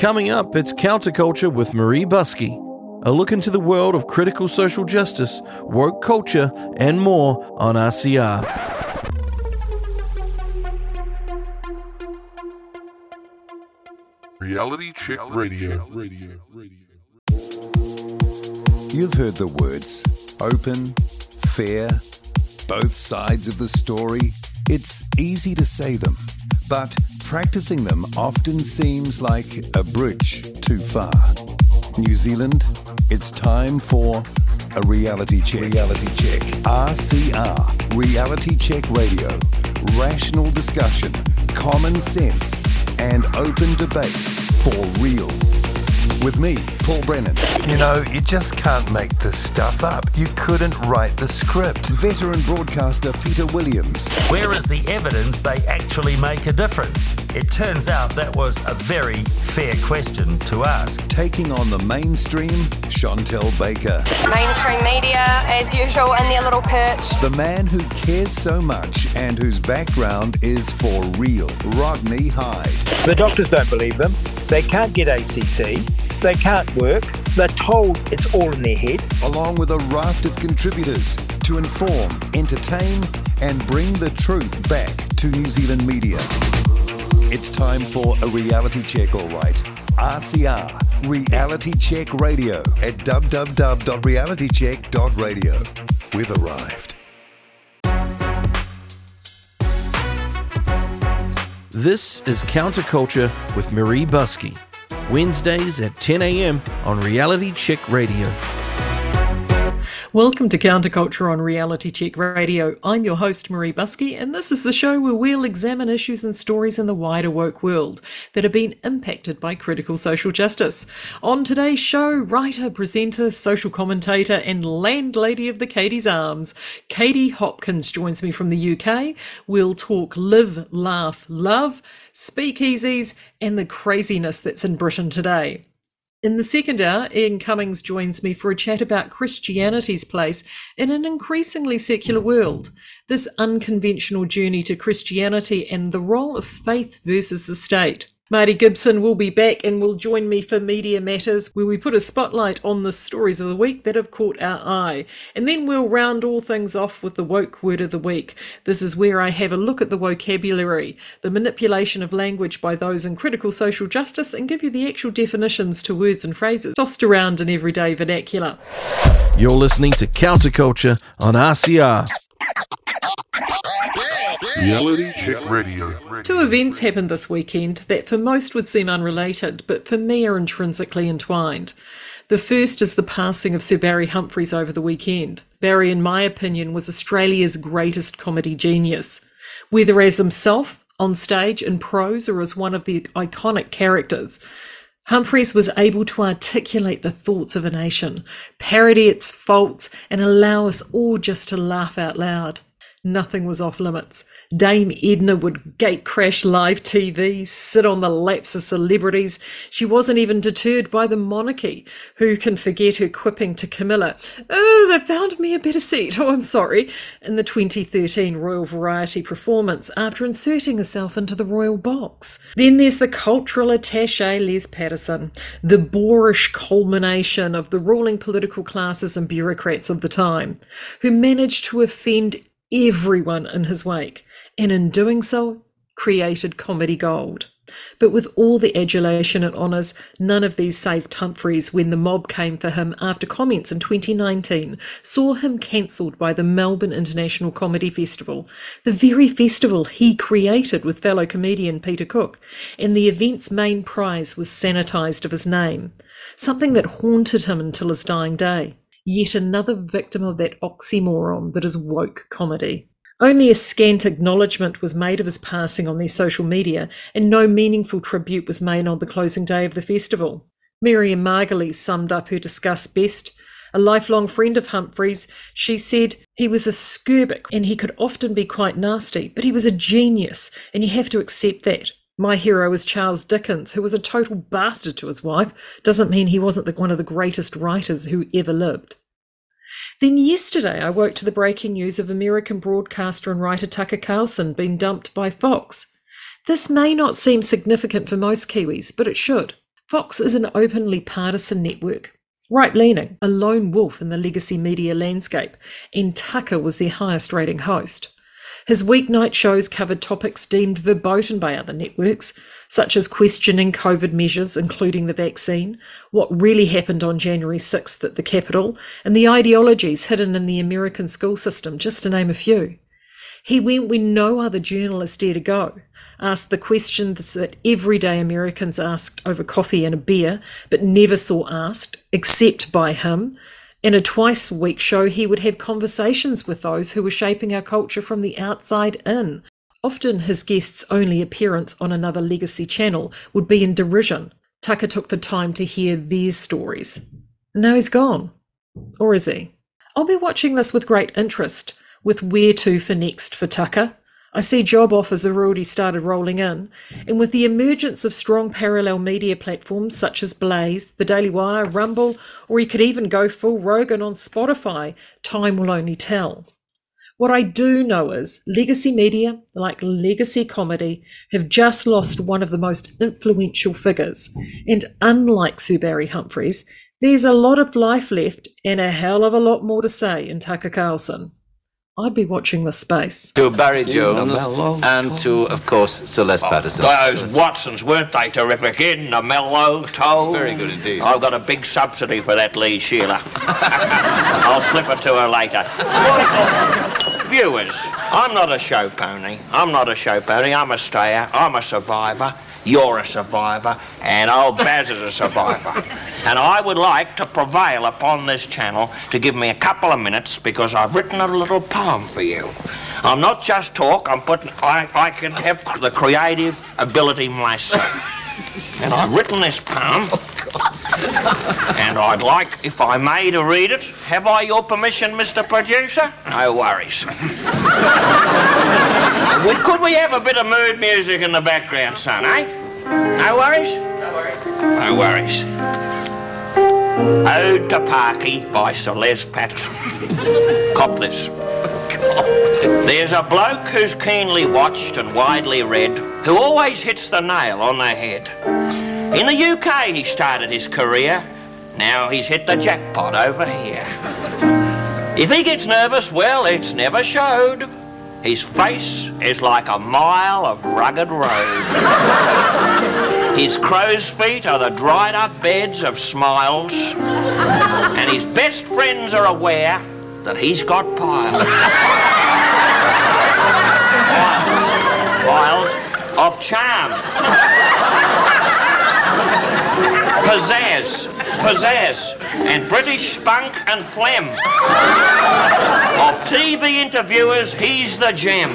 Coming up, it's Counterculture with Maree Buscke. A look into the world of critical social justice, woke culture, and more on RCR. Reality Check Radio. You've heard the words open, fair, both sides of the story. It's easy to say them, but practicing them often seems like a bridge too far. New Zealand, it's time for a reality check. Reality check. RCR, Reality Check Radio. Rational discussion, common sense, and open debate for real. With me, Paul Brennan. You know, you just can't make this stuff up. You couldn't write the script. Veteran broadcaster Peter Williams. Where is the evidence they actually make a difference? It turns out that was a very fair question to ask. Taking on the mainstream, Chantelle Baker. Mainstream media, as usual, in their little perch. The man who cares so much and whose background is for real, Rodney Hide. The doctors don't believe them. They can't get ACC. They can't work. They're told it's all in their head. Along with a raft of contributors to inform, entertain, and bring the truth back to New Zealand media. It's time for a reality check, all right. RCR, Reality Check Radio at www.realitycheck.radio. We've arrived. This is Counterculture with Maree Buscke. Wednesdays at 10 a.m. on Reality Check Radio. Welcome to Counterculture on Reality Check Radio. I'm your host, Maree Buscke, and this is the show where we'll examine issues and stories in the wider woke world that have been impacted by critical social justice. On today's show, writer, presenter, social commentator, and landlady of the Katie's Arms, Katie Hopkins joins me from the UK. We'll talk live, laugh, love, speakeasies, and the craziness that's in Britain today. In the second hour, Ian Cummings joins me for a chat about Christianity's place in an increasingly secular world, this unconventional journey to Christianity and the role of faith versus the state. Marty Gibson will be back and will join me for Media Matters, where we put a spotlight on the stories of the week that have caught our eye. And then we'll round all things off with the woke word of the week. This is where I have a look at the vocabulary, the manipulation of language by those in critical social justice, and give you the actual definitions to words and phrases tossed around in everyday vernacular. You're listening to Counterculture on RCR. Reality Check Radio. Two events happened this weekend that for most would seem unrelated, but for me are intrinsically entwined. The first is the passing of Sir Barry Humphries over the weekend. Barry, in my opinion, was Australia's greatest comedy genius. Whether as himself, on stage, in prose, or as one of the iconic characters, Humphries was able to articulate the thoughts of a nation, parody its faults, and allow us all just to laugh out loud. Nothing was off limits. Dame Edna would gate crash live TV, sit on the laps of celebrities. She wasn't even deterred by the monarchy. Who can forget her quipping to Camilla, Oh, they found me a better seat. Oh, I'm sorry. In the 2013 Royal Variety performance after inserting herself into the royal box. Then there's the cultural attache Les Patterson, the boorish culmination of the ruling political classes and bureaucrats of the time, who managed to offend everyone in his wake, and in doing so, created comedy gold. But with all the adulation and honours, none of these saved Humphries when the mob came for him after comments in 2019 saw him cancelled by the Melbourne International Comedy Festival, the very festival he created with fellow comedian Peter Cook, and the event's main prize was sanitised of his name, something that haunted him until his dying day yet another victim of that oxymoron that is woke comedy. Only a scant acknowledgement was made of his passing on their social media, and no meaningful tribute was made on the closing day of the festival. Miriam Margolyes summed up her disgust best. A lifelong friend of Humphries, she said he was a skerbick and he could often be quite nasty, but he was a genius, and you have to accept that. My hero was Charles Dickens, who was a total bastard to his wife. Doesn't mean he wasn't the, one of the greatest writers who ever lived. Then yesterday, I woke to the breaking news of American broadcaster and writer Tucker Carlson being dumped by Fox. This may not seem significant for most Kiwis, but it should. Fox is an openly partisan network, right leaning, a lone wolf in the legacy media landscape, and Tucker was their highest rating host. His weeknight shows covered topics deemed verboten by other networks, such as questioning COVID measures, including the vaccine, what really happened on January 6th at the Capitol, and the ideologies hidden in the American school system, just to name a few. He went where no other journalist dared to go, asked the questions that everyday Americans asked over coffee and a beer, but never saw asked, except by him. In a twice a week show, he would have conversations with those who were shaping our culture from the outside in. Often his guests' only appearance on another legacy channel would be in derision. Tucker took the time to hear their stories. Now he's gone. Or is he? I'll be watching this with great interest with where to for next for Tucker. I see job offers have already started rolling in, and with the emergence of strong parallel media platforms such as Blaze, The Daily Wire, Rumble, or you could even go full Rogan on Spotify, time will only tell. What I do know is legacy media, like legacy comedy, have just lost one of the most influential figures. And unlike Sir Barry Humphries, there's a lot of life left and a hell of a lot more to say in Tucker Carlson. I'd be watching the space. To Barry Jones and to, of course, Sir Les oh, Patterson. Those Watsons, weren't they terrific? In the mellow tone. Very good indeed. I've got a big subsidy for that Lee Sheila. I'll slip it to her later. Viewers, I'm not a show pony. I'm not a show pony. I'm a stayer. I'm a survivor. You're a survivor, and old Baz is a survivor. And I would like to prevail upon this channel to give me a couple of minutes because I've written a little poem for you. I'm not just talk, I'm putting, I, I can have the creative ability myself. And I've written this poem, and I'd like, if I may, to read it. Have I your permission, Mr. Producer? No worries. Could we have a bit of mood music in the background, son, eh? No worries? No worries. No worries. Ode to Parky by Sir Les Patterson. Cop this. There's a bloke who's keenly watched and widely read, who always hits the nail on the head. In the UK, he started his career. Now he's hit the jackpot over here. If he gets nervous, well, it's never showed. His face is like a mile of rugged road. His crow's feet are the dried up beds of smiles. And his best friends are aware that he's got piles. piles, piles of charm. Pizzazz, pizzazz, and British spunk and phlegm. Of TV interviewers, he's the gem.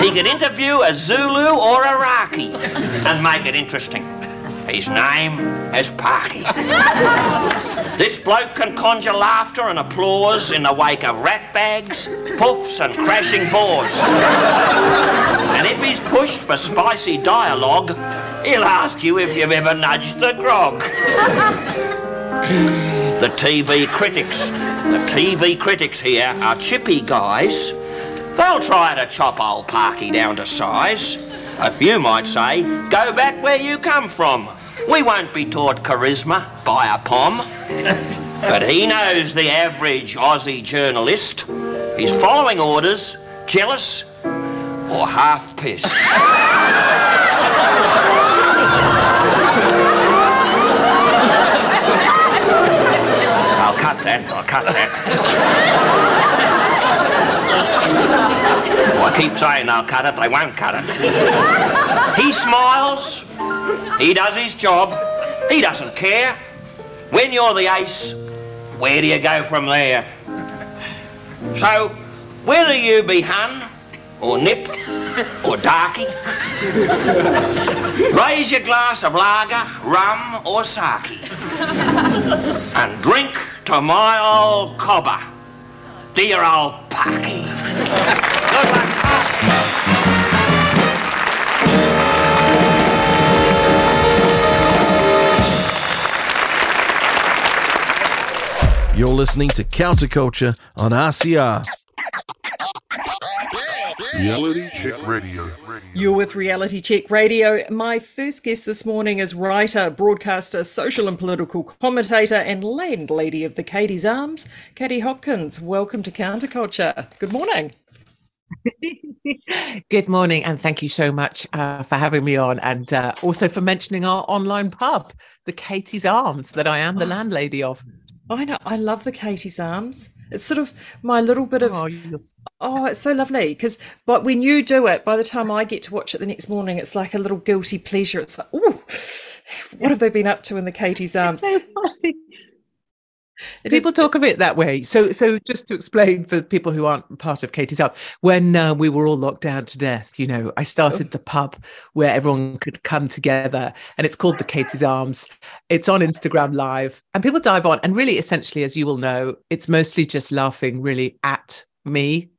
He can interview a Zulu or a Iraqi and make it interesting. His name is Parky. This bloke can conjure laughter and applause in the wake of rat bags, puffs, and crashing bores. And if he's pushed for spicy dialogue, he'll ask you if you've ever nudged the grog. The TV critics, the TV critics here are chippy guys. They'll try to chop old Parky down to size. A few might say, go back where you come from. We won't be taught charisma by a pom. But he knows the average Aussie journalist. He's following orders, jealous or half pissed. I'll cut that, I'll cut that. I keep saying I'll cut it, they won't cut it. He smiles, he does his job, he doesn't care. When you're the ace, where do you go from there? So, whether you be Hun, or Nip, or Darky, raise your glass of lager, rum, or sake, and drink to my old cobber, dear old Parky. Good luck. You're listening to Counterculture on RCR. Reality Check Radio. You're with Reality Check Radio. My first guest this morning is writer, broadcaster, social and political commentator, and landlady of the Katie's Arms, Katie Hopkins. Welcome to Counterculture. Good morning. Good morning, and thank you so much uh, for having me on, and uh, also for mentioning our online pub, the Katie's Arms, that I am the landlady of. I know. I love the Katie's Arms. It's sort of my little bit of Oh, oh, it's so lovely because but when you do it, by the time I get to watch it the next morning, it's like a little guilty pleasure. It's like, oh, what have they been up to in the Katie's Arms? so funny. People is- talk of it that way. So, so just to explain for people who aren't part of Katie's Arms, when uh, we were all locked down to death, you know, I started the pub where everyone could come together, and it's called the Katie's Arms. It's on Instagram Live, and people dive on. And really, essentially, as you will know, it's mostly just laughing really at me.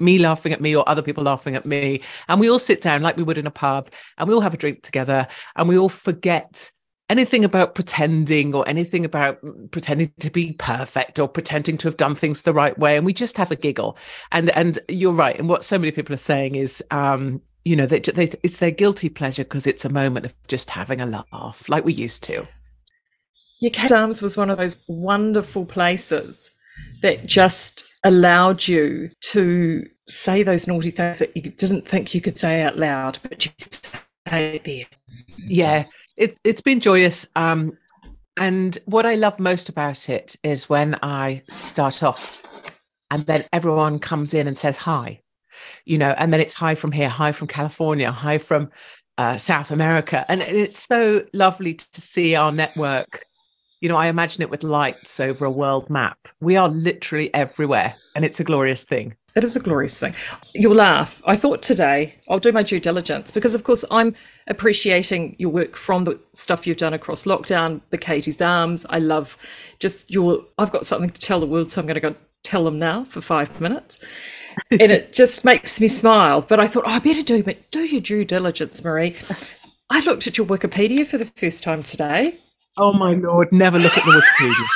Me laughing at me, or other people laughing at me. And we all sit down like we would in a pub, and we all have a drink together, and we all forget anything about pretending or anything about pretending to be perfect or pretending to have done things the right way and we just have a giggle. And and you're right and what so many people are saying is um you know they, they it's their guilty pleasure because it's a moment of just having a laugh like we used to. Your Katie's Arms was one of those wonderful places that just allowed you to say those naughty things that you didn't think you could say out loud, but you could say there. yeah it's it's been joyous um and what i love most about it is when i start off and then everyone comes in and says hi you know and then it's hi from here hi from california hi from uh, south america and it's so lovely to see our network. You know i imagine it with lights over a world map. We are literally everywhere and it's a glorious thing It is a glorious thing. You'll laugh. I thought today I'll do my due diligence because, of course, I'm appreciating your work from the stuff you've done across lockdown, the Katie's Arms. I love just your. I've got something to tell the world, so I'm going to go tell them now for five minutes. and it just makes me smile. But I thought, oh, I better do, but do your due diligence, Maree. I looked at your Wikipedia for the first time today. oh my lord never look at the wikipedia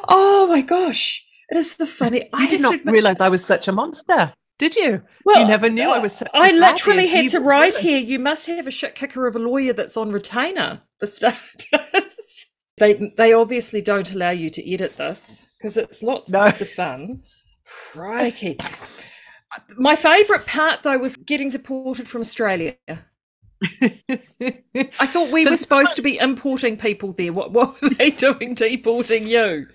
Oh my gosh. It is the funny. i did not admit- realize i was such a monster did you Well, you never knew i was such a I literally had to write here. You must have a shit kicker of a lawyer that's on retainer for starters. they they obviously don't allow you to edit this because it's lots, No. lots of fun. Crikey! My favourite part though was getting deported from Australia. I thought we So were supposed to be importing people there. What what were they doing deporting you?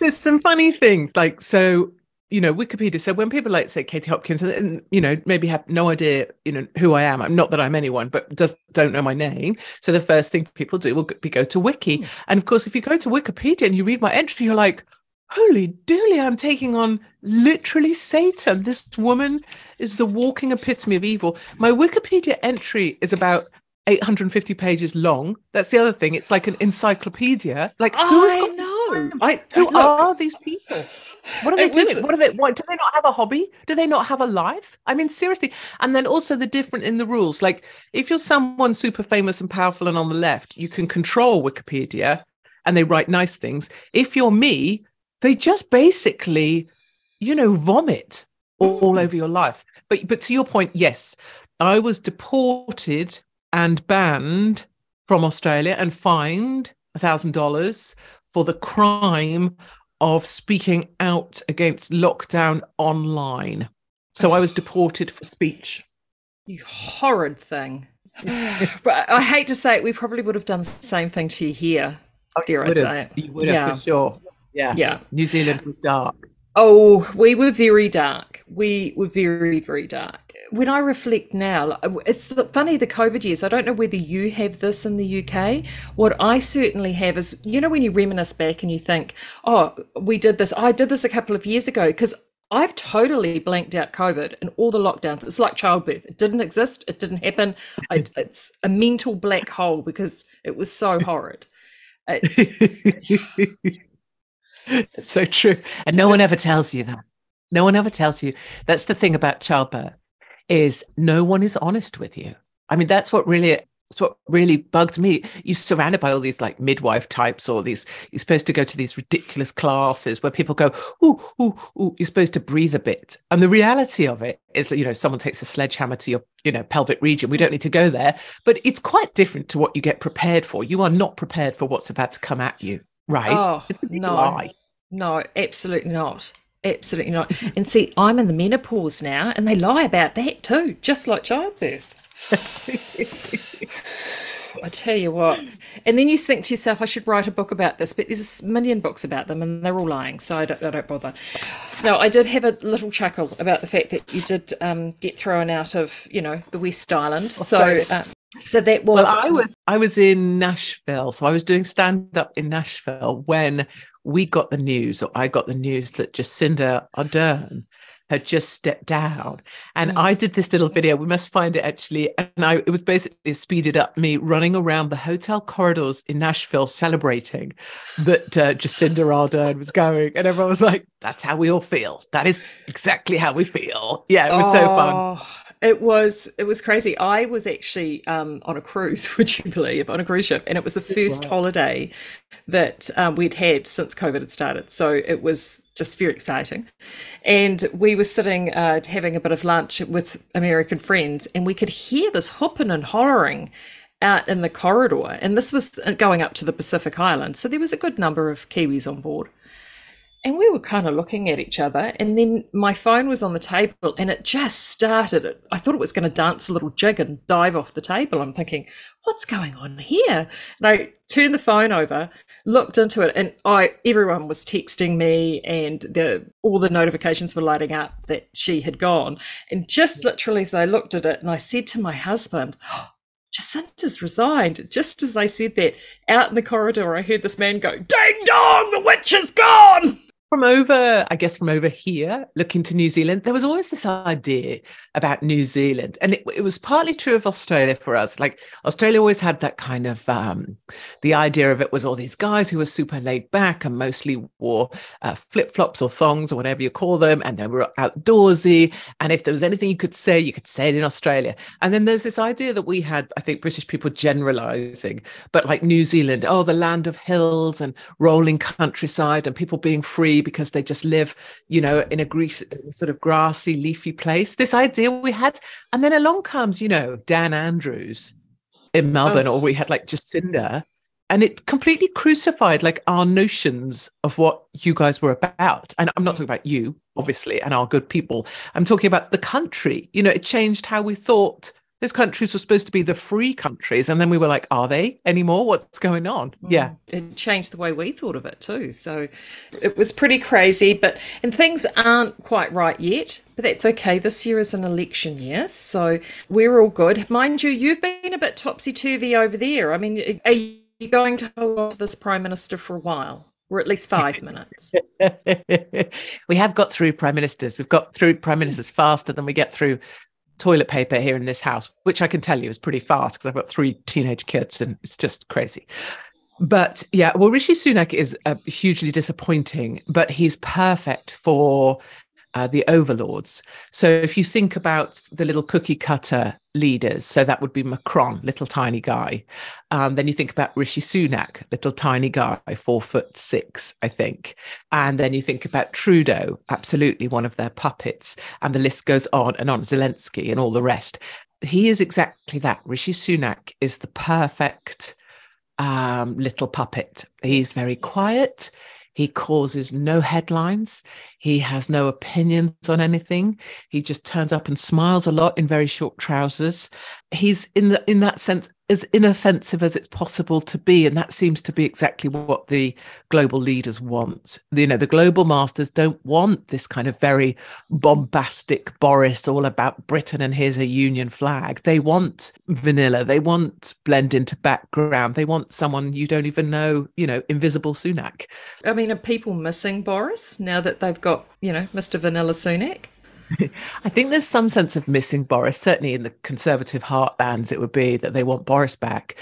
There's some funny things like so you know wikipedia so when people like say katie hopkins and, you know maybe have no idea you know who i am i'm not that i'm anyone but just don't know my name so the first thing people do will be go to wiki. Hmm. And of course if you go to wikipedia and you read my entry you're like holy dooly i'm taking on literally satan. This woman is the walking epitome of evil. My wikipedia entry is about 850 pages long. That's the other thing. It's like an encyclopedia. Like who's I got know. I who look, are these people? What are they It was- doing? What are they? What do they not have a hobby? Do they not have a life? I mean, seriously. And then also the different in the rules. Like, if you're someone super famous and powerful and on the left, you can control Wikipedia, and they write nice things. If you're me, they just basically, you know, vomit all mm. over your life. But but to your point, yes, I was deported and banned from Australia and fined a thousand dollars for the crime of speaking out against lockdown online. So I was deported for speech. You horrid thing. but I hate to say it, we probably would have done the same thing to you here. Oh, dare I Would say have, it? you would have yeah. for sure. Yeah. Yeah. New Zealand was dark. Oh, we were very dark. We were very, very dark. When I reflect now, it's funny the COVID years. I don't know whether you have this in the UK. What I certainly have is, you know, when you reminisce back and you think, oh, we did this, I did this a couple of years ago, because I've totally blanked out COVID and all the lockdowns. It's like childbirth. It didn't exist. It didn't happen. I, it's a mental black hole because it was so horrid. It's, It's so true. And no one ever tells you that. No one ever tells you. That's the thing about childbirth is no one is honest with you. I mean, that's what really That's what really bugged me. You're surrounded by all these like midwife types, or these. You're supposed to go to these ridiculous classes where people go, "Ooh, ooh, ooh." You're supposed to breathe a bit, and the reality of it is that you know someone takes a sledgehammer to your you know pelvic region. We don't need to go there, but it's quite different to what you get prepared for. You are not prepared for what's about to come at you, right? Oh no, lie. no, absolutely not. Absolutely not. And see, I'm in the menopause now, and they lie about that too, just like childbirth. I tell you what. And then you think to yourself, I should write a book about this, but there's a million books about them and they're all lying, so I don't, I don't bother. No, I did have a little chuckle about the fact that you did um, get thrown out of, you know, the West Island. So, uh, so that was. Well, I was I was in Nashville, so I was doing stand up in Nashville when we got the news, or I got the news that Jacinda Ardern had just stepped down, and I did this little video. We must find it actually, and I it was basically speeded up me running around the hotel corridors in Nashville celebrating that uh, Jacinda Ardern was going, and everyone was like, "That's how we all feel. That is exactly how we feel." Yeah, it was so fun. Oh, It was it was crazy. I was actually um, on a cruise, would you believe, on a cruise ship, and it was the first holiday that um, we'd had since COVID had started. So it was just very exciting. And we were sitting uh, having a bit of lunch with American friends, and we could hear this hooping and hollering out in the corridor. And this was uh, going up to the Pacific Islands, so there was a good number of Kiwis on board. And we were kind of looking at each other. And then my phone was on the table and it just started. I thought it was going to dance a little jig and dive off the table. I'm thinking, what's going on here? And I turned the phone over, looked into it, and I everyone was texting me and the all the notifications were lighting up that she had gone. And just literally as I looked at it and I said to my husband, Jacinda's resigned. Just as I said that, out in the corridor, I heard this man go, Ding dong, the witch is gone. from over, I guess, from over here, looking to New Zealand, there was always this idea about New Zealand. And it, it was partly true of Australia for us. Like Australia always had that kind of um, the idea of it was all these guys who were super laid back and mostly wore uh, flip flops or thongs or whatever you call them. And they were outdoorsy. And if there was anything you could say, you could say it in Australia. And then there's this idea that we had, I think, British people generalizing, but like New Zealand, oh, the land of hills and rolling countryside and people being free because they just live, you know, in a grief, sort of grassy, leafy place. This idea we had. And then along comes, you know, Dan Andrews in Melbourne, oh. or we had like Jacinda. And it completely crucified like our notions of what you guys were about. And I'm not talking about you, obviously, and our good people. I'm talking about the country. You know, it changed how we thought those countries were supposed to be the free countries. And then we were like, are they anymore? What's going on? Mm. Yeah. It changed the way we thought of it too. So it was pretty crazy, but and things aren't quite right yet, but that's okay. This year is an election year, so we're all good. Mind you, you've been a bit topsy turvy over there. I mean, are you going to hold this prime minister for a while? Or at least five minutes. we have got through prime ministers. We've got through prime ministers faster than we get through toilet paper here in this house, which I can tell you is pretty fast because I've got three teenage kids and it's just crazy. But yeah, well, Rishi Sunak is uh, hugely disappointing, but he's perfect for uh, the overlords. So if you think about the little cookie cutter leaders, so that would be Macron, little tiny guy. Um, then you think about Rishi Sunak, little tiny guy, four foot six, I think. And then you think about Trudeau, absolutely one of their puppets. And the list goes on and on, Zelensky and all the rest. He is exactly that. Rishi Sunak is the perfect um, little puppet. He's very quiet. He causes no headlines. He has no opinions on anything. He just turns up and smiles a lot in very short trousers. He's in the, in that sense as inoffensive as it's possible to be, and that seems to be exactly what the global leaders want. You know, the global masters don't want this kind of very bombastic Boris all about Britain and here's a union flag. They want vanilla. They want blend into background. They want someone you don't even know. You know, invisible Sunak. I mean, are people missing Boris now that they've got, you know, Mr. Vanilla Sunak? I think there's some sense of missing Boris. Certainly in the conservative heartlands, it would be that they want Boris back.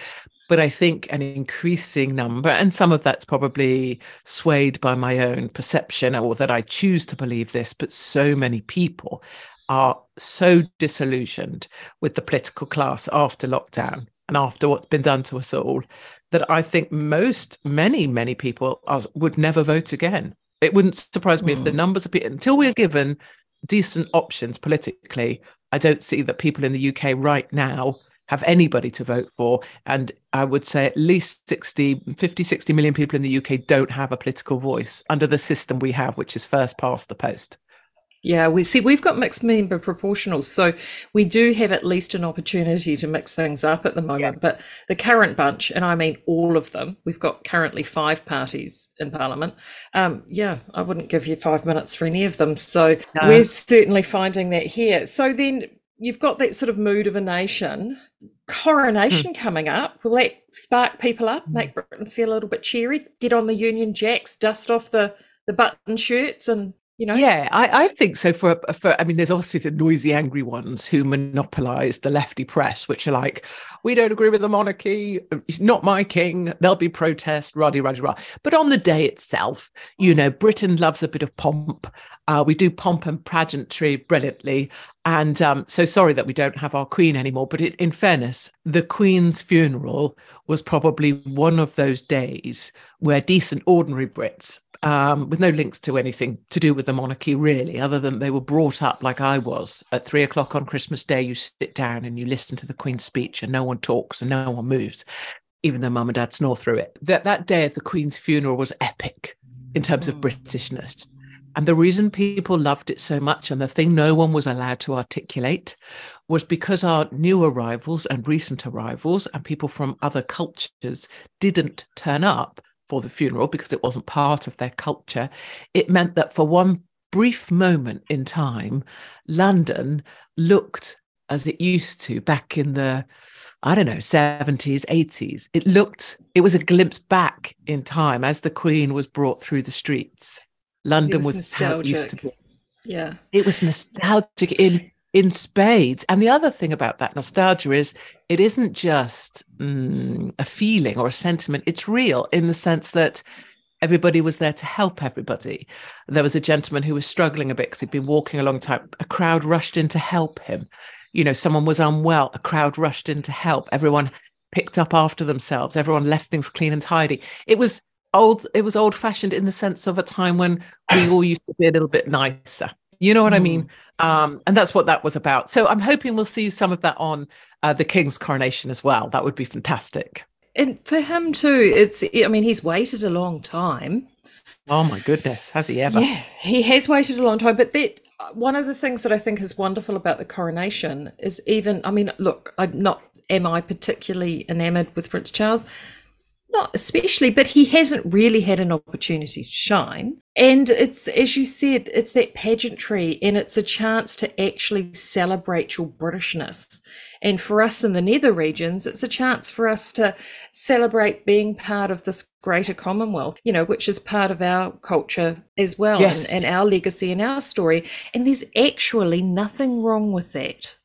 But I think an increasing number, and some of that's probably swayed by my own perception or that I choose to believe this, but so many people are so disillusioned with the political class after lockdown and after what's been done to us all, that I think most, many, many people are, would never vote again. It wouldn't surprise me mm. if the numbers of people, until we're given decent options politically, I don't see that people in the UK right now have anybody to vote for. And I would say at least 60, 50, 60 million people in the UK don't have a political voice under the system we have, which is first past the post. Yeah, we see we've got mixed member proportionals, so we do have at least an opportunity to mix things up at the moment. Yes. But the current bunch, and I mean all of them, we've got currently five parties in Parliament. Um, yeah, I wouldn't give you five minutes for any of them. So no. we're certainly finding that here. So then you've got that sort of mood of a nation. Coronation hmm. coming up. Will that spark people up, make Britons feel a little bit cheery? Get on the Union Jacks, dust off the the button shirts and you know? Yeah I, I think so for, for i mean there's obviously the noisy angry ones who monopolize the lefty press which are like we don't agree with the monarchy he's not my king there'll be protest ruddy ruddy rah. But on the day itself you know britain loves a bit of pomp. Uh, we do pomp and pageantry brilliantly. And um, so sorry that we don't have our queen anymore but it, in fairness the queen's funeral was probably one of those days where decent ordinary brits um, with no links to anything to do with the monarchy, really, other than they were brought up like I was. At three o'clock on Christmas Day, you sit down and you listen to the Queen's speech, and no one talks and no one moves, even though mum and dad snore through it. That, that day of the Queen's funeral was epic in terms of Britishness. And the reason people loved it so much, and the thing no one was allowed to articulate, was because our new arrivals and recent arrivals and people from other cultures didn't turn up for the funeral because it wasn't part of their culture, it meant that for one brief moment in time, London looked as it used to back in the, I don't know, 70s, 80s. It looked, it was a glimpse back in time as the Queen was brought through the streets. London was, was how it used to be. Yeah. It was nostalgic in in spades. And the other thing about that nostalgia is it isn't just mm, a feeling or a sentiment, it's real in the sense that everybody was there to help everybody. There was a gentleman who was struggling a bit because he'd been walking a long time. A crowd rushed in to help him. You know, someone was unwell, a crowd rushed in to help. Everyone picked up after themselves, everyone left things clean and tidy. It was old it was old fashioned in the sense of a time when we all used to be a little bit nicer you know what mm. I mean? Um, and that's what that was about. So I'm hoping we'll see some of that on uh, the King's coronation as well. That would be fantastic. And for him too, it's, I mean, he's waited a long time. Oh my goodness, has he ever? Yeah, he has waited a long time. But that one of the things that I think is wonderful about the coronation is even, I mean, look, I'm not, am I particularly enamored with Prince Charles? Not especially, but he hasn't really had an opportunity to shine. And it's, as you said, it's that pageantry and it's a chance to actually celebrate your Britishness. And for us in the nether regions, it's a chance for us to celebrate being part of this greater Commonwealth, you know, which is part of our culture as well yes. and, and our legacy and our story. And there's actually nothing wrong with that.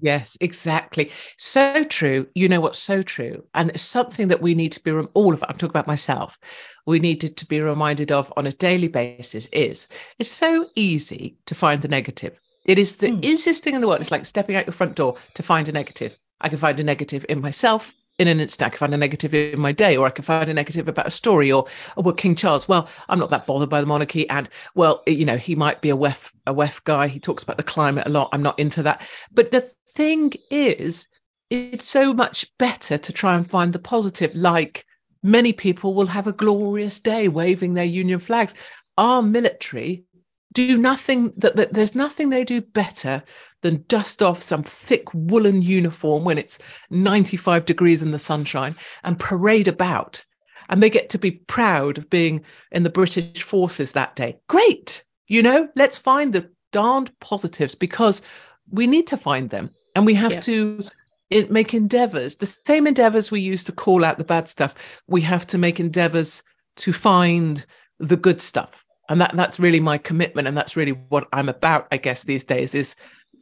Yes, exactly. So true. You know what's so true? And it's something that we need to be, all of I'm talking about myself, we needed to be reminded of on a daily basis is it's so easy to find the negative. It is the mm. easiest thing in the world. It's like stepping out your front door to find a negative. I can find a negative in myself, in an instant. I can find a negative in my day, or I can find a negative about a story, or, or well, King Charles. Well, I'm not that bothered by the monarchy, and well, you know, he might be a WEF a WEF guy. He talks about the climate a lot. I'm not into that. But the thing is, it's so much better to try and find the positive. Like many people will have a glorious day waving their Union flags. Our military do nothing that, that there's nothing they do better than dust off some thick woolen uniform when it's 95 degrees in the sunshine and parade about. And they get to be proud of being in the British forces that day. Great. You know, let's find the darned positives because we need to find them and we have yeah. to make endeavors, the same endeavors we use to call out the bad stuff. We have to make endeavors to find the good stuff. And that, that's really my commitment. And that's really what I'm about, I guess, these days is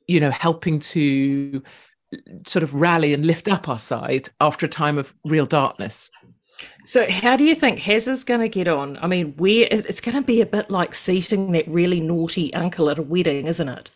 you know, helping to sort of rally and lift up our side after a time of real darkness. So, how do you think Haz is going to get on? I mean, where it's going to be a bit like seating that really naughty uncle at a wedding, isn't it?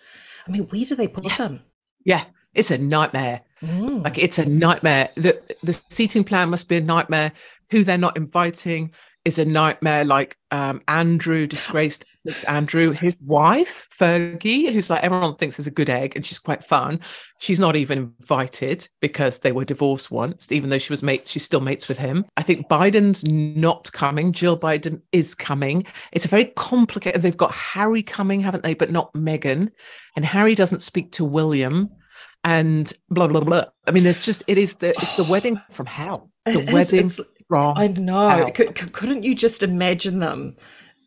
I mean, where do they put yeah. him? Yeah, It's a nightmare. Mm. Like it's a nightmare. The the seating plan must be a nightmare. Who they're not inviting is a nightmare. Like um, Andrew, disgraced Andrew, his wife Fergie, who's like everyone thinks is a good egg, and she's quite fun. She's not even invited because they were divorced once. Even though she was mates, she's still mates with him. I think Biden's not coming. Jill Biden is coming. It's a very complicated. They've got Harry coming, haven't they? But not Meghan, and Harry doesn't speak to William and blah blah blah. I mean, there's just it is the it's the wedding from hell. The It is, wedding it's- from I know. could- couldn't you just imagine them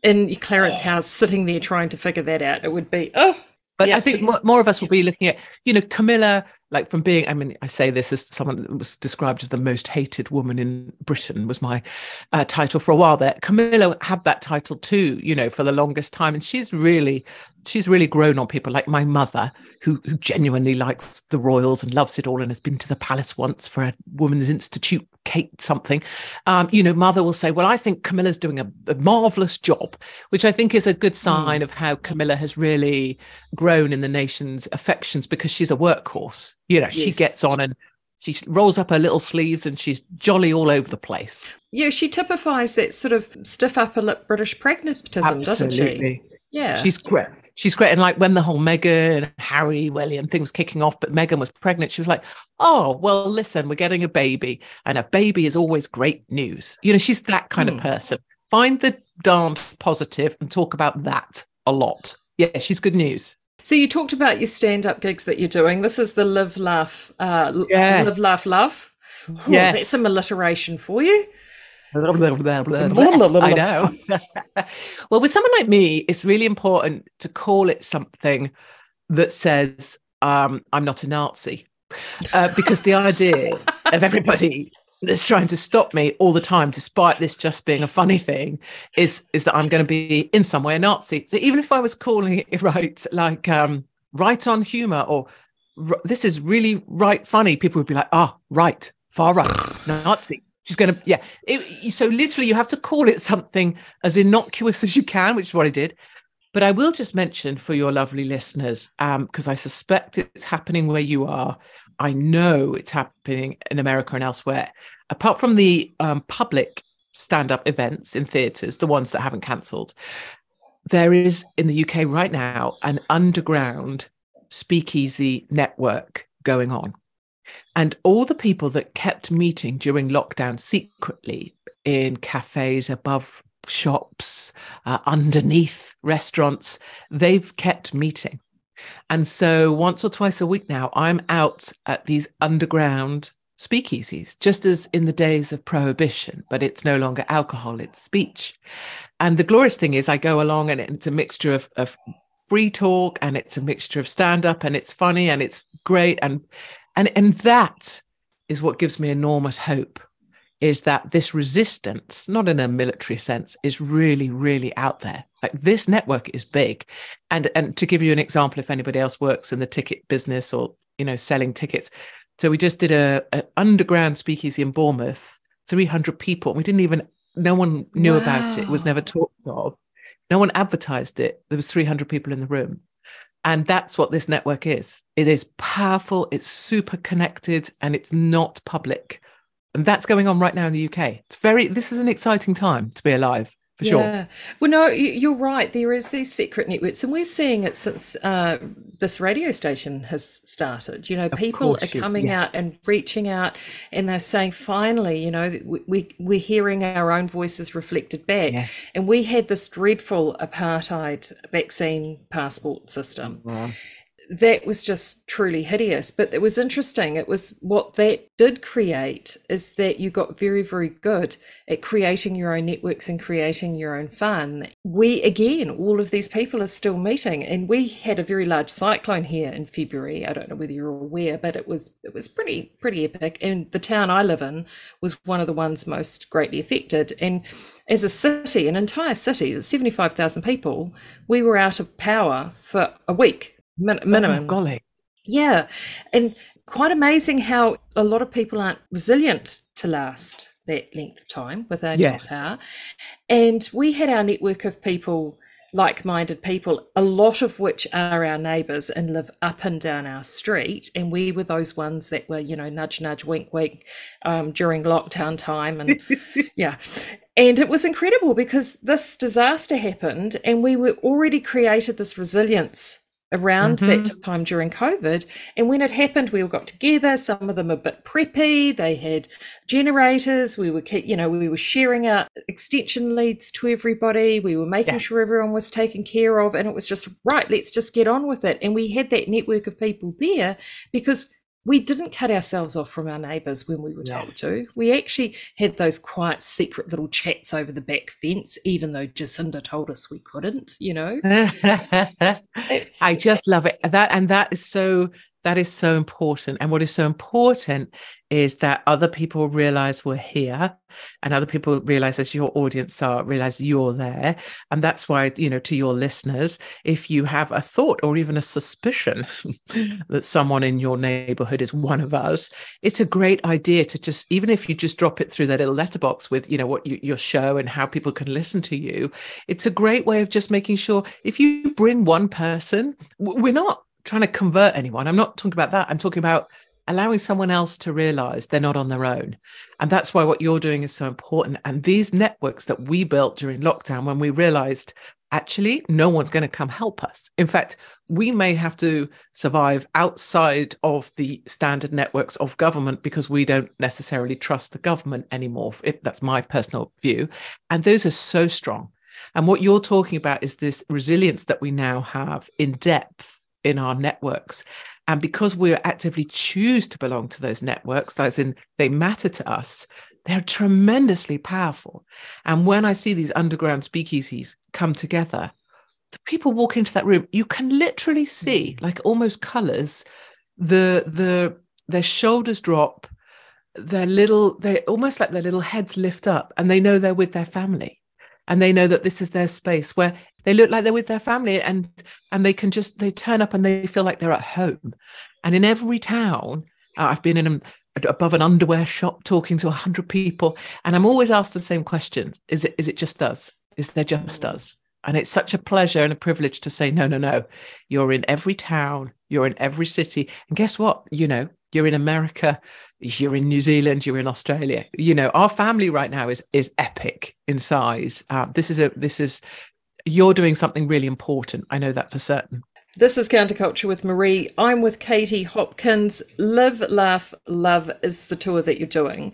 in Clarence house sitting there trying to figure that out? It would be, oh. But yeah, I think more, more of us will be looking at, you know, Camilla, like from being, I mean, I say this as someone that was described as the most hated woman in Britain, was my uh, title for a while there. Camilla had that title too, you know, for the longest time. And she's really, she's really grown on people like my mother, who, who genuinely likes the royals and loves it all and has been to the palace once for a women's institute, Kate something. Um, you know, mother will say, Well, I think Camilla's doing a, a marvelous job, which I think is a good sign of how Camilla has really grown in the nation's affections because she's a workhorse. You know, she gets on and she rolls up her little sleeves and she's jolly all over the place. Yeah, she typifies that sort of stiff upper lip British pragmatism, doesn't she? Yeah. She's great. She's great. And like when the whole Meghan and Harry, William thing was kicking off, but Meghan was pregnant, she was like, oh, well, listen, we're getting a baby. And a baby is always great news. You know, she's that kind Hmm. of person. Find the darned positive and talk about that a lot. Yeah, she's good news. So you talked about your stand-up gigs that you're doing. This is the live, laugh, uh, Yeah. live, laugh, love. Ooh, Yes. that's some alliteration for you. I know. well, with someone like me, it's really important to call it something that says, um, I'm not a Nazi. Uh, because the idea of everybody that's trying to stop me all the time, despite this just being a funny thing, is is that I'm going to be in some way a Nazi. So even if I was calling it right, like um, right on humor or this is really right funny, people would be like, ah, right, far right, Nazi. She's going to, yeah. It- so literally, you have to call it something as innocuous as you can, which is what I did. But I will just mention for your lovely listeners, because I suspect it's happening where you are. I know it's happening in America and elsewhere. Apart from the um, public stand up events in theatres, the ones that haven't cancelled, there is in the UK right now an underground speakeasy network going on. And all the people that kept meeting during lockdown secretly in cafes above shops, uh, underneath restaurants, they've kept meeting. And so once or twice a week now, I'm out at these underground speakeasies, just as in the days of prohibition, but it's no longer alcohol, it's speech. And the glorious thing is, I go along and it's a mixture of, of free talk and it's a mixture of stand up and it's funny and it's great. And, and, and that is what gives me enormous hope is that this resistance, not in a military sense, is really, really out there. Like this network is big. And and to give you an example, if anybody else works in the ticket business or you know selling tickets, so we just did a, a underground speakeasy in Bournemouth, 300 people. We didn't even no one knew about it. It was never talked of. No one advertised it. There was 300 people in the room. And that's what this network is. It is powerful, it's super connected, and it's not public. And that's going on right now in the UK. It's very, this is an exciting time to be alive, for sure. Yeah. Well, no, you're right. There is these secret networks, and we're seeing it since uh, this radio station has started. You know, people are coming yes. out and reaching out, and they're saying, finally, you know, we, we we're hearing our own voices reflected back. Yes. And we had this dreadful apartheid vaccine passport system that was just truly hideous. But it was interesting. It was what that did create is that you got very, very good at creating your own networks and creating your own fun. We, again, all of these people are still meeting. And we had a very large cyclone here in February. I don't know whether you're aware, but it was it was pretty pretty epic. And the town I live in was one of the ones most greatly affected. And as a city, an entire city, 75,000 people, we were out of power for a week min- minimum. Oh, golly. Yeah. And quite amazing how a lot of people aren't resilient to last that length of time without Yes. power. And we had our network of people like minded people, a lot of which are our neighbours and live up and down our street. And we were those ones that were, you know, nudge, nudge, wink, wink um, during lockdown time. And yeah. And it was incredible because this disaster happened and we were already created this resilience around mm-hmm. that time during COVID. And when it happened, we all got together. Some of them a bit preppy. They had generators. We were, you know, we were sharing out extension leads to everybody. We were making yes. sure everyone was taken care of. And it was just, right, let's just get on with it. And we had that network of people there because we didn't cut ourselves off from our neighbours when we were told to. We actually had those quiet, secret little chats over the back fence, even though Jacinda told us we couldn't. You know, I just love it. That and that is so that is so important. And what is so important is that other people realize we're here and other people realize as your audience are realize you're there. And that's why, you know, to your listeners, if you have a thought or even a suspicion that someone in your neighborhood is one of us, it's a great idea to just, even if you just drop it through that little letterbox with, you know, what you, your show and how people can listen to you, it's a great way of just making sure if you bring one person, we're not trying to convert anyone. I'm not talking about that. I'm talking about allowing someone else to realize they're not on their own. And that's why what you're doing is so important. And these networks that we built during lockdown, when we realized actually no one's going to come help us. In fact, we may have to survive outside of the standard networks of government because we don't necessarily trust the government anymore. It, that's my personal view. And those are so strong. And what you're talking about is this resilience that we now have in depth in our networks. And because we actively choose to belong to those networks, as in they matter to us, they're tremendously powerful. And when I see these underground speakeasies come together, the people walk into that room, you can literally see, mm. like almost colors, the the their shoulders drop, their little, they almost like their little heads lift up, and they know they're with their family and they know that this is their space where they look like they're with their family and and they can just they turn up and they feel like they're at home. And in every town uh, i've been in a, above an underwear shop talking to 100 people and i'm always asked the same question is it is it just us? Is there just us? And it's such a pleasure and a privilege to say no no no. You're in every town. You're in every city. And guess what? You know you're in america you're in New Zealand, you're in Australia. You know, our family right now is is epic in size. Uh, this is a this is you're doing something really important. I know that for certain. This is Counterculture with Maree. I'm with Katie Hopkins. Live, Laugh, Love is the tour that you're doing.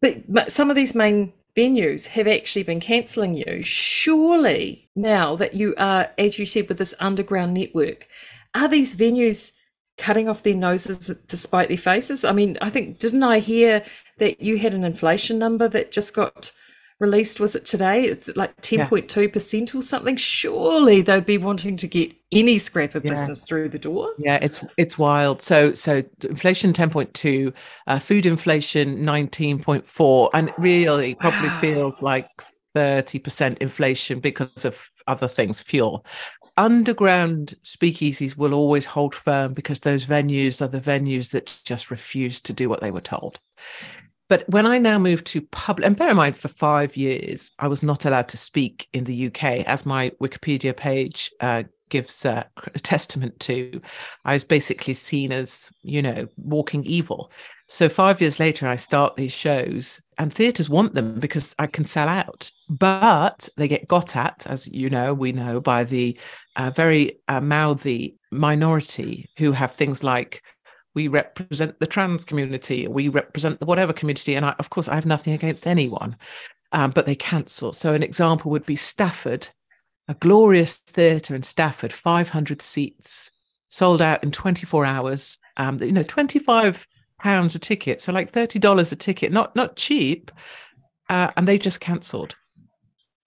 But some of these main venues have actually been cancelling you. Surely, now that you are, as you said, with this underground network, are these venues cutting off their noses to spite their faces? I mean, I think, didn't I hear that you had an inflation number that just got released? Was it today? It's like 10.2% or something. Surely they'd be wanting to get any scrap of yeah. business through the door. Yeah, it's it's wild. So so inflation 10.2, uh, food inflation 19.4, and really probably feels like 30% inflation because of other things, fuel underground speakeasies will always hold firm because those venues are the venues that just refuse to do what they were told. But when I now moved to public, and bear in mind, for five years, I was not allowed to speak in the UK, as my Wikipedia page uh, gives uh, a testament to. I was basically seen as, you know, walking evil. So five years later, I start these shows, and theatres want them because I can sell out. But they get got at, as you know, we know, by the uh, very uh, mouthy minority who have things like we represent the trans community, we represent the whatever community, and I, of course, I have nothing against anyone, um, but they cancel. So an example would be Stafford, a glorious theatre in Stafford, 500 seats, sold out in 24 hours. Um, you know, 25 pounds a ticket, so like thirty dollars a ticket, not not cheap, uh, and they just cancelled.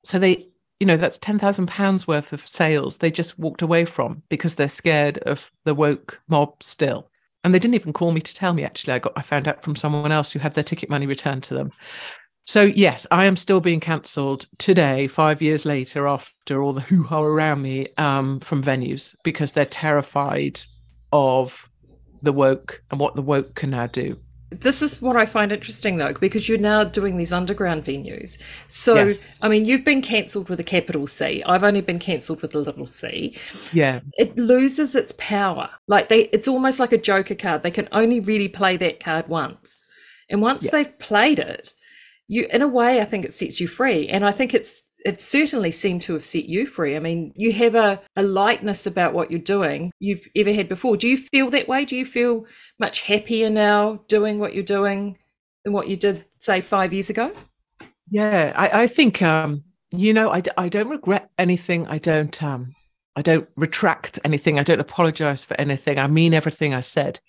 So they, you know, that's ten thousand pounds worth of sales they just walked away from because they're scared of the woke mob still. And they didn't even call me to tell me. Actually, I got I found out from someone else who had their ticket money returned to them. So yes, I am still being cancelled today, five years later, after all the hoo ha around me um, from venues because they're terrified of the woke and what the woke can now do. this is what I find interesting though, because you're now doing these underground venues. So, Yeah. I mean, you've been cancelled with a capital C. I've only been cancelled with a little c. Yeah. It loses its power. Like they, it's almost like a joker card. They can only really play that card once, and once Yeah. they've played it, you, in a way, I think it sets you free. And I think it's it certainly seemed to have set you free. I mean, you have a, a lightness about what you're doing you've ever had before. Do you feel that way? Do you feel much happier now doing what you're doing than what you did, say, five years ago? Yeah, I, I think um, you know, I, I don't regret anything. I don't um I don't retract anything. I don't apologize for anything. I mean everything I said.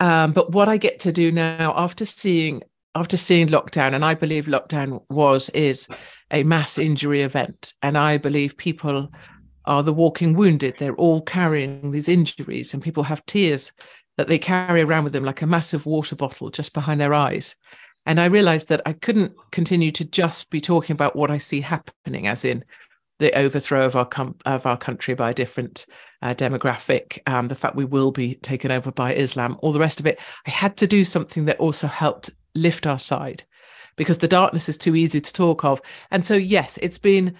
Um, but what I get to do now after seeing after seeing lockdown, and I believe lockdown was is a mass injury event, and I believe people are the walking wounded. They're all carrying these injuries, and people have tears that they carry around with them like a massive water bottle just behind their eyes. And I realized that I couldn't continue to just be talking about what I see happening, as in the overthrow of our com- of our country by a different uh, demographic, um, the fact we will be taken over by Islam, all the rest of it. I had to do something that also helped lift our side, because the darkness is too easy to talk of. And so, yes, it's been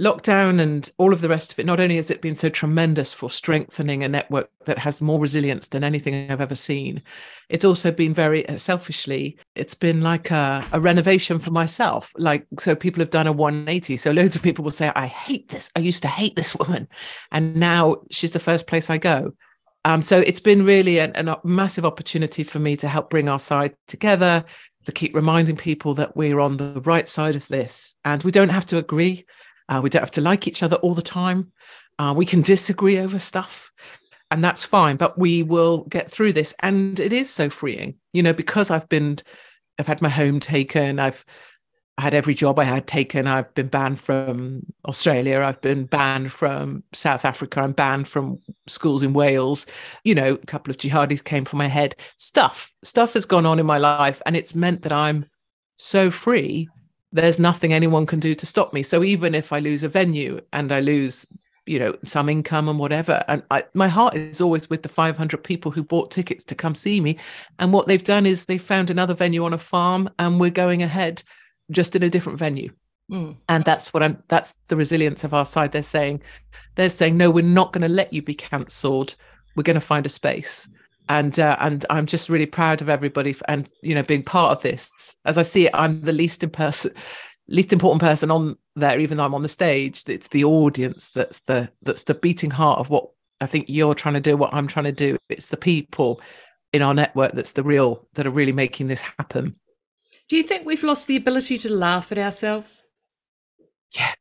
lockdown and all of the rest of it. Not only has it been so tremendous for strengthening a network that has more resilience than anything I've ever seen, it's also been very uh, selfishly. It's been like a, a renovation for myself. Like so, people have done a 180. So loads of people will say, "I hate this. I used to hate this woman, and now she's the first place I go." Um, so it's been really an, an, a massive opportunity for me to help bring our side together, to keep reminding people that we're on the right side of this, and we don't have to agree. Uh, we don't have to like each other all the time. Uh, we can disagree over stuff, and that's fine. But we will get through this, and it is so freeing, you know, because I've been, I've had my home taken. I've had every job I had taken. I've been banned from Australia. I've been banned from South Africa. I'm banned from schools in Wales. You know, a couple of jihadis came for my head. Stuff, stuff has gone on in my life, and it's meant that I'm so free there's nothing anyone can do to stop me. So even if I lose a venue and I lose, you know, some income and whatever, and I, my heart is always with the 500 people who bought tickets to come see me. And what they've done is they found another venue on a farm, and we're going ahead just in a different venue. Mm. And that's what I'm. That's the resilience of our side. They're saying, they're saying, no, we're not going to let you be cancelled. We're going to find a space and uh, and I'm just really proud of everybody f- and you know being part of this. As I see it, I'm the least in person, least important person on there, even though I'm on the stage. It's the audience that's the that's the beating heart of what I think you're trying to do, what I'm trying to do. It's the people in our network that's the real that are really making this happen. Do you think we've lost the ability to laugh at ourselves? Yeah.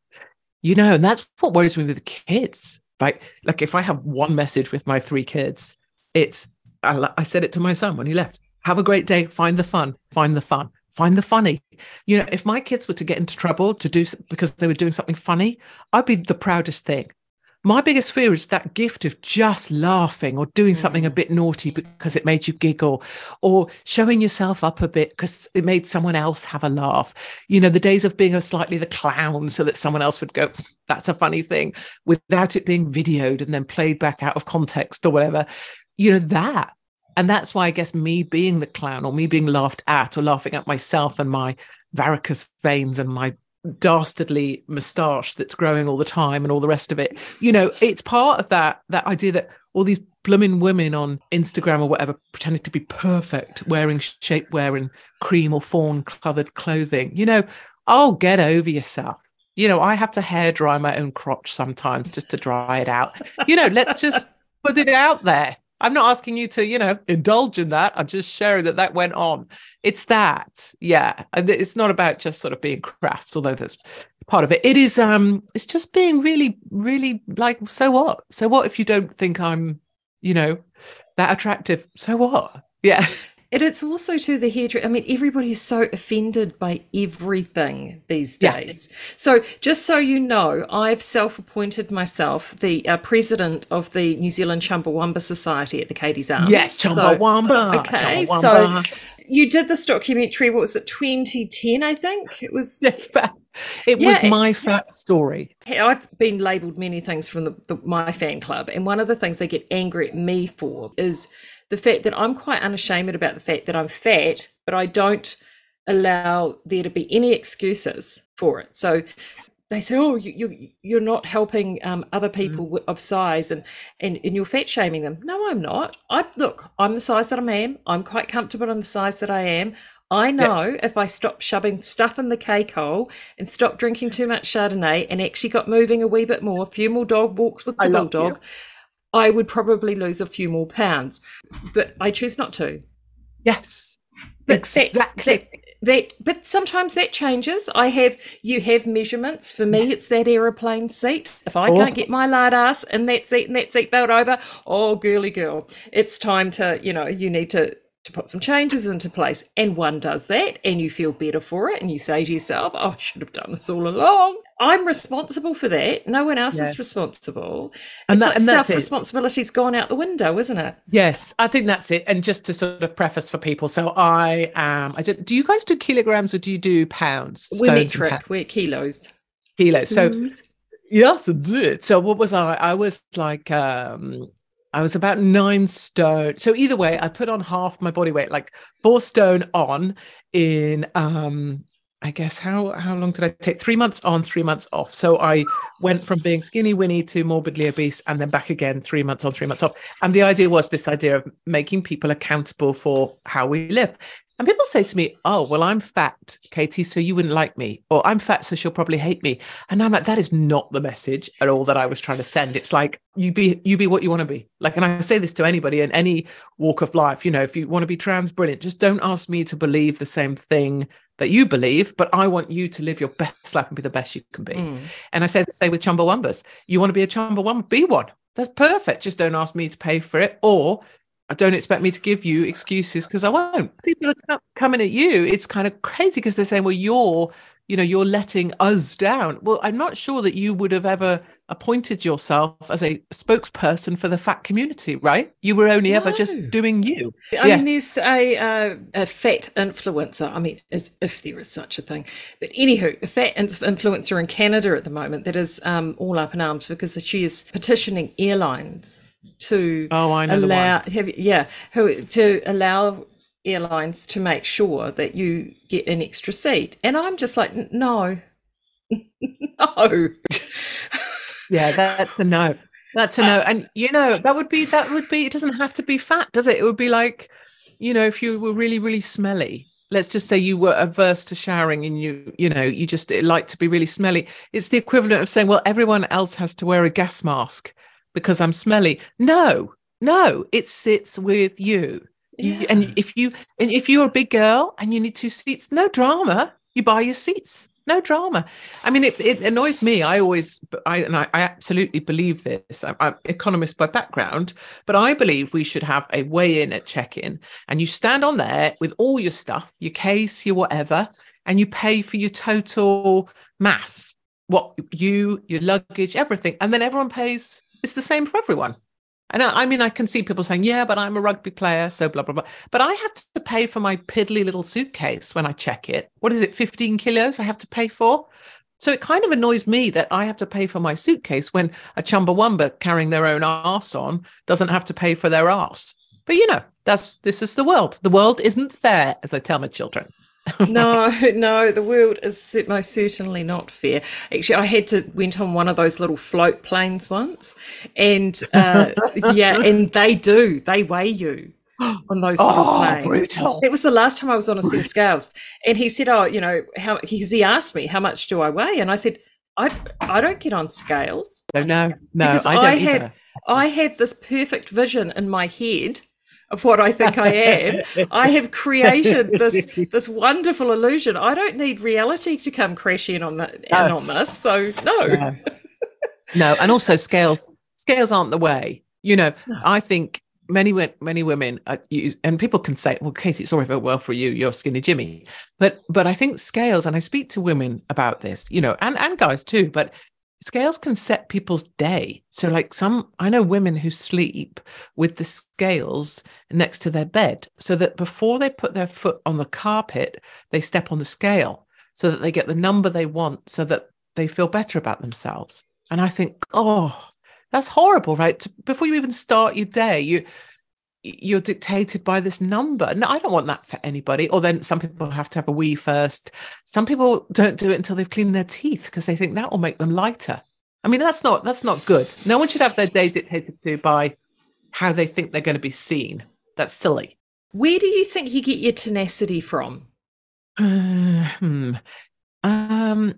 You know, and that's what worries me with the kids. Like, like if I have one message with my three kids, it's I, I said it to my son when he left. Have a great day. Find the fun. Find the fun. Find the funny. You know, if my kids were to get into trouble to do because they were doing something funny, I'd be the proudest thing. My biggest fear is that gift of just laughing or doing something a mm. bit naughty because it made you giggle or showing yourself up a bit because it made someone else have a laugh. You know, the days of being a slightly the clown so that someone else would go, that's a funny thing without it being videoed and then played back out of context or whatever. You know, that. And that's why I guess me being the clown or me being laughed at or laughing at myself and my varicose veins and my dastardly moustache that's growing all the time and all the rest of it. You know it's part of that that idea that all these blooming women on instagram or whatever pretending to be perfect wearing shapewear and cream or fawn coloured clothing. You know oh get over yourself. You know i have to hair dry my own crotch sometimes just to dry it out. You know let's just put it out there i'm not asking you to you know indulge in that. I'm just sharing that that went on. It's that. Yeah. And it's not about just sort of being crass although that's part of it. It is um it's just being really really like so what? So what if you don't think i'm you know that attractive? So what? Yeah And it's also to the hairdresser. I mean, everybody is so offended by everything these Yeah. days. So, just so you know, I've self appointed myself the uh, president of the New Zealand Chumbawamba Society at the Katie's Arms. yes So- chumbawamba okay, chumbawamba. so you did this documentary, what was it, 2010, I think? It was. It Yeah, was my fat story I've been labelled many things from the, the, my fan club, and one of the things they get angry at me for is the fact that I'm quite unashamed about the fact that I'm fat, but I don't allow there to be any excuses for it. So they say, "Oh, you, you you're not helping um, other people mm. of size, and, and and you're fat shaming them." No, I'm not. I look, I'm the size that I am. I'm quite comfortable in the size that I am. I know if I stop shoving stuff in the cake hole and stop drinking too much Chardonnay and actually got moving a wee bit more, a few more dog walks with the bulldog, I would probably lose a few more pounds. But I choose not to. Yes. But exactly. That, that, that, but sometimes that changes. I have you have measurements. For me, it's that aeroplane seat. If I oh. can't get my lard ass in that seat and that seatbelt over, oh girly girl, it's time to, you know, you need to to put some changes into place. And one does that, and you feel better for it, and you say to yourself, oh, I should have done this all along. I'm responsible for that. No one else yeah. is responsible. And it's that, like self responsibility's gone out the window, isn't it? Yes, I think that's it. And just to sort of preface for people, so I am. Um, I do, do you guys do kilograms or do you do pounds? We're metric. We're kilos. Kilos. So yes, I did. So what was I? I was like um I was about nine stone. So either way, I put on half my body weight, like four stone on in um I guess how how long did I take? Three months on, three months off. So I went from being skinny Winnie to morbidly obese and then back again, three months on, three months off. And the idea was this idea of making people accountable for how we live. And people say to me, Oh, well, I'm fat, Katie, so you wouldn't like me. Or I'm fat, so she'll probably hate me. And I'm like, that is not the message at all that I was trying to send. It's like you be you be what you want to be. Like, and I say this to anybody in any walk of life, you know, if you want to be trans, brilliant. Just don't ask me to believe the same thing that you believe, but I want you to live your best life and be the best you can be. Mm. And I say the same with Chumbawambas. You want to be a Chumbawamba, be one. That's perfect. Just don't ask me to pay for it or I don't expect me to give you excuses because I won't. People are coming at you. It's kind of crazy because they're saying, well, you're, you know, you're letting us down. Well, I'm not sure that you would have ever appointed yourself as a spokesperson for the fat community, right? You were only no. ever just doing you. I yeah. mean, there's a, uh, a fat influencer. I mean, as if there is such a thing. But anywho, a fat influencer in Canada at the moment that is um, all up in arms because she is petitioning airlines to oh, I know allow have, yeah who to allow airlines to make sure that you get an extra seat. And i'm just like no. No. Yeah that's a no. That's a no. Uh, and you know that would be that would be it doesn't have to be fat does it? It would be like you know if you were really really smelly. Let's just say you were averse to showering and you you know you just like to be really smelly. It's the equivalent of saying well everyone else has to wear a gas mask because I'm smelly. No, no, it sits with you. Yeah. you. And if you and if you're a big girl and you need two seats, no drama. You buy your seats. No drama. I mean, it, it annoys me. I always, I and I, I absolutely believe this. I'm, I'm economist by background, but I believe we should have a weigh in at check in, and you stand on there with all your stuff, your case, your whatever, and you pay for your total mass, what you, your luggage, everything, and then everyone pays it's the same for everyone. And I, I mean, I can see people saying, yeah, but I'm a rugby player, so blah, blah, blah. But I have to pay for my piddly little suitcase when I check it. What is it, 15 kilos I have to pay for? So it kind of annoys me that I have to pay for my suitcase when a Chumbawamba carrying their own arse on doesn't have to pay for their arse. But you know, that's this is the world. The world isn't fair, as I tell my children. no, no, the world is most certainly not fair. Actually, I had to went on one of those little float planes once, and uh, yeah, and they do they weigh you on those oh, planes. It was the last time I was on a set of scales, and he said, "Oh, you know how?" Because he asked me how much do I weigh, and I said, "I I don't get on scales." No, no, no, because I, I have I have this perfect vision in my head of what I think I am. I have created this this wonderful illusion. I don't need reality to come crashing on that no. on this. So no. no. no. and also scales scales aren't the way. You know, no. I think many many women uh, use, and people can say, "Well, Katie, it's all very well for you. You're skinny Jimmy," but but I think scales, and I speak to women about this, you know, and and guys too. But scales can set people's day. So, like some, I know women who sleep with the scales next to their bed so that before they put their foot on the carpet, they step on the scale so that they get the number they want so that they feel better about themselves. And I think, oh, that's horrible, right? Before you even start your day, you, you're dictated by this number. No, I don't want that for anybody. Or then some people have to have a wee first. Some people don't do it until they've cleaned their teeth because they think that will make them lighter. I mean, that's not that's not good. No one should have their day dictated to by how they think they're going to be seen. That's silly. Where do you think you get your tenacity from? hmm. Um,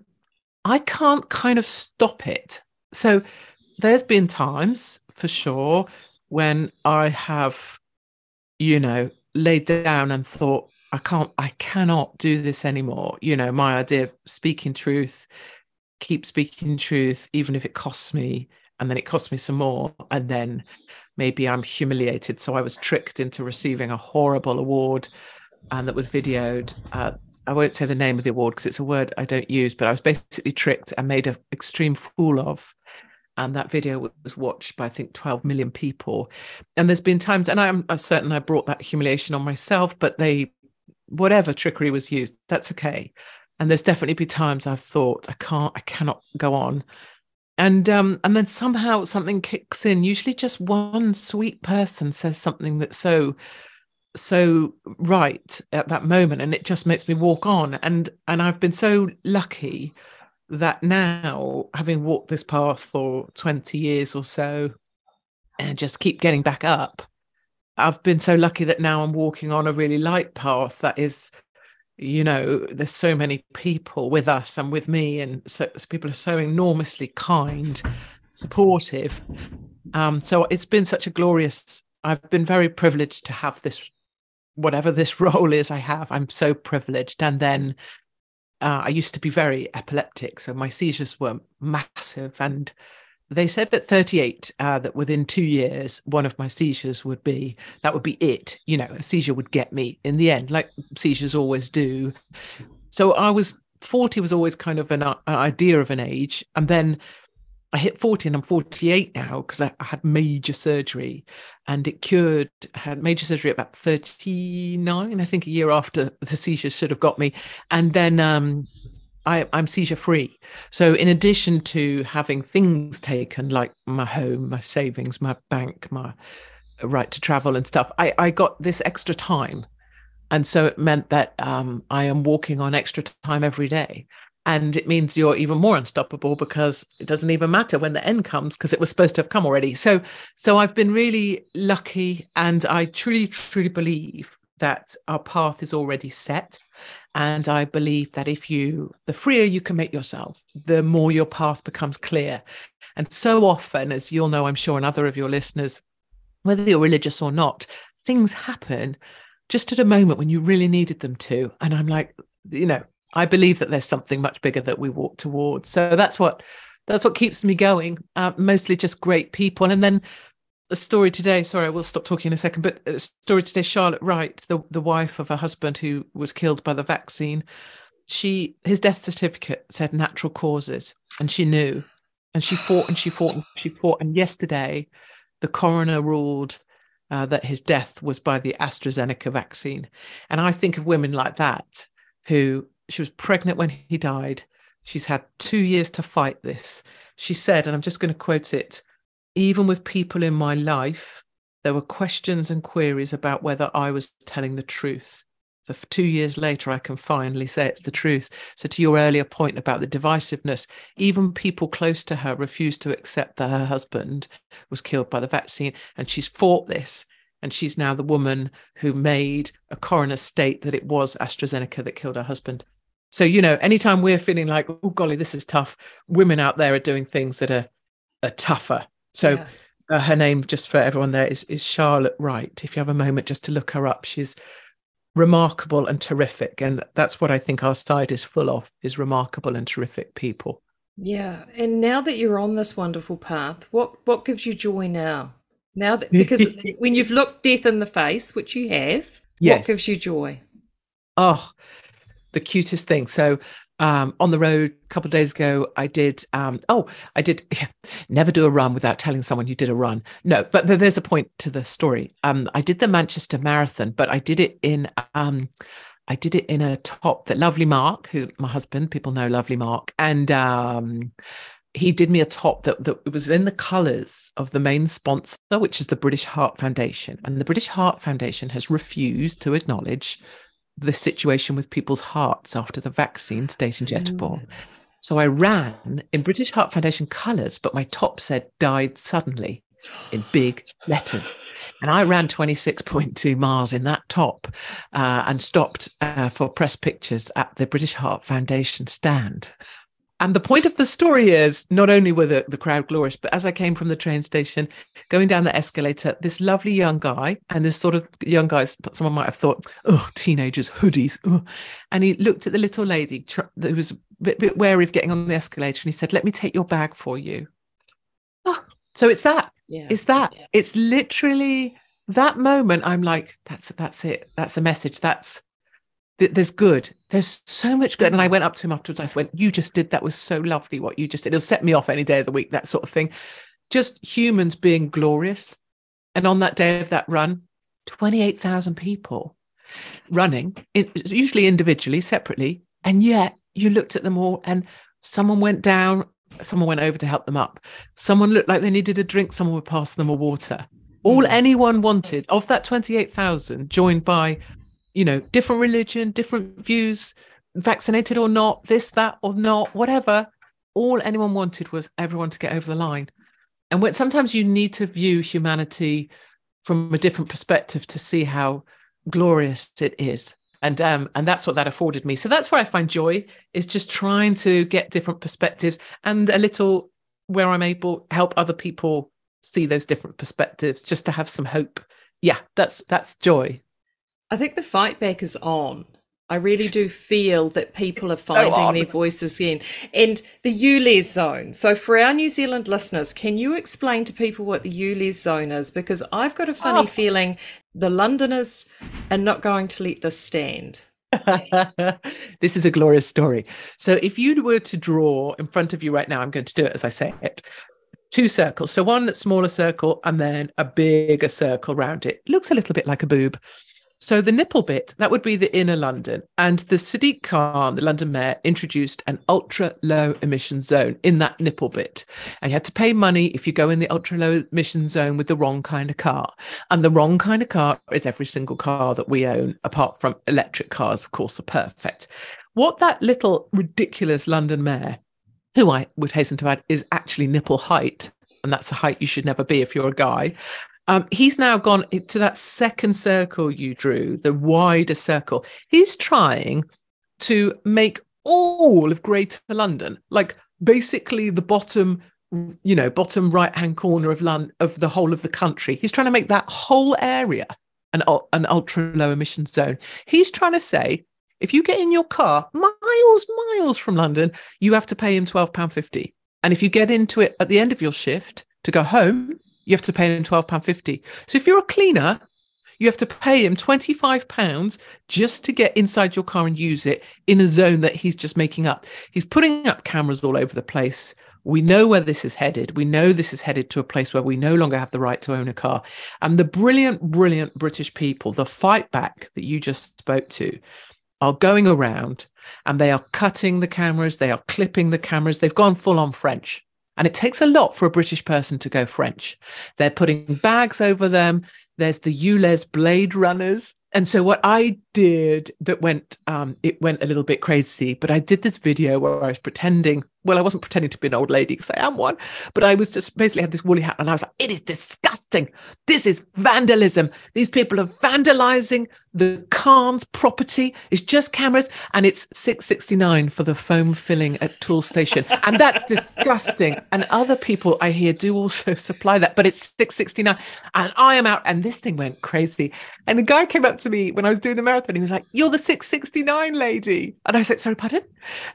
I can't kind of stop it. So there's been times for sure when I have, you know, laid down and thought, I can't, I cannot do this anymore. You know, my idea of speaking truth, keep speaking truth, even if it costs me, and then it costs me some more. And then maybe I'm humiliated. So I was tricked into receiving a horrible award and that was videoed. Uh, I won't say the name of the award because it's a word I don't use, but I was basically tricked and made an extreme fool of and that video was watched by I think 12 million people. And there's been times, and I'm, certain I brought that humiliation on myself, but they, whatever trickery was used, that's okay. And there's definitely been times I've thought I can't, I cannot go on. And um, and then somehow something kicks in. Usually, just one sweet person says something that's so so right at that moment and it just makes me walk on and and I've been so lucky that now, having walked this path for 20 years or so, and just keep getting back up, I've been so lucky that now I'm walking on a really light path that is, you know, there's so many people with us and with me, and so, so people are so enormously kind, supportive. Um, so it's been such a glorious. I've been very privileged to have this, whatever this role is I have. I'm so privileged, and then uh, I used to be very epileptic, so my seizures were massive. And they said at 38 uh, that within two years, one of my seizures would be that would be it. You know, a seizure would get me in the end, like seizures always do. So I was 40 was always kind of an, uh, an idea of an age, and then I hit 40 and I'm 48 now because I, I, had major surgery and it cured, I had major surgery at about 39, I think a year after the seizures should have got me. And then um, I, I'm seizure free. So, in addition to having things taken like my home, my savings, my bank, my right to travel and stuff, I, I got this extra time. And so it meant that um, I am walking on extra time every day and it means you're even more unstoppable because it doesn't even matter when the end comes because it was supposed to have come already. So so i've been really lucky and i truly truly believe that our path is already set. And i believe that if you the freer you can make yourself the more your path becomes clear. And so often as you'll know i'm sure and other of your listeners whether you're religious or not things happen just at a moment when you really needed them to. And i'm like you know I believe that there's something much bigger that we walk towards. So that's what that's what keeps me going. Uh, mostly just great people, and then the story today. Sorry, I will stop talking in a second. But the story today, Charlotte Wright, the the wife of a husband who was killed by the vaccine, she his death certificate said natural causes, and she knew, and she fought and she fought and she fought. And yesterday, the coroner ruled. Uh, that his death was by the AstraZeneca vaccine. And I think of women like that who she was pregnant when he died. She's had two years to fight this. She said, and I'm just going to quote it even with people in my life, there were questions and queries about whether I was telling the truth. So, two years later, I can finally say it's the truth. So, to your earlier point about the divisiveness, even people close to her refused to accept that her husband was killed by the vaccine. And she's fought this. And she's now the woman who made a coroner state that it was AstraZeneca that killed her husband. So, you know, anytime we're feeling like, oh, golly, this is tough, women out there are doing things that are, are tougher. So, yeah. uh, her name, just for everyone there, is, is Charlotte Wright. If you have a moment just to look her up, she's remarkable and terrific. And that's what I think our side is full of, is remarkable and terrific people. Yeah. And now that you're on this wonderful path, what, what gives you joy now? Now that, because when you've looked death in the face, which you have, yes. what gives you joy? Oh, the cutest thing. So um, on the road a couple of days ago, I did. Um, oh, I did. never do a run without telling someone you did a run. No, but there's a point to the story. Um, I did the Manchester Marathon, but I did it in. Um, I did it in a top that Lovely Mark, who's my husband. People know Lovely Mark, and um, he did me a top that, that was in the colours of the main sponsor, which is the British Heart Foundation. And the British Heart Foundation has refused to acknowledge the situation with people's hearts after the vaccine state injectable. Mm. So I ran in British Heart Foundation colours, but my top said died suddenly in big letters. And I ran 26.2 miles in that top uh, and stopped uh, for press pictures at the British Heart Foundation stand. And the point of the story is not only were the, the crowd glorious, but as I came from the train station, going down the escalator, this lovely young guy, and this sort of young guys, someone might have thought, oh, teenagers, hoodies. Oh. And he looked at the little lady tr- who was a bit, bit wary of getting on the escalator and he said, let me take your bag for you. Oh, so it's that. Yeah. It's that. Yeah. It's literally that moment. I'm like, that's that's it. That's a message. That's there's good. There's so much good. And I went up to him afterwards. I went, You just did that was so lovely what you just did. It'll set me off any day of the week, that sort of thing. Just humans being glorious. And on that day of that run, 28,000 people running, usually individually, separately. And yet you looked at them all and someone went down, someone went over to help them up. Someone looked like they needed a drink, someone would pass them a water. All mm. anyone wanted of that 28,000, joined by you know, different religion, different views, vaccinated or not, this, that, or not, whatever. All anyone wanted was everyone to get over the line. And when, sometimes you need to view humanity from a different perspective to see how glorious it is. And um, and that's what that afforded me. So that's where I find joy is just trying to get different perspectives and a little where I'm able help other people see those different perspectives, just to have some hope. Yeah, that's that's joy. I think the fight back is on. I really do feel that people are finding their voices again. And the ULEZ zone. So, for our New Zealand listeners, can you explain to people what the ULEZ zone is? Because I've got a funny oh. feeling the Londoners are not going to let this stand. this is a glorious story. So, if you were to draw in front of you right now, I'm going to do it as I say it. Two circles. So, one smaller circle and then a bigger circle around it. Looks a little bit like a boob. So the nipple bit, that would be the inner London. And the Sadiq Khan, the London mayor, introduced an ultra low emission zone in that nipple bit. And you had to pay money if you go in the ultra low emission zone with the wrong kind of car. And the wrong kind of car is every single car that we own, apart from electric cars, of course, are perfect. What that little ridiculous London mayor, who I would hasten to add is actually nipple height, and that's a height you should never be if you're a guy, um, he's now gone to that second circle you drew, the wider circle. He's trying to make all of Greater London, like basically the bottom, you know, bottom right hand corner of of the whole of the country. He's trying to make that whole area an, an ultra low emission zone. He's trying to say, if you get in your car miles, miles from London, you have to pay him £12.50. And if you get into it at the end of your shift to go home, you have to pay him £12.50. So if you're a cleaner, you have to pay him £25 just to get inside your car and use it in a zone that he's just making up. He's putting up cameras all over the place. We know where this is headed. We know this is headed to a place where we no longer have the right to own a car. And the brilliant, brilliant British people, the fight back that you just spoke to, are going around and they are cutting the cameras, they are clipping the cameras, they've gone full on French. And it takes a lot for a British person to go French. They're putting bags over them. There's the ULEZ Blade Runners. And so what I did that went, um, it went a little bit crazy, but I did this video where I was pretending well, I wasn't pretending to be an old lady because I am one, but I was just basically had this woolly hat and I was like, it is disgusting. This is vandalism. These people are vandalizing the Khan's property. It's just cameras and it's 669 for the foam filling at Toolstation. And that's disgusting. And other people I hear do also supply that, but it's 669. And I am out. And this thing went crazy. And the guy came up to me when I was doing the marathon. He was like, You're the 669 lady. And I said, Sorry, pardon?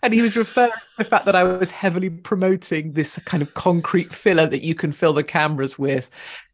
And he was referring to the fact that I was heavily promoting this kind of concrete filler that you can fill the cameras with.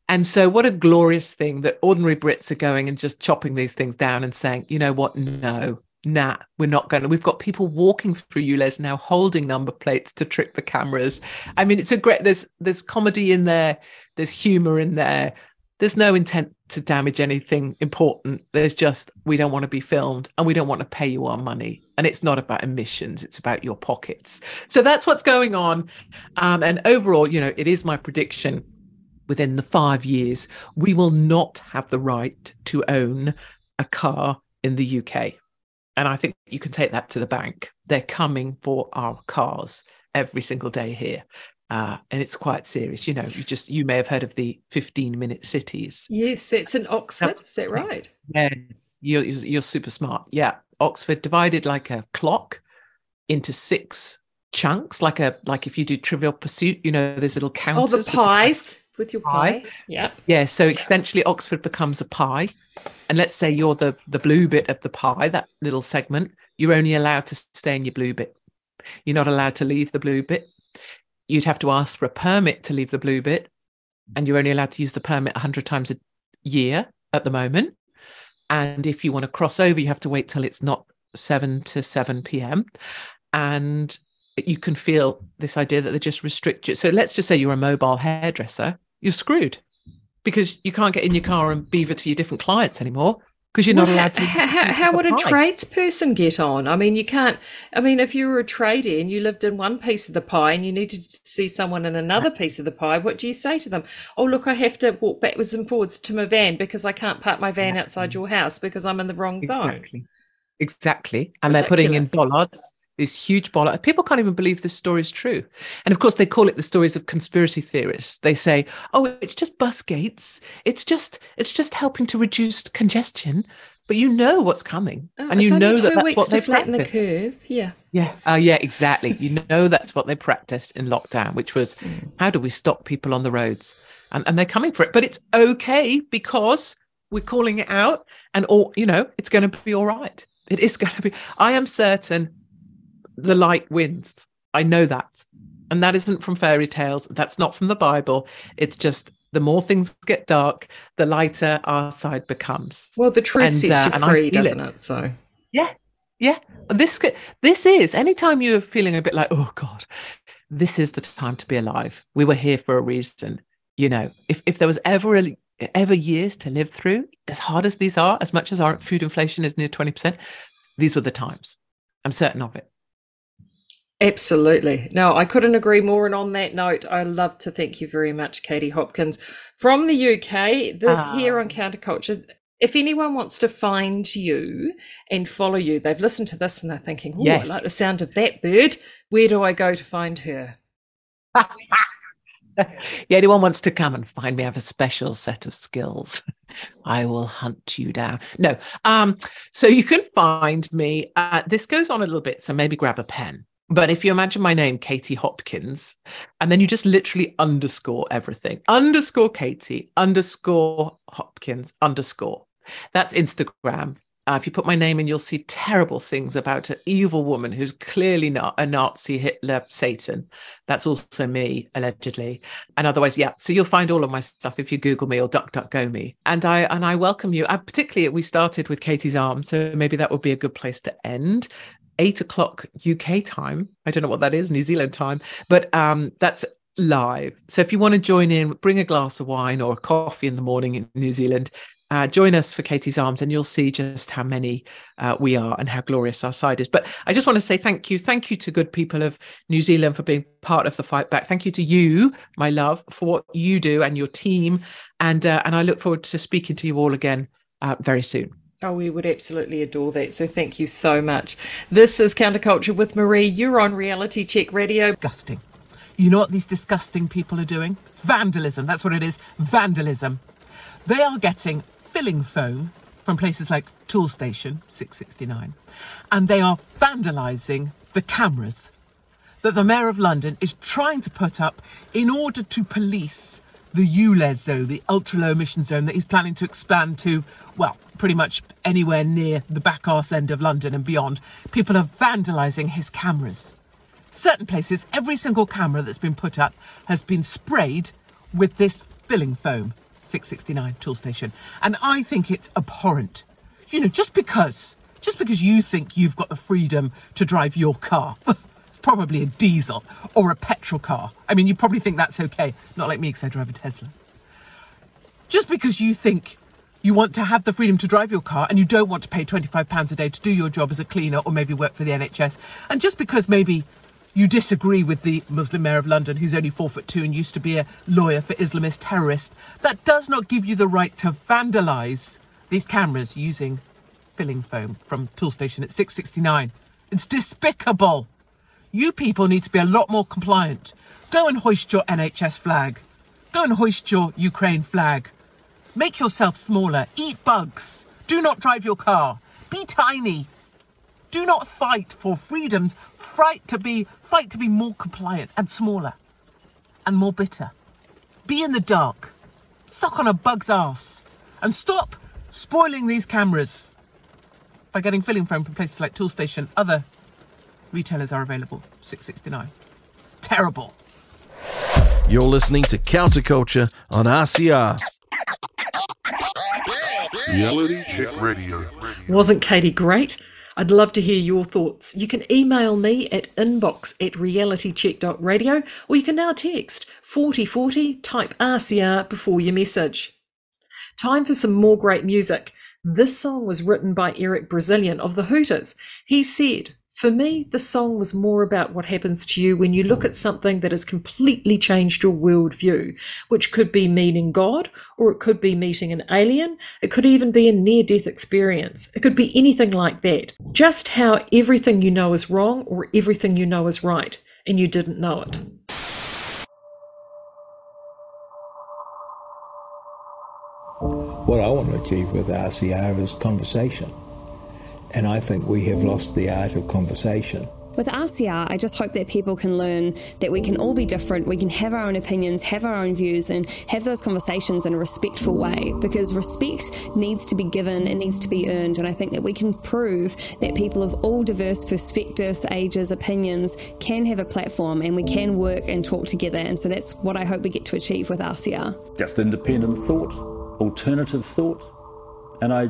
And so, what a glorious thing that ordinary Brits are going and just chopping these things down and saying, you know what? No, nah, we're not going to. We've got people walking through ULEZ now holding number plates to trick the cameras. I mean, it's a great, there's, there's comedy in there, there's humor in there. There's no intent to damage anything important. There's just, we don't want to be filmed and we don't want to pay you our money. And it's not about emissions, it's about your pockets. So that's what's going on. Um, and overall, you know, it is my prediction within the five years, we will not have the right to own a car in the UK. And I think you can take that to the bank. They're coming for our cars every single day here. Uh, and it's quite serious. You know, you just you may have heard of the 15 minute cities. Yes, it's in Oxford. Is that right? Yes, you're you're super smart. Yeah, Oxford divided like a clock into six chunks, like a like if you do Trivial Pursuit, you know, there's little counters. Oh, the pies with, your pie. pie. Yeah. Yeah. So essentially, Oxford becomes a pie, and let's say you're the the blue bit of the pie, that little segment. You're only allowed to stay in your blue bit. You're not allowed to leave the blue bit you'd have to ask for a permit to leave the blue bit, and you're only allowed to use the permit 100 times a year at the moment. And if you want to cross over, you have to wait till it's not 7 to 7 p.m. And you can feel this idea that they just restrict you. So let's just say you're a mobile hairdresser, you're screwed because you can't get in your car and beaver to your different clients anymore because you're not well, allowed to. How, how would a tradesperson get on? I mean, you can't. I mean, if you were a tradie and you lived in one piece of the pie and you needed to see someone in another piece of the pie, what do you say to them? Oh, look, I have to walk backwards and forwards to my van because I can't park my van outside your house because I'm in the wrong zone. Exactly. Exactly. And Ridiculous. they're putting in bollards this huge bollock. People can't even believe this story is true. And of course, they call it the stories of conspiracy theorists. They say, "Oh, it's just bus gates. It's just it's just helping to reduce congestion." But you know what's coming, oh, and you know that that's what they flatten practice. the curve. Yeah, yeah, oh, uh, yeah, exactly. you know that's what they practiced in lockdown, which was mm. how do we stop people on the roads, and and they're coming for it. But it's okay because we're calling it out, and all you know, it's going to be all right. It is going to be. I am certain the light wins. I know that. And that isn't from fairy tales. That's not from the Bible. It's just the more things get dark, the lighter our side becomes. Well, the truth and, sets uh, you free, doesn't it. it? So yeah, yeah. This this is anytime you're feeling a bit like, oh God, this is the time to be alive. We were here for a reason. You know, if if there was ever a, ever years to live through, as hard as these are, as much as our food inflation is near twenty percent, these were the times. I'm certain of it. Absolutely. No, I couldn't agree more. And on that note, I love to thank you very much, Katie Hopkins from the UK. This here on Counterculture. If anyone wants to find you and follow you, they've listened to this and they're thinking, "Oh, yes. I like the sound of that bird." Where do I go to find her? yeah, anyone wants to come and find me, I have a special set of skills. I will hunt you down. No, um, so you can find me. Uh, this goes on a little bit, so maybe grab a pen. But if you imagine my name, Katie Hopkins, and then you just literally underscore everything underscore Katie, underscore Hopkins, underscore. That's Instagram. Uh, if you put my name in, you'll see terrible things about an evil woman who's clearly not a Nazi, Hitler, Satan. That's also me, allegedly. And otherwise, yeah. So you'll find all of my stuff if you Google me or DuckDuckGo me. And I and I welcome you. I, particularly, we started with Katie's Arm, so maybe that would be a good place to end eight o'clock UK time. I don't know what that is, New Zealand time, but um, that's live. So if you want to join in, bring a glass of wine or a coffee in the morning in New Zealand. Uh, join us for Katie's Arms, and you'll see just how many uh, we are and how glorious our side is. But I just want to say thank you. Thank you to good people of New Zealand for being part of the fight back. Thank you to you, my love, for what you do and your team. And uh, and I look forward to speaking to you all again uh, very soon. Oh, we would absolutely adore that. So thank you so much. This is Counterculture with Maree. You're on Reality Check Radio. Disgusting. You know what these disgusting people are doing? It's vandalism. That's what it is. Vandalism. They are getting filling foam from places like Toolstation 669 and they are vandalising the cameras that the Mayor of London is trying to put up in order to police the ULEZ zone, the ultra low emission zone that he's planning to expand to, well, pretty much anywhere near the back arse end of London and beyond. People are vandalising his cameras. Certain places, every single camera that's been put up has been sprayed with this filling foam, 669 Toolstation. And I think it's abhorrent. You know, just because, just because you think you've got the freedom to drive your car. probably a diesel or a petrol car. I mean, you probably think that's okay. Not like me because I drive a Tesla. just because you think you want to have the freedom to drive your car and you don't want to pay £25 a day to do your job as a cleaner or maybe work for the NHS, and just because maybe you disagree with the Muslim mayor of London, who's only four foot two and used to be a lawyer for Islamist terrorists, that does not give you the right to vandalise these cameras using filling foam from Toolstation at 669. It's despicable. You people need to be a lot more compliant. Go and hoist your NHS flag. Go and hoist your Ukraine flag. Make yourself smaller. Eat bugs. Do not drive your car. Be tiny. Do not fight for freedoms. Fight to be fight to be more compliant and smaller and more bitter. Be in the dark. Suck on a bug's ass. And stop spoiling these cameras by getting filling from places like Toolstation. Other retailers are available. 669. Terrible. You're listening to Counterculture on RCR. Reality Check Radio. Wasn't Katie great? I'd love to hear your thoughts. You can email me at inbox at realitycheck.radio or you can now text 4040, type RCR before your message. Time for some more great music. This song was written by Eric Bazilian of the Hooters. He said, for me, the song was more about what happens to you when you look at something that has completely changed your worldview, which could be meeting God, or it could be meeting an alien, it could even be a near death experience. It could be anything like that. Just how everything you know is wrong or everything you know is right, and you didn't know it. What I want to achieve with RCR is conversation. And I think we have lost the art of conversation. With RCR, I just hope that people can learn that we can all be different, we can have our own opinions, have our own views, and have those conversations in a respectful way because respect needs to be given, it needs to be earned. And I think that we can prove that people of all diverse perspectives, ages, opinions can have a platform and we can work and talk together. And so that's what I hope we get to achieve with RCR. Just independent thought, alternative thought. And I,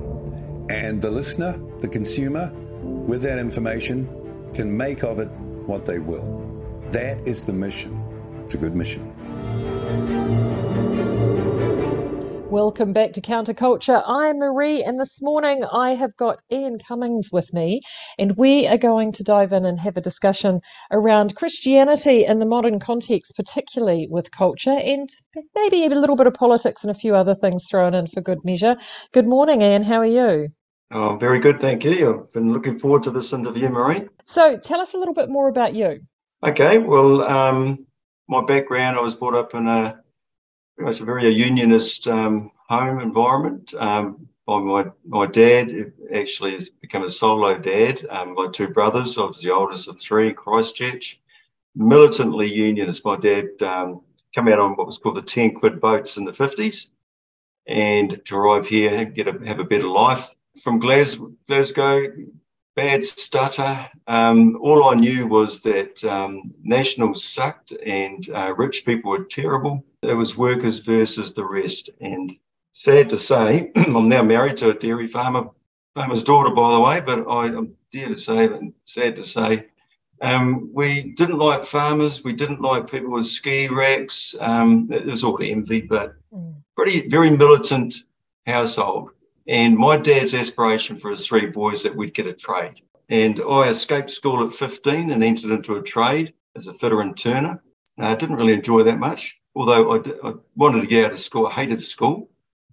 And the listener, the consumer, with that information, can make of it what they will. That is the mission. It's a good mission. Welcome back to Counterculture. I'm Maree, and this morning I have got Ian Cummings with me, and we are going to dive in and have a discussion around Christianity in the modern context, particularly with culture, and maybe a little bit of politics and a few other things thrown in for good measure. Good morning, Ian. How are you? Oh, very good, thank you. I've been looking forward to this interview, Maree. So, tell us a little bit more about you. Okay, well, um, my background, I was brought up in a pretty much a very unionist um, home environment um, by my, my dad. Actually has become a solo dad. Um, my two brothers, I was the oldest of three in Christchurch. Militantly unionist. My dad um, came out on what was called the 10 quid boats in the 50s and to arrive here and get a, have a better life from Glasgow, Glasgow bad stutter. Um, all I knew was that um, nationals sucked and uh, rich people were terrible. It was workers versus the rest. And sad to say, I'm now married to a dairy farmer, farmer's daughter, by the way, but I, am dear to say, and sad to say, um, we didn't like farmers. We didn't like people with ski racks. Um, it was all envy, but mm. pretty, very militant household. And my dad's aspiration for his three boys that we'd get a trade. And I escaped school at 15 and entered into a trade as a fitter and turner. I didn't really enjoy that much, although I, I, wanted to get out of school. I hated school,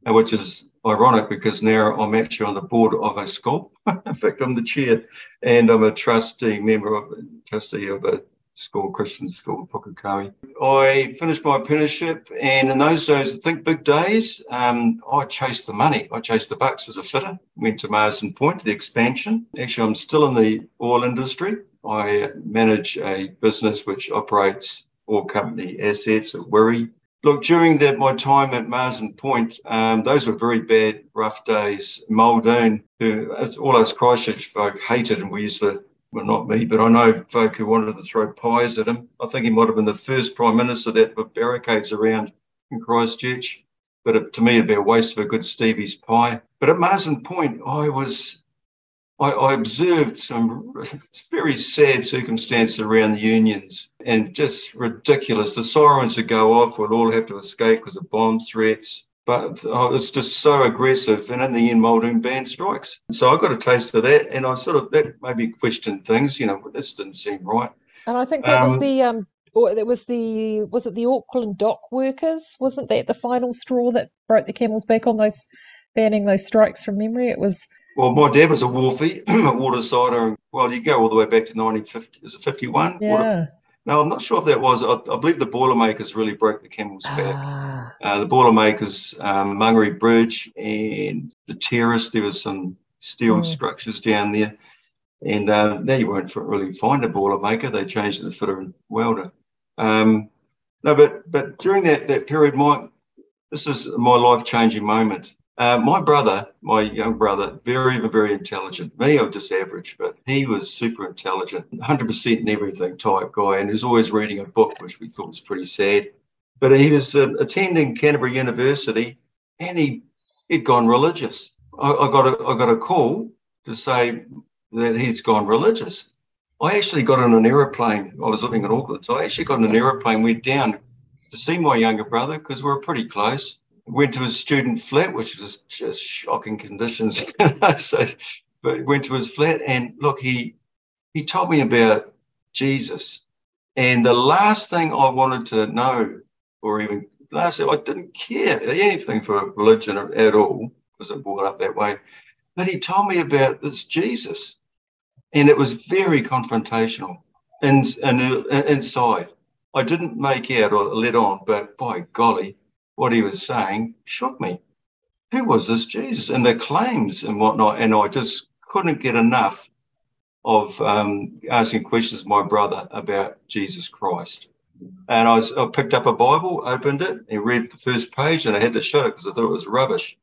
uh, which is ironic because now I'm actually on the board of a school. In fact, I'm the chair and I'm a trustee member of trustee of a school, Christian school, Pukekohe. I finished my apprenticeship, and in those days, I think big days, um, I chased the money. I chased the bucks as a fitter. Went to Marsden Point, the expansion. Actually, I'm still in the oil industry. I manage a business which operates oil company assets at Wiri, Look, during that my time at Marsden Point, um, those were very bad, rough days. Muldoon, who all us Christchurch folk hated, and we used to, well, not me, but I know folk who wanted to throw pies at him. I think he might have been the first prime minister that put barricades around in Christchurch. But it, to me, it'd be a waste of a good Stevie's pie. But at Marsden Point, I was I, I, observed some very sad circumstances around the unions and just ridiculous. The sirens would go off, we'd all have to escape because of bomb threats. But oh, it's just so aggressive. And in the end, Muldoon banned strikes. So I got a taste of that. And I sort of, that maybe questioned things, you know, this didn't seem right. And I think that um, was the, um, or it was the, was it the Auckland dock workers? Wasn't that the final straw that broke the camel's back on those, banning those strikes from memory? It was, well, my dad was a wharfie, a watersider. Well, you go all the way back to 1950, is it 51? Yeah. Water, no, I'm not sure if that was. I, I believe the Boilermakers really broke the camel's back. Ah. Uh, the Boilermakers, um, Mangere Bridge, and the terrace. There was some steel mm. structures down there, and uh, now you won't really find a Boilermaker. They changed to fitter and welder. Um, no, but but during that that period, my this is my life changing moment. Uh, my brother, my young brother, very, very intelligent. Me, I'm just average, but he was super intelligent, 100% in everything type guy, and he was always reading a book, which we thought was pretty sad. But he was uh, attending Canterbury University, and he he'd gone religious. I, I got a I got a call to say that he's gone religious. I actually got on an aeroplane. I was living in Auckland, so I actually got on an aeroplane, went down to see my younger brother because we were pretty close went to his student flat, which was just shocking conditions. so, but went to his flat and look, he he told me about Jesus. And the last thing I wanted to know, or even last I didn't care anything for religion at all, because it brought up that way. But he told me about this Jesus. And it was very confrontational and, in, inside. I didn't make out or let on, but by golly, what he was saying shook me. Who was this Jesus? And the claims and whatnot. And I just couldn't get enough of um, asking questions of my brother about Jesus Christ. And I, was, I, picked up a Bible, opened it, and read the first page, and I had to shut it because I thought it was rubbish.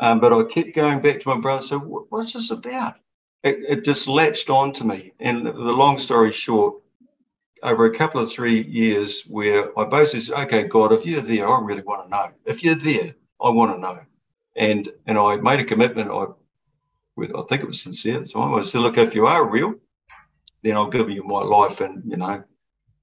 Um, but I kept going back to my brother. So, what's this about? It, it just latched on to me. And the long story short, over a couple of three years where I basically said, okay, God, if you're there, I really want to know. If you're there, I want to know. And and I made a commitment. I with I think it was sincere time. I said, look, if you are real, then I'll give you my life. And you know,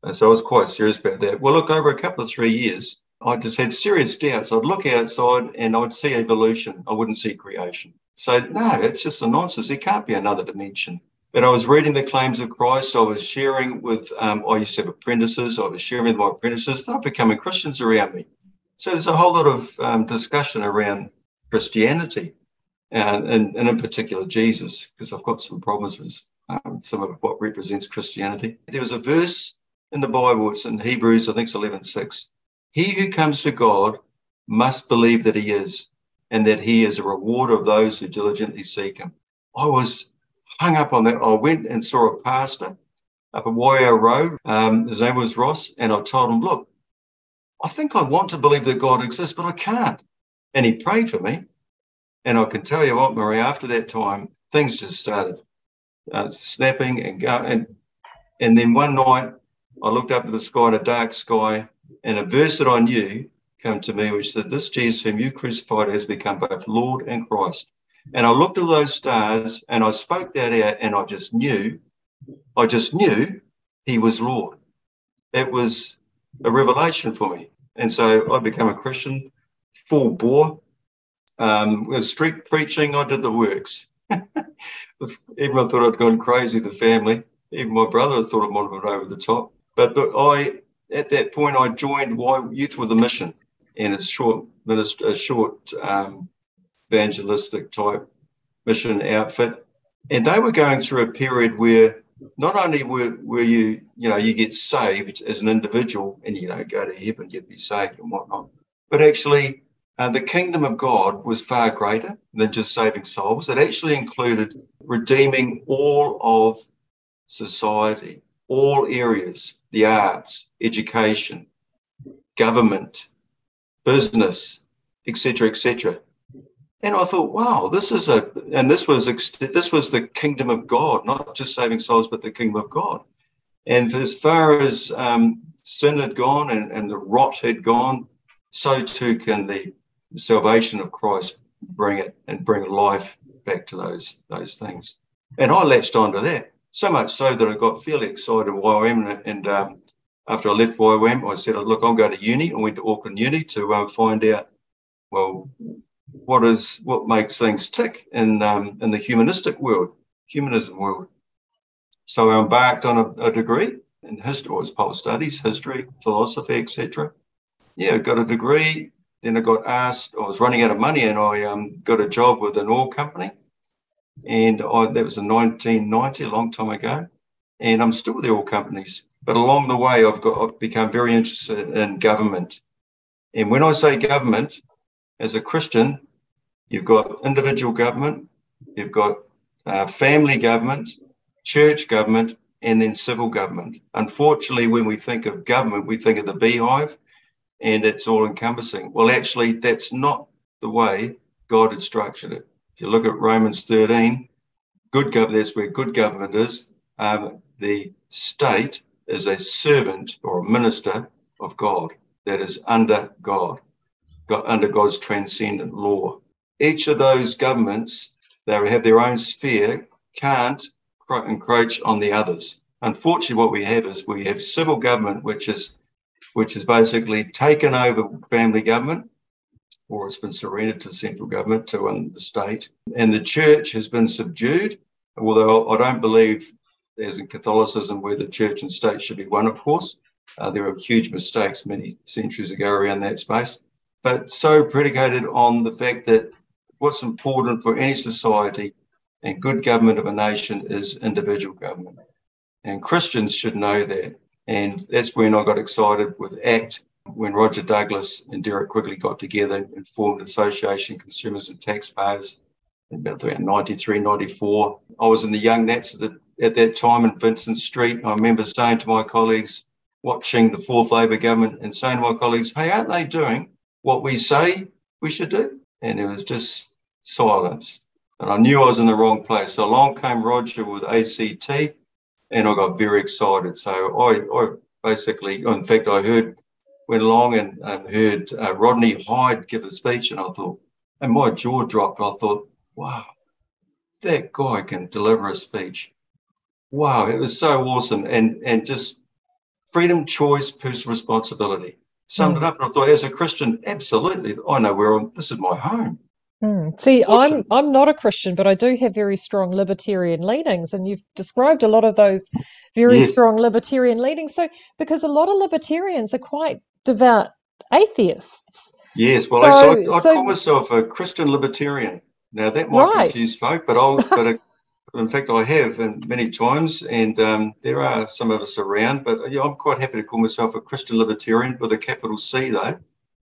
and so I was quite serious about that. Well, look, over a couple of three years, I just had serious doubts. I'd look outside and I'd see evolution. I wouldn't see creation. So no, it's just a nonsense. There can't be another dimension. But I was reading the claims of Christ. I was sharing with, um, I used to have apprentices. I was sharing with my apprentices. They're becoming Christians around me. So there's a whole lot of um, discussion around Christianity and, and, and, in particular Jesus, because I've got some problems with um, some of what represents Christianity. There was a verse in the Bible, it's in Hebrews, I think it's 11 6. He who comes to God must believe that he is, and that he is a rewarder of those who diligently seek him. I was hung up on that. I went and saw a pastor up at Waio Road. Um, his name was Ross, and I told him, look, I think I want to believe that God exists, but I can't. And he prayed for me. And I can tell you what, Maree, after that time, things just started uh, snapping and going. And, and then one night, I looked up at the sky in a dark sky, and a verse that I knew came to me, which said, This Jesus whom you crucified has become both Lord and Christ. And I looked at those stars and I spoke that out and I just knew, I just knew he was Lord. It was a revelation for me. And so I became a Christian, full bore. Um, with street preaching, I did the works. Everyone thought I'd gone crazy, the family. Even my brother thought I might have gone over the top. But the, I, at that point, I joined Y Youth with a Mission and a short, a short um, evangelistic type mission outfit. And they were going through a period where not only were, were you, you know, you get saved as an individual and you don't go to heaven, you'd be saved and whatnot, but actually uh, the kingdom of God was far greater than just saving souls. It actually included redeeming all of society, all areas, the arts, education, government, business, etc., etc. And I thought, wow, this is a, and this was this was the kingdom of God, not just saving souls, but the kingdom of God. And as far as um, sin had gone and, and the rot had gone, so too can the salvation of Christ bring it and bring life back to those those things. And I latched onto that so much so that I got fairly excited YWAM. And, and um, after I left YWAM, I said, "Look, I'm going to uni." I went to Auckland Uni to uh, find out, well, what is what makes things tick in um, in the humanistic world, humanism world. So I embarked on a, a degree in history, or pole studies, history, philosophy, etc. Yeah, got a degree. Then I got asked. I was running out of money, and I um, got a job with an oil company. And I, that was in 1990, a long time ago. And I'm still with the oil companies. But along the way, I've got I've become very interested in government. And when I say government, as a Christian, you've got individual government, you've got uh, family government, church government, and then civil government. Unfortunately, when we think of government, we think of the beehive and it's all encompassing. Well, actually, that's not the way God had structured it. If you look at Romans 13, good government, that's where good government is. Um, the state is a servant or a minister of God that is under God, God under God's transcendent law. Each of those governments, they have their own sphere, can't encroach on the others. Unfortunately, what we have is we have civil government, which is which has basically taken over family government, or it's been surrendered to central government, to um, the state, and the church has been subdued. Although I don't believe, as in Catholicism, where the church and state should be one, of course. Uh, there were huge mistakes many centuries ago around that space, but so predicated on the fact that what's important for any society and good government of a nation is individual government. And Christians should know that. And that's when I got excited with ACT, when Roger Douglas and Derek Quigley got together and formed Association Consumers and Taxpayers in about 93, 94. I was in the Young Nats at, the, at that time in Vincent Street. I remember saying to my colleagues, watching the fourth Labor government and saying to my colleagues, hey, aren't they doing what we say we should do? And it was just silence. And I knew I was in the wrong place. So along came Roger with ACT, and I got very excited. So I, I basically, in fact, I heard, went along and um, heard uh, Rodney Hide give a speech, and I thought, and my jaw dropped. I thought, wow, that guy can deliver a speech. Wow, it was so awesome. And, and just freedom, choice, personal responsibility. Summed mm. it up. And I thought, as a Christian, absolutely, I know where I'm, this is my home. Mm. See, I'm I'm not a Christian, but I do have very strong libertarian leanings, and you've described a lot of those very yes. strong libertarian leanings. So, because a lot of libertarians are quite devout atheists. Yes, well, so, I, I, I so, call myself a Christian libertarian. Now that might right. confuse folk, but I'll but a, in fact I have and many times, and um, there are some of us around. But yeah, I'm quite happy to call myself a Christian libertarian with a capital C though,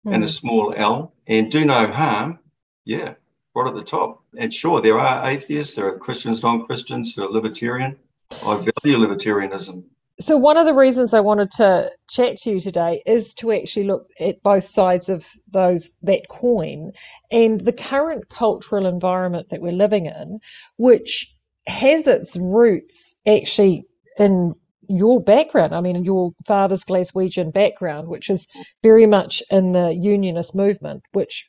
mm. and a hmm. small L, and do no harm yeah, right at the top. And sure, there are atheists, there are Christians, non Christians who are libertarian. I value libertarianism. So, one of the reasons I wanted to chat to you today is to actually look at both sides of those that coin and the current cultural environment that we're living in, which has its roots actually in your background. I mean, your father's Glaswegian background, which is very much in the unionist movement, which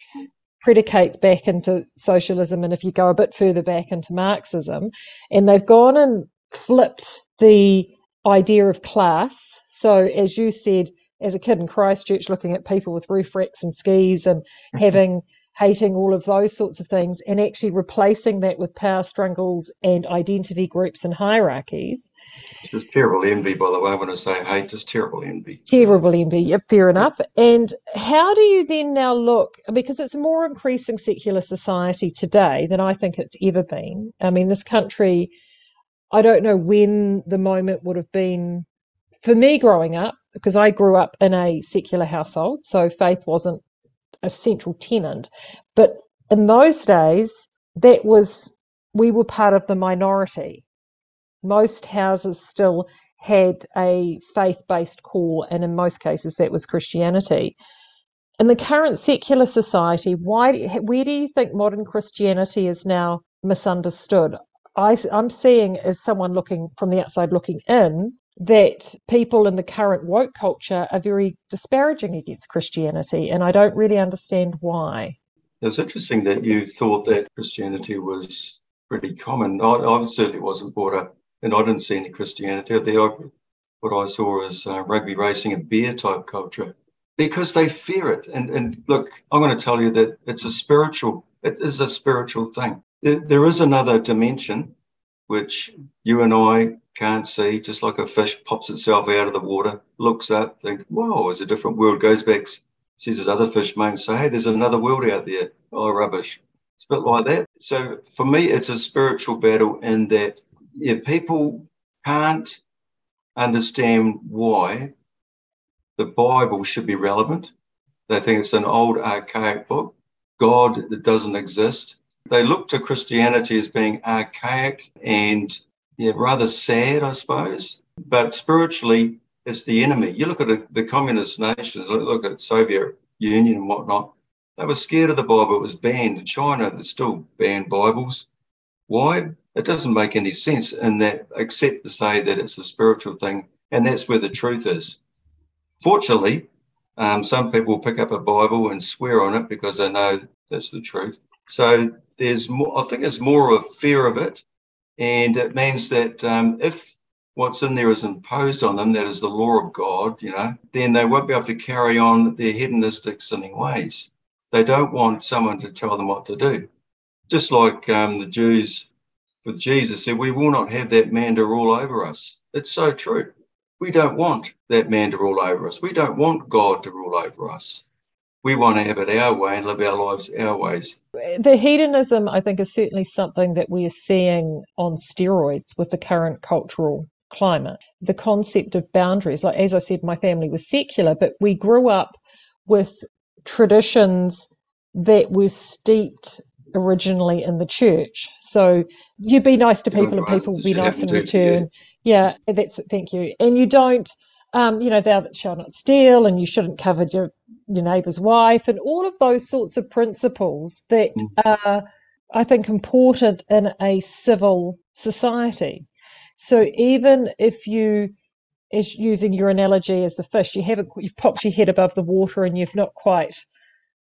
predicates back into socialism and if you go a bit further back into Marxism. And they've gone and flipped the idea of class. So, as you said, as a kid in Christchurch, looking at people with roof racks and skis and having hating all of those sorts of things and actually replacing that with power struggles and identity groups and hierarchies. It's just terrible envy, by the way, when I say hate, just terrible envy. Terrible envy, yep, fair enough. And how do you then now look, because it's a more increasing secular society today than I think it's ever been. I mean, this country, I don't know when the moment would have been for me growing up, because I grew up in a secular household, so faith wasn't a central tenant. But in those days, that was we were part of the minority. Most houses still had a faith based core, and in most cases, that was Christianity. in the current secular society, why, where do you think modern Christianity is now misunderstood? I, I'm seeing as someone looking from the outside looking in that people in the current woke culture are very disparaging against Christianity, and I don't really understand why. It's interesting that you thought that Christianity was pretty common. I, I certainly wasn't brought up, and I didn't see any Christianity. There, what I saw was uh, rugby racing and beer type culture because they fear it. And, and look, I'm going to tell you that it's a spiritual, it is a spiritual thing. There is another dimension which you and I can't see, just like a fish pops itself out of the water, looks up, think, whoa, it's a different world, goes back, sees his other fish mates say, hey, there's another world out there. Oh, rubbish. It's a bit like that. So for me, it's a spiritual battle in that yeah, people can't understand why the Bible should be relevant. They think it's an old, archaic book. God that doesn't exist. They look to Christianity as being archaic and yeah, rather sad, I suppose. But spiritually, it's the enemy. You look at the, communist nations, look at Soviet Union and whatnot. They were scared of the Bible. It was banned. In China, they still banned Bibles. Why? It doesn't make any sense in that, except to say that it's a spiritual thing, and that's where the truth is. Fortunately, um, some people pick up a Bible and swear on it because they know that's the truth. So there's more, I think there's more of a fear of it. And it means that um, if what's in there is imposed on them, that is the law of God, you know, then they won't be able to carry on their hedonistic sinning ways. They don't want someone to tell them what to do. Just like um, the Jews with Jesus said, We will not have that man to rule over us. It's so true. We don't want that man to rule over us. We don't want God to rule over us. We want to have it our way and live our lives our ways. The hedonism, I think, is certainly something that we are seeing on steroids with the current cultural climate. The concept of boundaries, like as I said, my family was secular, but we grew up with traditions that were steeped originally in the church. So you'd be nice to people and people will be nice in return. Yeah, that's it. Thank you. And you don't, um, you know, thou that shalt not steal, and you shouldn't covet your your neighbour's wife, and all of those sorts of principles that mm. are, I think, important in a civil society. So even if you is using your analogy as the fish, you haven't you've popped your head above the water and you've not quite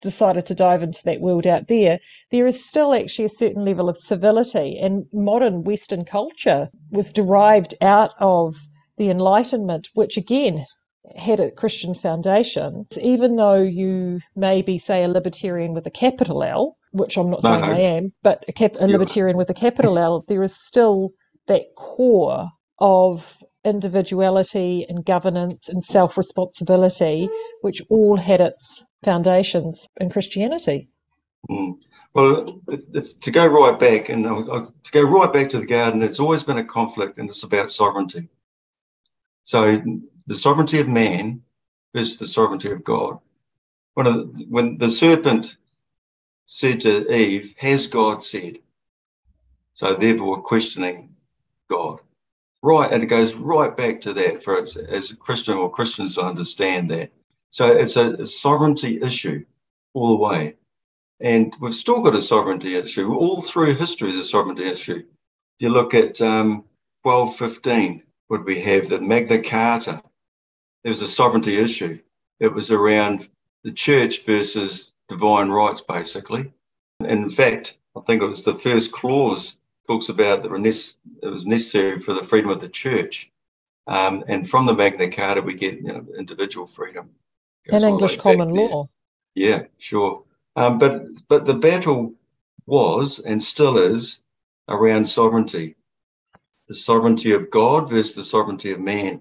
decided to dive into that world out there, there is still actually a certain level of civility. And modern Western culture was derived out of the Enlightenment, which again had a Christian foundation. Even though you may be, say, a libertarian with a capital L, which I'm not no, saying no. I am, but a, cap- a libertarian with a capital L, there is still that core of individuality and governance and self responsibility, which all had its foundations in Christianity. Mm. Well, if, if, to go right back and uh, to go right back to the garden, it's always been a conflict, and it's about sovereignty. So the sovereignty of man versus the sovereignty of God. When, the, when the serpent said to Eve, "Has God said?" So therefore, questioning God. Right, and it goes right back to that for us as a Christian or Christians to understand that. So it's a, a sovereignty issue all the way. And we've still got a sovereignty issue all through history, the sovereignty issue. If You look at um, 1215, what we have, the Magna Carta. There's a sovereignty issue. It was around the church versus divine rights, basically. And in fact, I think it was the first clause talks about that it was necessary for the freedom of the church. Um, and from the Magna Carta, we get you know, individual freedom. In English common law. Yeah, sure. Um, but but the battle was and still is around sovereignty, the sovereignty of God versus the sovereignty of man,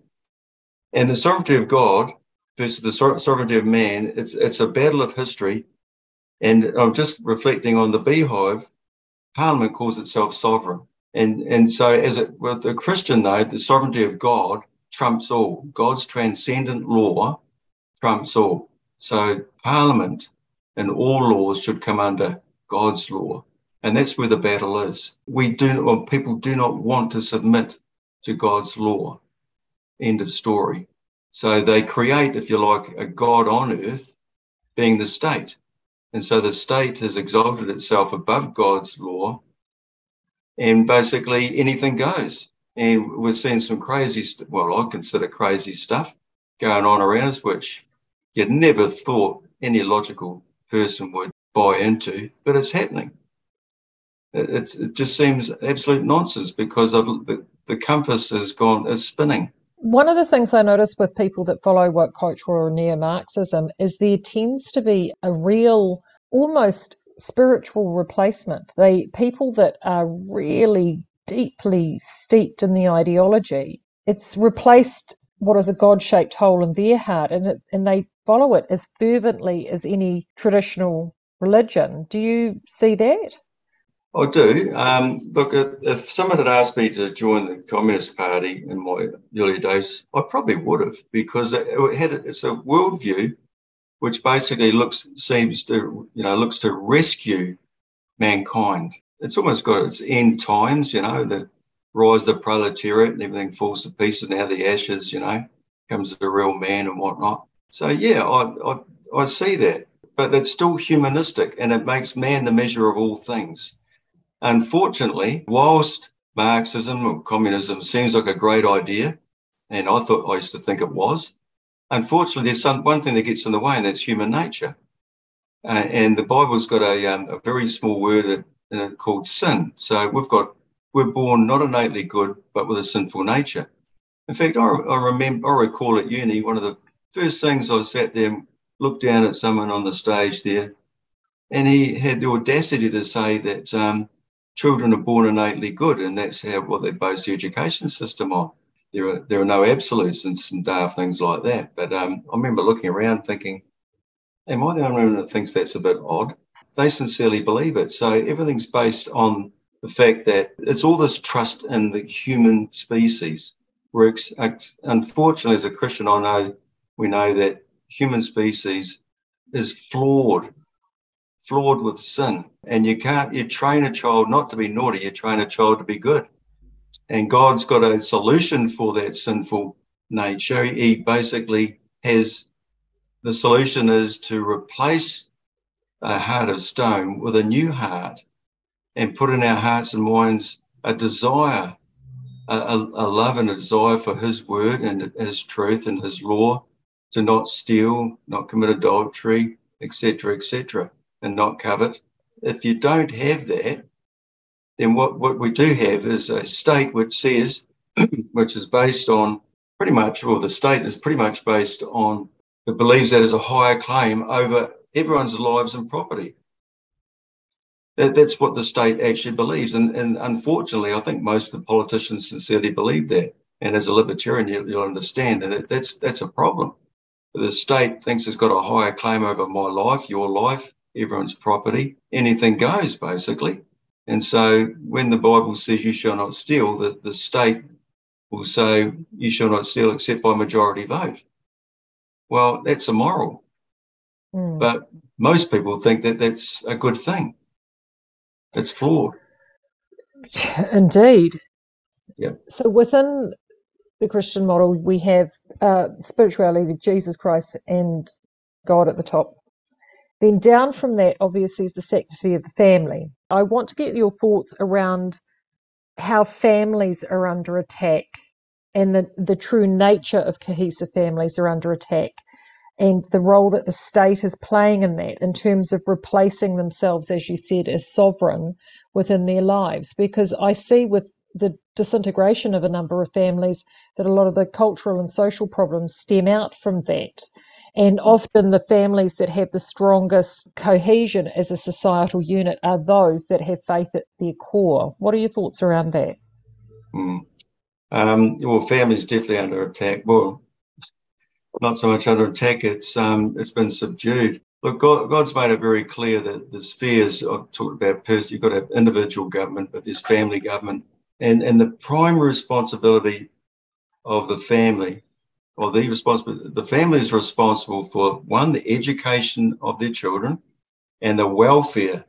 and the sovereignty of God versus the sovereignty of man. It's it's a battle of history, and I'm just reflecting on the beehive Parliament calls itself sovereign. And, and so, as it, with the Christian though, the sovereignty of God trumps all. God's transcendent law trumps all. So, Parliament and all laws should come under God's law. And that's where the battle is. We do, well, people do not want to submit to God's law. End of story. So they create, if you like, a God on earth being the state. And so the state has exalted itself above God's law, and basically anything goes. And we're seeing some crazy, st- well, I consider crazy stuff going on around us, which you'd never thought any logical person would buy into, but it's happening. It, it just seems absolute nonsense because of the, the compass has gone, is spinning. One of the things I notice with people that follow woke culture or neo Marxism is there tends to be a real, almost spiritual replacement. They people that are really deeply steeped in the ideology, it's replaced what is a God shaped hole in their heart and it, and they follow it as fervently as any traditional religion. Do you see that? I do. Um, look, if someone had asked me to join the Communist Party in my early days, I probably would have because it had it's a worldview which basically looks seems to you know looks to rescue mankind. It's almost got its end times, you know, the rise of the proletariat and everything falls to pieces. Now the ashes, you know, comes a real man and whatnot. So yeah, I, I I see that, but it's still humanistic and it makes man the measure of all things. Unfortunately, whilst Marxism or communism seems like a great idea, and I thought I used to think it was, unfortunately, there's some, one thing that gets in the way, and that's human nature. Uh, and the Bible's got a, um, a very small word uh, called sin. So we've got we're born not innately good, but with a sinful nature. In fact, I, I remember, I recall at uni, one of the first things I sat there and looked down at someone on the stage there, and he had the audacity to say that um, children are born innately good, and that's how what they base the education system on. There are there are no absolutes and some daft things like that. But um, I remember looking around thinking, "Am I the only one that thinks that's a bit odd?" They sincerely believe it. So everything's based on the fact that it's all this trust in the human species. Where unfortunately, as a Christian, I know we know that human species is flawed flawed with sin. And you can't, you train a child not to be naughty, you train a child to be good. And God's got a solution for that sinful nature. He basically has the solution is to replace a heart of stone with a new heart and put in our hearts and minds a desire, a, a, love and a desire for His word and His truth and His law, to not steal, not commit adultery, etc., etc and not covet. If you don't have that, then what, what we do have is a state which says, which is based on pretty much, or the state is pretty much based on, it believes that as a higher claim over everyone's lives and property. That, that's what the state actually believes. And, and unfortunately, I think most of the politicians sincerely believe that. And as a libertarian, you, will understand that that's, that's a problem. The state thinks it's got a higher claim over my life, your life, everyone's property. Anything goes, basically. And so when the Bible says you shall not steal, the, the state will say you shall not steal except by majority vote. Well, that's immoral. Mm. But most people think that that's a good thing. It's flawed. Indeed. Yeah. So within the Christian model, we have uh, spirituality, Jesus Christ, and God at the top. Then down from that, obviously, is the sanctity of the family. I want to get your thoughts around how families are under attack and the, the true nature of cohesive families are under attack and the role that the state is playing in that in terms of replacing themselves, as you said, as sovereign within their lives. Because I see with the disintegration of a number of families that a lot of the cultural and social problems stem out from that. And often the families that have the strongest cohesion as a societal unit are those that have faith at their core. What are your thoughts around that? Mm. Um, well, families definitely under attack. Well, not so much under attack. It's um, it's been subdued. Look, God, God's made it very clear that the spheres I've talked about. Person, you've got to have individual government, but there's family government, and and the prime responsibility of the family or the responsible the family is responsible for one the education of their children and the welfare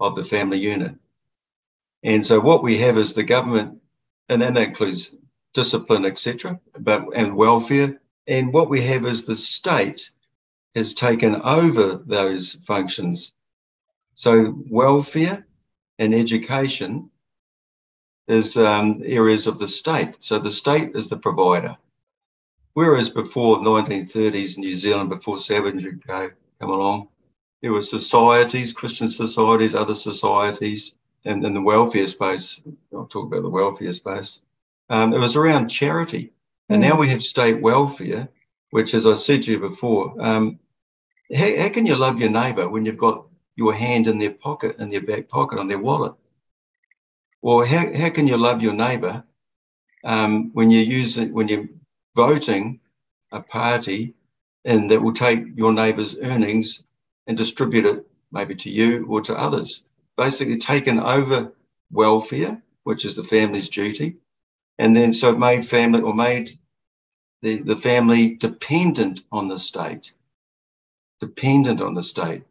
of the family unit and so what we have is the government and then that includes discipline etc but and welfare and what we have is the state has taken over those functions. So, welfare and education is um, areas of the state. So, the state is the provider. Whereas before the 1930s, New Zealand, before savagery came along, there were societies, Christian societies, other societies, and in the welfare space. I'll talk about the welfare space. Um, it was around charity. And mm. now we have state welfare, which, as I said to you before, um, how, how can you love your neighbour when you've got your hand in their pocket, in their back pocket, on their wallet? Or how, how can you love your neighbour um, when you're using when you're voting a party and that will take your neighbour's earnings and distribute it maybe to you or to others? Basically, taken over welfare, which is the family's duty, and then so it made family or made the, the family dependent on the state dependent on the state.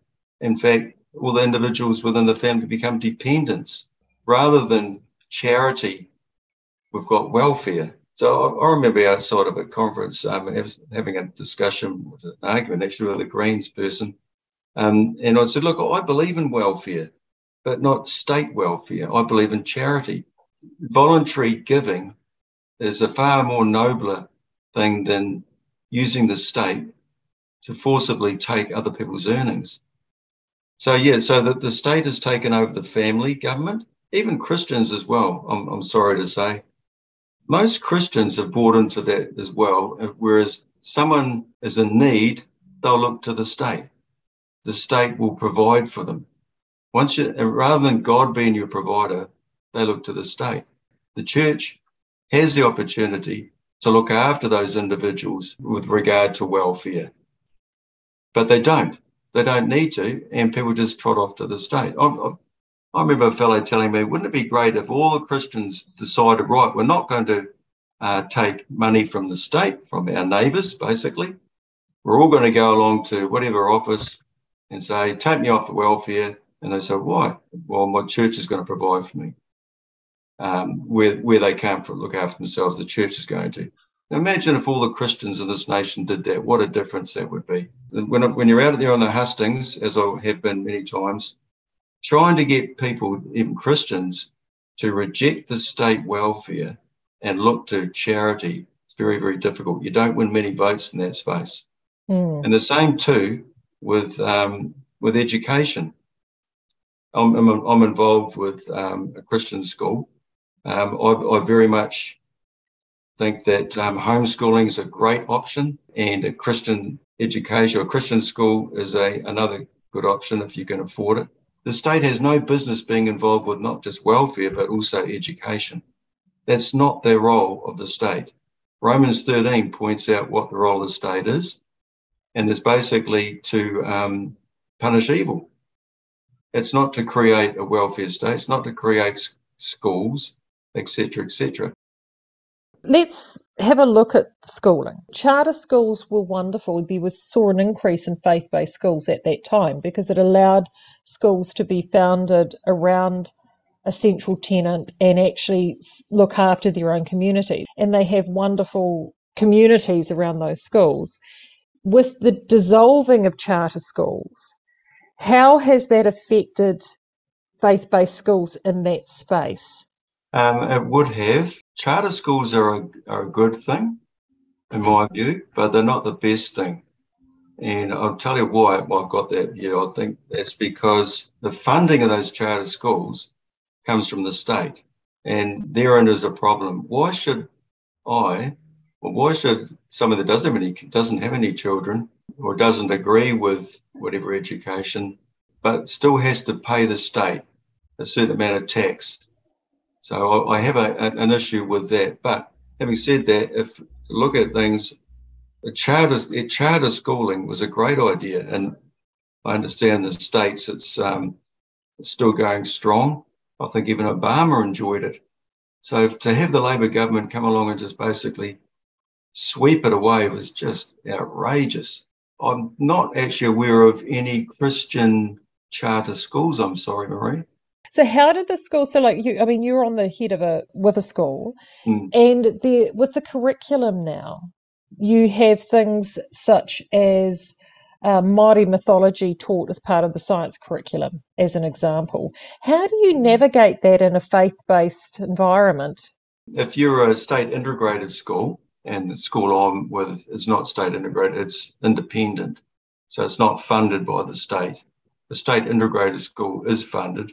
In fact, all the individuals within the family become dependents rather than charity. We've got welfare. So I, I remember outside of a conference um, having a discussion, an argument actually with a Greens person. Um, and I said, look, I believe in welfare, but not state welfare. I believe in charity. Voluntary giving is a far more nobler thing than using the state to forcibly take other people's earnings. So, yeah, so that the state has taken over the family government, even Christians as well, I'm, I'm sorry to say. Most Christians have bought into that as well, whereas someone is in need, they'll look to the state. The state will provide for them. Once you, rather than God being your provider, they look to the state. The church has the opportunity to look after those individuals with regard to welfare but they don't. They don't need to, and people just trot off to the state. I, I, remember a fellow telling me, wouldn't it be great if all the Christians decided, right, we're not going to uh, take money from the state, from our neighbours, basically. We're all going to go along to whatever office and say, take me off the welfare. And they say, why? Well, my church is going to provide for me. Um, where, where they can't look after themselves, the church is going to. Imagine if all the Christians in this nation did that, what a difference that would be. When, when you're out there on the hustings, as I have been many times, trying to get people, even Christians, to reject the state welfare and look to charity, it's very, very difficult. You don't win many votes in that space. Mm. And the same too with, um, with education. I'm, I'm, I'm involved with um, a Christian school. Um, I, I very much think that um, homeschooling is a great option and a Christian education or Christian school is a, another good option if you can afford it. The state has no business being involved with not just welfare, but also education. That's not the role of the state. Romans 13 points out what the role of the state is, and it's basically to um, punish evil. It's not to create a welfare state, it's not to create schools, etc., etc. Let's have a look at schooling. Charter schools were wonderful. There was saw an increase in faith-based schools at that time because it allowed schools to be founded around a central tenant and actually look after their own community. And they have wonderful communities around those schools. With the dissolving of charter schools, how has that affected faith based schools in that space? Um, it would have. Charter schools are a, are a good thing, in my view, but they're not the best thing. And I'll tell you why I've got that view. I think that's because the funding of those charter schools comes from the state, and therein is a problem. Why should I, or why should someone that doesn't have any doesn't have any children or doesn't agree with whatever education, but still has to pay the state a certain amount of tax so I have a, an issue with that. But having said that, if look at things, a charter, a charter schooling was a great idea, and I understand the states it's, um, it's still going strong. I think even Obama enjoyed it. So to have the Labor government come along and just basically sweep it away was just outrageous. I'm not actually aware of any Christian charter schools. I'm sorry, Maree. So how did the school? So like you, I mean, you're on the head of a with a school, mm. and the with the curriculum now, you have things such as uh, Māori mythology taught as part of the science curriculum, as an example. How do you navigate that in a faith based environment? If you're a state integrated school, and the school I'm with is not state integrated, it's independent. So it's not funded by the state. The state integrated school is funded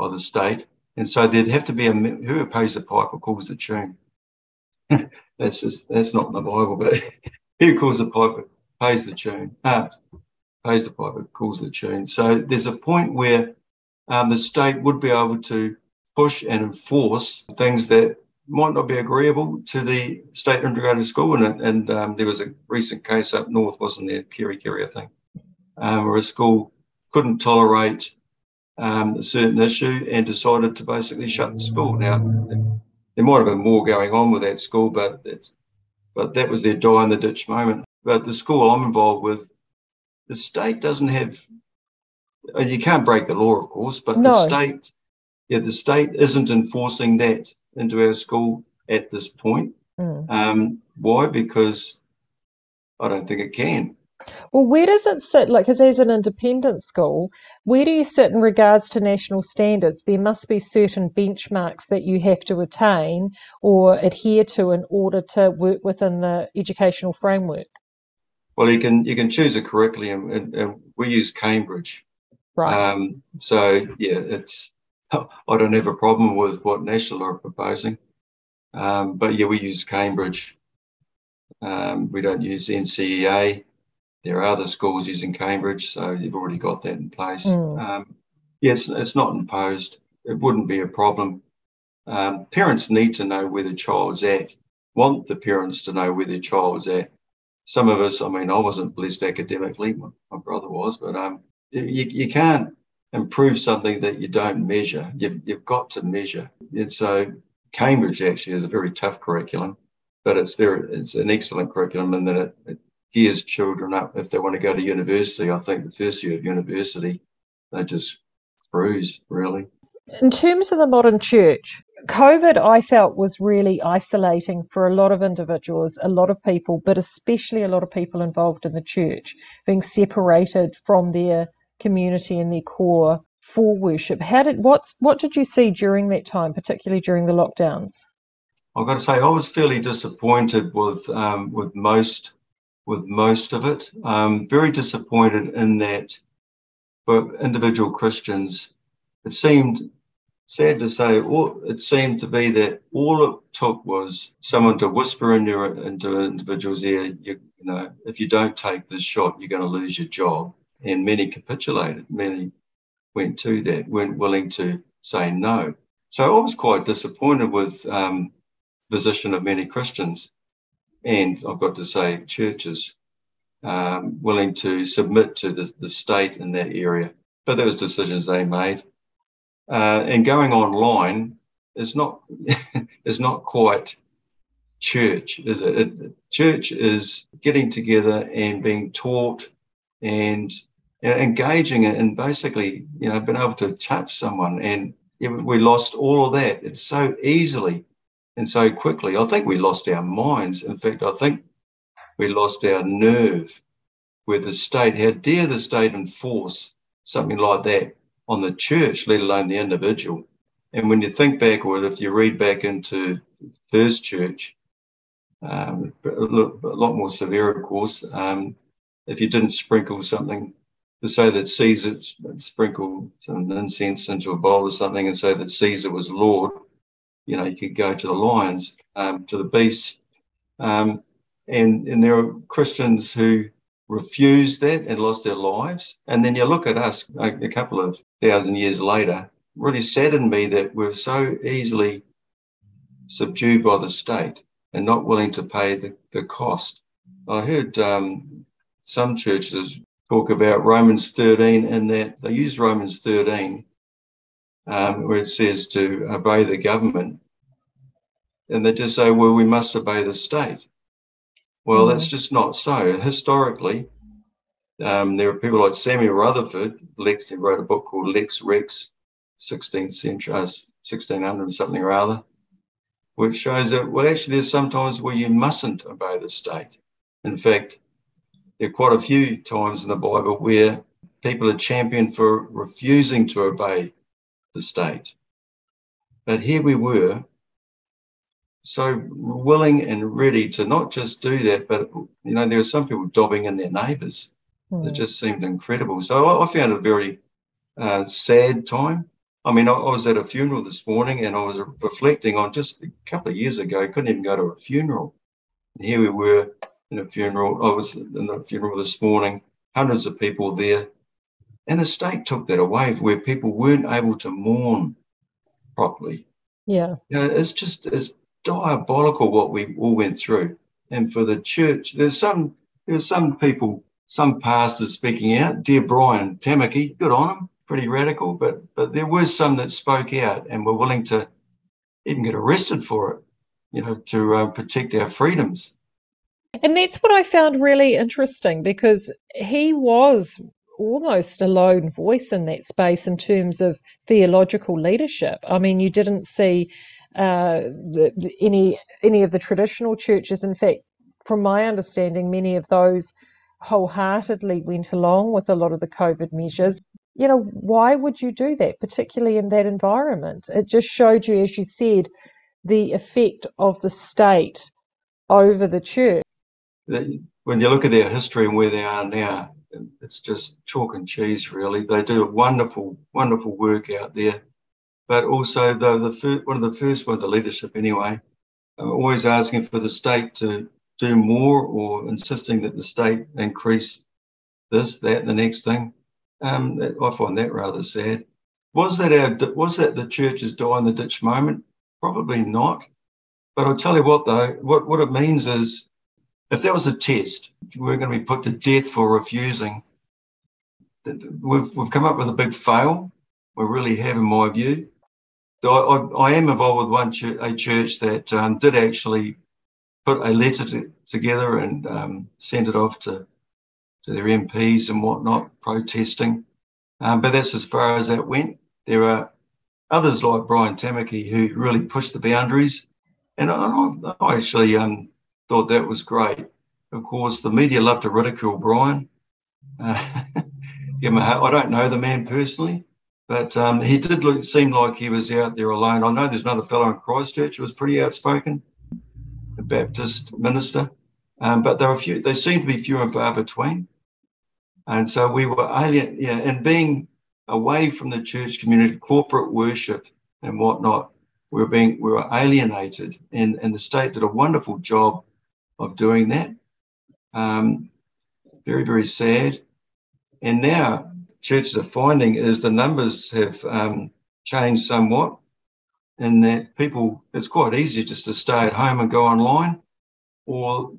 by the state. And so there'd have to be a whoever pays the piper calls the tune. that's just that's not in the Bible, but who calls the piper pays the tune. Uh, pays the piper calls the tune. So there's a point where um, the state would be able to push and enforce things that might not be agreeable to the state integrated school. And, and um, there was a recent case up north, wasn't there, Kerikeri, I think, um, where a school couldn't tolerate um, a certain issue and decided to basically shut the school. Now, there might have been more going on with that school, but it's, but that was their die in the ditch moment. But the school I'm involved with, the state doesn't have. Uh, you can't break the law, of course, but no. the state, yeah, the state isn't enforcing that into our school at this point. Mm. Um, why? Because I don't think it can. Well, where does it sit? Like, because as an independent school, where do you sit in regards to national standards? There must be certain benchmarks that you have to attain or adhere to in order to work within the educational framework. Well, you can you can choose a curriculum, and, and we use Cambridge. Right. Um, so yeah, it's I don't have a problem with what National are proposing. Um, but yeah, we use Cambridge. Um, we don't use NCEA. There are other schools using Cambridge, so you've already got that in place. Mm. Um, yes, it's not imposed. It wouldn't be a problem. Um, parents need to know where the child's at. Want the parents to know where their child is at. Some of us, I mean, I wasn't blessed academically. My, my brother was, but um, you, you can't improve something that you don't measure. You've, you've got to measure. And so Cambridge actually is a very tough curriculum, but it's very it's an excellent curriculum in that it, it gears children up if they want to go to university. I think the first year of university, they just cruise really. In terms of the modern church, COVID, I felt, was really isolating for a lot of individuals, a lot of people, but especially a lot of people involved in the church, being separated from their community and their core for worship. How did what's what did you see during that time, particularly during the lockdowns? I've got to say, I was fairly disappointed with um, with most with most of it. Um, very disappointed in that for individual Christians, it seemed sad to say, it seemed to be that all it took was someone to whisper in your into an individual's ear, you, you know, if you don't take this shot, you're going to lose your job and many capitulated. Many went to that, weren't willing to say no. So I was quite disappointed with um, the position of many Christians, and I've got to say churches um, willing to submit to the, the state in that area. But those decisions they made, uh, and going online is not is not quite church, is it? it? Church is getting together and being taught and you know, engaging and basically, you know, being able to touch someone. And we lost all of that. It's so easily and so quickly. I think we lost our minds. In fact, I think we lost our nerve with the state, how dare the state enforce something like that on the church, let alone the individual. And when you think back, or if you read back into First Church, um, a, lot more severe, of course, um, if you didn't sprinkle something to say that Caesar sprinkled some incense into a bowl or something and say that Caesar was Lord, you know, you could go to the lions, um, to the beasts. Um, and, and there are Christians who refused that and lost their lives. And then you look at us a, a couple of thousand years later, really saddened me that we're so easily subdued by the state and not willing to pay the, the cost. I heard um, some churches talk about Romans 13 and that they use Romans 13 um, where it says to obey the government. And they just say, well, we must obey the state. Well, mm-hmm. that's just not so. Historically, um, there are people like Samuel Rutherford, Lex, he wrote a book called Lex Rex, 16th century, uh, 1600 something or other, which shows that, well, actually, there's sometimes where you mustn't obey the state. In fact, there are quite a few times in the Bible where people are championed for refusing to obey the state. But here we were, so willing and ready to not just do that, but you know, there were some people dobbing in their neighbours. Mm. It just seemed incredible. So I, I found it a very uh, sad time. I mean, I, I, was at a funeral this morning and I was reflecting on just a couple of years ago, I couldn't even go to a funeral. And here we were in a funeral. I was in the funeral this morning, hundreds of people there. And the state took that away where people weren't able to mourn properly. Yeah. You know, it's just it's diabolical what we all went through. And for the church, there's some there's some people, some pastors speaking out. Dear Brian Tamaki, good on him, pretty radical, but but there were some that spoke out and were willing to even get arrested for it, you know, to uh, protect our freedoms. And that's what I found really interesting because he was almost a lone voice in that space in terms of theological leadership. I mean, you didn't see uh, the, any any of the traditional churches. In fact, from my understanding, many of those wholeheartedly went along with a lot of the COVID measures. You know, why would you do that, particularly in that environment? It just showed you, as you said, the effect of the state over the church. When you look at their history and where they are now, it's just chalk and cheese, really. They do a wonderful, wonderful work out there but also the, the first, one of the first ones, the leadership anyway, always asking for the state to do more or insisting that the state increase this, that, the next thing. Um, I find that rather sad. Was that our was that the church's die in the ditch moment? Probably not. But I'll tell you what though, what, what it means is if that was a test, we're going to be put to death for refusing. We've, we've come up with a big fail. We really have, in my view. I, I, am involved with one church, a church that um, did actually put a letter to, together and um, send it off to, to their MPs and whatnot, protesting. Um, but that's as far as that went. There are others like Brian Tamaki who really pushed the boundaries. And I, I actually um, thought that was great. Of course, the media love to ridicule Brian. Uh, I don't know the man personally, but um, he did look, seem like he was out there alone. I know there's another fellow in Christchurch who was pretty outspoken, a Baptist minister, um, but there were few. They seem to be few and far between. And so we were alien, yeah, and being away from the church community, corporate worship and whatnot, we were being we were alienated, and and the state did a wonderful job of doing that. Um, very very sad. And now churches are finding is the numbers have um, changed somewhat in that people, it's quite easy just to stay at home and go online, or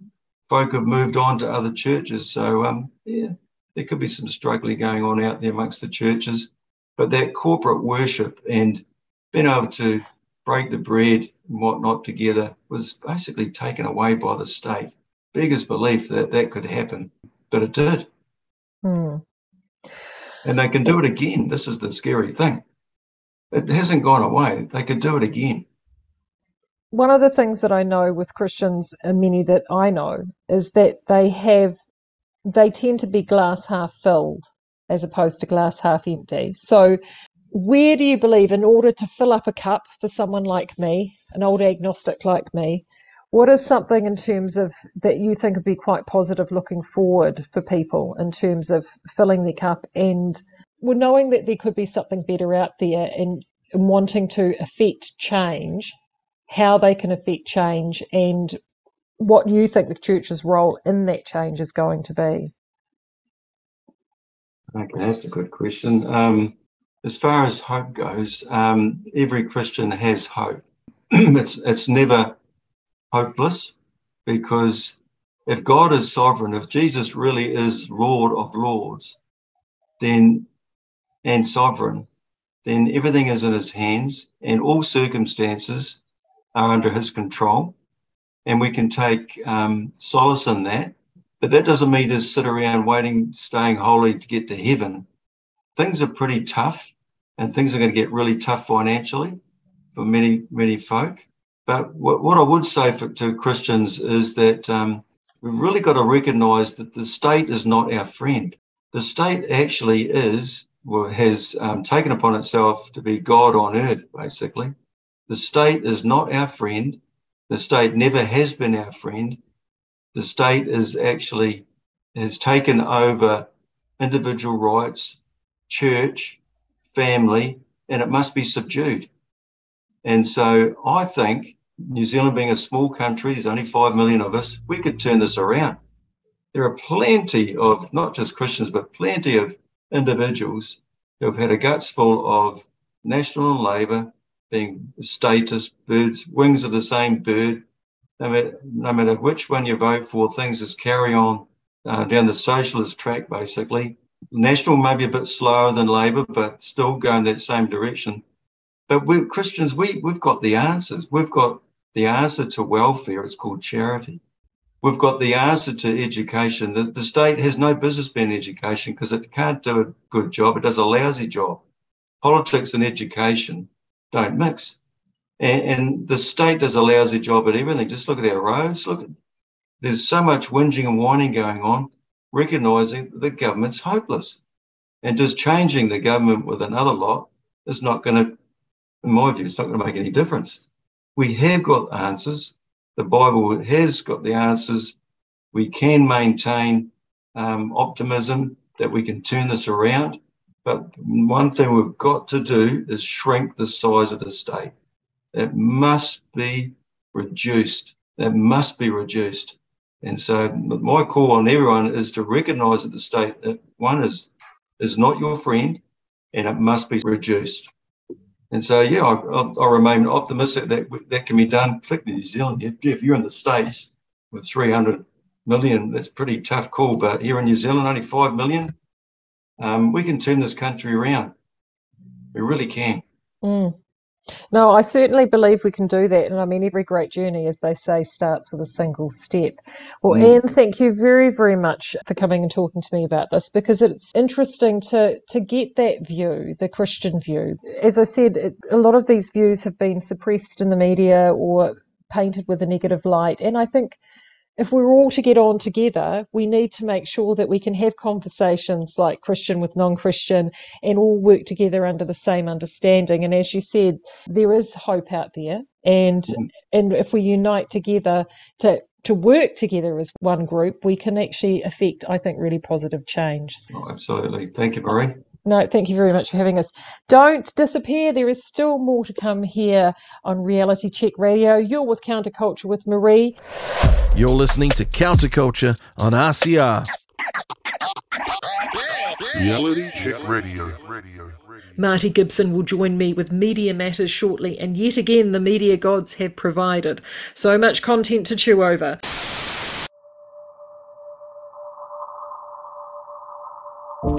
folk have moved on to other churches. So, um, yeah, there could be some struggling going on out there amongst the churches. But that corporate worship and being able to break the bread and whatnot together was basically taken away by the state. Biggest belief that that could happen, but it did. Hmm and they can do it again. This is the scary thing. It hasn't gone away. They could do it again. One of the things that I know with Christians, and many that I know, is that they have, they tend to be glass half filled as opposed to glass half empty. So, where do you believe, in order to fill up a cup for someone like me, an old agnostic like me, what is something in terms of that you think would be quite positive looking forward for people in terms of filling their cup and well, knowing that there could be something better out there and, and wanting to affect change, how they can affect change and what you think the church's role in that change is going to be? Okay, that's a good question. Um, as far as hope goes, um, every Christian has hope. it's it's never hopeless because if God is sovereign, if Jesus really is Lord of Lords, then and sovereign, then everything is in his hands and all circumstances are under his control. And we can take um, solace in that. But that doesn't mean to sit around waiting, staying holy to get to heaven. Things are pretty tough and things are going to get really tough financially for many, many folk. But what, what I would say for, to Christians is that um, we've really got to recognize that the state is not our friend. The state actually is, or has um, taken upon itself to be God on earth, basically. The state is not our friend. The state never has been our friend. The state is actually has taken over individual rights, church, family, and it must be subdued. And so I think New Zealand being a small country, there's only 5 million of us, we could turn this around. There are plenty of, not just Christians, but plenty of individuals who have had a guts full of national and labour, being status, birds, wings of the same bird. No matter, no matter which one you vote for, things just carry on uh, down the socialist track, basically. National may be a bit slower than Labour, but still going that same direction. But we Christians, we, we've got the answers. We've got the answer to welfare. It's called charity. We've got the answer to education. The, the state has no business being education because it can't do a good job. It does a lousy job. Politics and education don't mix. And, and the state does a lousy job at everything. Just look at our roads. Look, at, there's so much whinging and whining going on, recognizing that the government's hopeless. And just changing the government with another lot is not going to, in my view, it's not going to make any difference. We have got answers. The Bible has got the answers. We can maintain um, optimism that we can turn this around. But one thing we've got to do is shrink the size of the state. It must be reduced. It must be reduced. And so my call on everyone is to recognise that the state that one is is not your friend, and it must be reduced. And so, yeah, I, I, I remain optimistic that that can be done, particularly New Zealand. If, you're in the States with 300 million, that's pretty tough call. But here in New Zealand, only 5 million, um, we can turn this country around. We really can. Mm. No, I certainly believe we can do that. And I mean, every great journey, as they say, starts with a single step. Well, mm. Ian, thank you very, very much for coming and talking to me about this because it's interesting to, to get that view, the Christian view. As I said, it, a lot of these views have been suppressed in the media or painted with a negative light. And I think if we're all to get on together, we need to make sure that we can have conversations like Christian with non Christian and all work together under the same understanding. And as you said, there is hope out there. And mm-hmm. and if we unite together to to work together as one group, we can actually affect, I think, really positive change. Oh, absolutely. Thank you, Maree. No, thank you very much for having us. Don't disappear. There is still more to come here on Reality Check Radio. You're with Counterculture with Maree. You're listening to Counterculture on RCR. Reality Check Radio. Marty Gibson will join me with Media Matters shortly, and yet again, the media gods have provided so much content to chew over.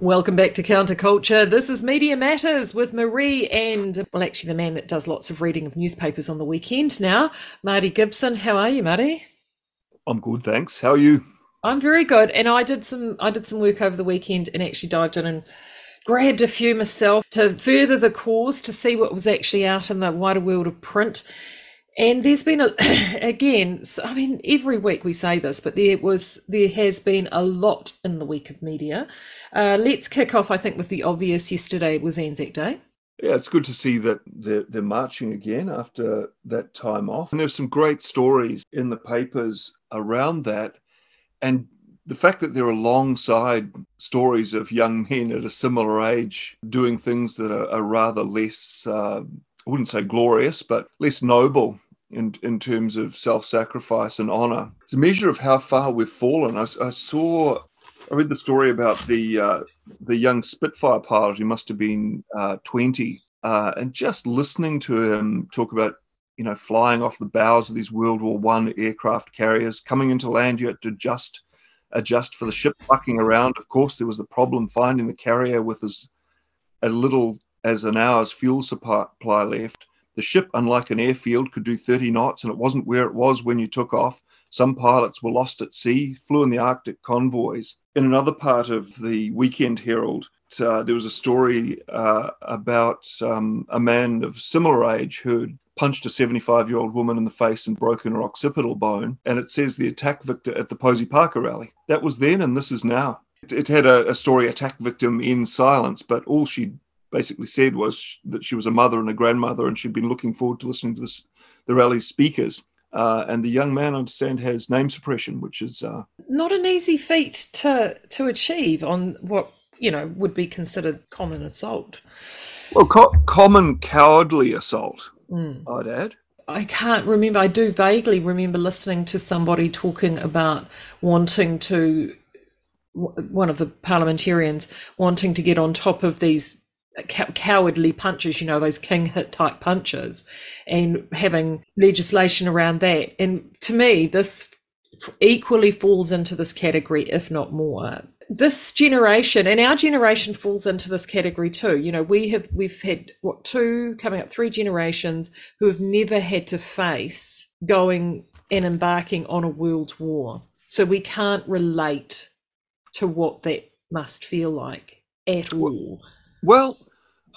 Welcome back to Counterculture. This is Media Matters with Maree and, well, actually, the man that does lots of reading of newspapers on the weekend now, Marty Gibson. How are you, Marty? I'm good, thanks. How are you? I'm very good. And I did some I did some work over the weekend and actually dived in and grabbed a few myself to further the cause to see what was actually out in the wider world of print. And there's been a again, I mean, every week we say this, but there was there has been a lot in the week of media. Uh, let's kick off, I think, with the obvious. Yesterday was Anzac Day. Yeah, it's good to see that they're, they're marching again after that time off. And there's some great stories in the papers around that. And the fact that they're alongside stories of young men at a similar age doing things that are, are rather less, uh, I wouldn't say glorious, but less noble in, in terms of self sacrifice and honor. It's a measure of how far we've fallen. I, I saw, I read the story about the, uh, the young Spitfire pilot who must have been uh, 20, uh, and just listening to him talk about you know, flying off the bows of these World War One aircraft carriers, coming into land, you had to adjust adjust for the ship bucking around. Of course, there was the problem finding the carrier with as a little as an hour's fuel supply left. The ship, unlike an airfield, could do 30 knots, and it wasn't where it was when you took off. Some pilots were lost at sea, flew in the Arctic convoys. In another part of the Weekend Herald, uh, there was a story uh, about um, a man of similar age who punched a 75 year old woman in the face and broken her occipital bone. And it says the attack victim at the Posie Parker rally. That was then, and this is now. It, it had a, a story attack victim in silence, but all she basically said was that she was a mother and a grandmother, and she'd been looking forward to listening to this, the rally's speakers. Uh, and the young man, I understand, has name suppression, which is uh, not an easy feat to to achieve on what you know would be considered common assault. Well, co- common cowardly assault. Mm. I'd add. I can't remember. I do vaguely remember listening to somebody talking about wanting to, one of the parliamentarians wanting to get on top of these cowardly punches, you know, those king hit type punches, and having legislation around that. And to me, this equally falls into this category, if not more. This generation and our generation falls into this category too. You know we have we've had what two coming up three generations who have never had to face going and embarking on a world war. So we can't relate to what that must feel like at all. well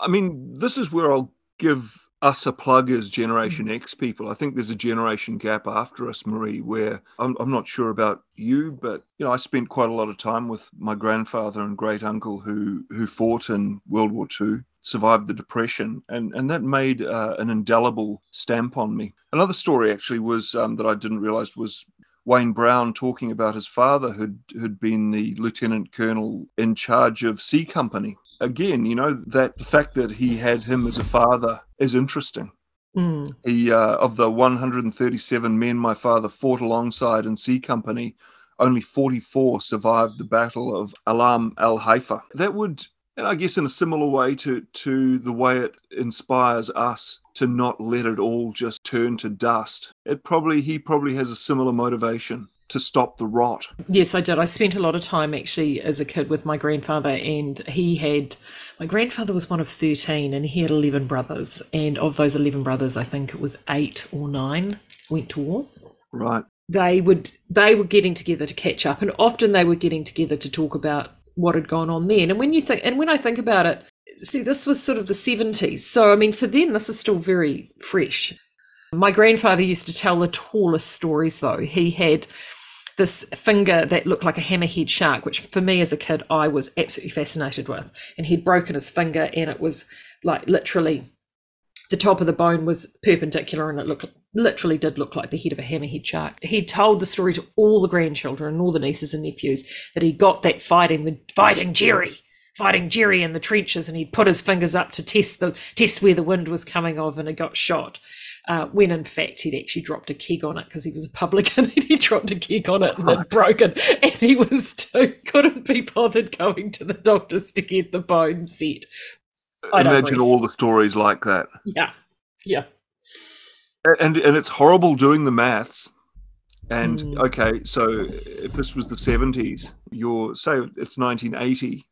i mean this is where i'll give us a plug as Generation mm. X people. I think there's a generation gap after us, Maree, where I'm, I'm not sure about you, but you know, I spent quite a lot of time with my grandfather and great uncle who who fought in World War II, survived the Depression, and and that made uh, an indelible stamp on me. Another story actually was um, that I didn't realize was Wayne Brown talking about his father who'd who'd been the lieutenant colonel in charge of C Company. Again, you know that the fact that he had him as a father is interesting. Mm. He uh, of the 137 men my father fought alongside in C Company, only 44 survived the Battle of Alam el Halfa. That would and I guess in a similar way to to the way it inspires us to not let it all just turn to dust. It probably he probably has a similar motivation to stop the rot. Yes, I did. I spent a lot of time actually as a kid with my grandfather, and he had my grandfather was one of 13 and he had 11 brothers. And of those 11 brothers, I think it was eight or nine went to war. Right. They would they were getting together to catch up, and often they were getting together to talk about what had gone on then. And when you think, and when I think about it, see, this was sort of the 70s. So, I mean, for them, this is still very fresh. My grandfather used to tell the tallest stories, though. He had this finger that looked like a hammerhead shark, which for me as a kid, I was absolutely fascinated with. And he'd broken his finger, and it was like literally the top of the bone was perpendicular and it looked literally did look like the head of a hammerhead shark. He told the story to all the grandchildren and all the nieces and nephews that he got that fighting the fighting Jerry, fighting Jerry in the trenches, and he'd put his fingers up to test the test where the wind was coming of, and it got shot. Uh, when in fact he'd actually dropped a keg on it because he was a publican and he dropped a keg on it and it broken and he was too couldn't be bothered going to the doctors to get the bone set I Imagine all the stories like that. Yeah, yeah. And and it's horrible doing the maths. And mm. okay, so if this was the seventies, you're say it's 1980.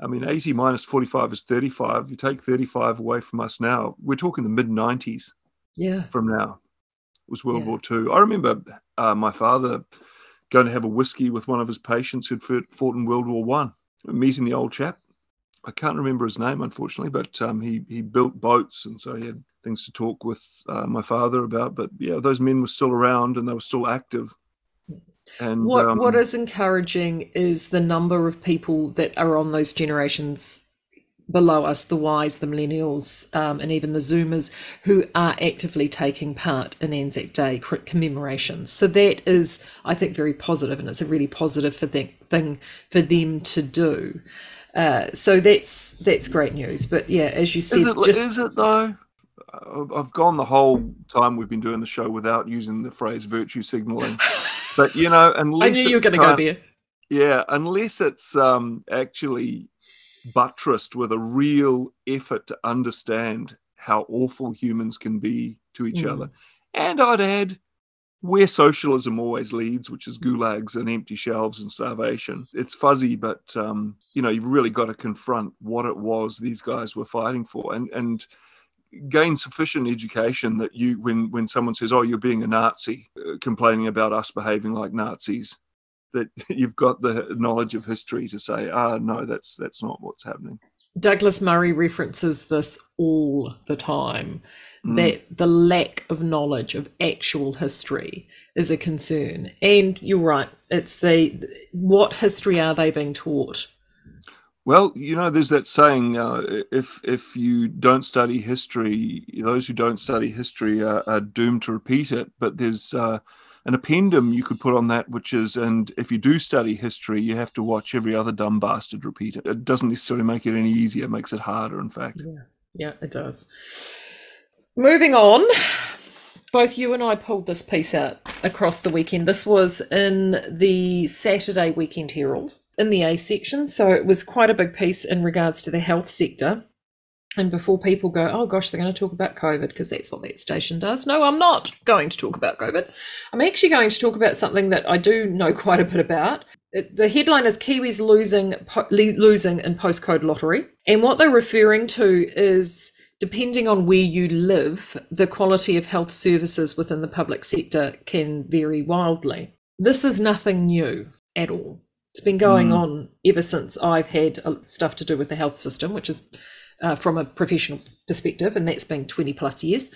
I mean, 80 minus 45 is 35. You take 35 away from us now, we're talking the mid 90s. Yeah. From now, it was World yeah. War II. I remember uh, my father going to have a whiskey with one of his patients who'd fought in World War One, meeting the old chap I can't remember his name, unfortunately, but um, he he built boats, and so he had things to talk with uh, my father about. But yeah, those men were still around and they were still active. And what um, what is encouraging is the number of people that are on those generations below us, the Ys, the millennials, um, and even the Zoomers, who are actively taking part in Anzac Day commemorations. So that is, I think, very positive, and it's a really positive for the, thing for them to do. Uh, so that's that's great news. But yeah, as you said, is it, just, is it though? I've gone the whole time we've been doing the show without using the phrase virtue signaling. but you know, unless I knew you were going to go there. Yeah, unless it's um, actually buttressed with a real effort to understand how awful humans can be to each mm. other. And I'd add, where socialism always leads, which is gulags and empty shelves and starvation. It's fuzzy, but um, you know you've really got to confront what it was these guys were fighting for, and and gain sufficient education that you when when someone says oh you're being a nazi uh, complaining about us behaving like nazis that you've got the knowledge of history to say ah no that's that's not what's happening douglas murray references this all the time mm. that the lack of knowledge of actual history is a concern and you're right it's the what history are they being taught well, you know, there's that saying: uh, if if you don't study history, those who don't study history are, are doomed to repeat it. But there's uh, an appendum you could put on that, which is, and if you do study history, you have to watch every other dumb bastard repeat it. It doesn't necessarily make it any easier; it makes it harder, in fact. Yeah, yeah, it does. Moving on. Both you and I pulled this piece out across the weekend. This was in the Saturday Weekend Herald in the A section. So it was quite a big piece in regards to the health sector. And before people go, oh gosh, they're going to talk about COVID because that's what that station does. No, I'm not going to talk about COVID. I'm actually going to talk about something that I do know quite a bit about. The headline is Kiwis losing losing in postcode lottery, and what they're referring to is depending on where you live, the quality of health services within the public sector can vary wildly. This is nothing new at all. It's been going mm. on ever since I've had uh, stuff to do with the health system, which is uh, from a professional perspective, and that's been 20 plus years.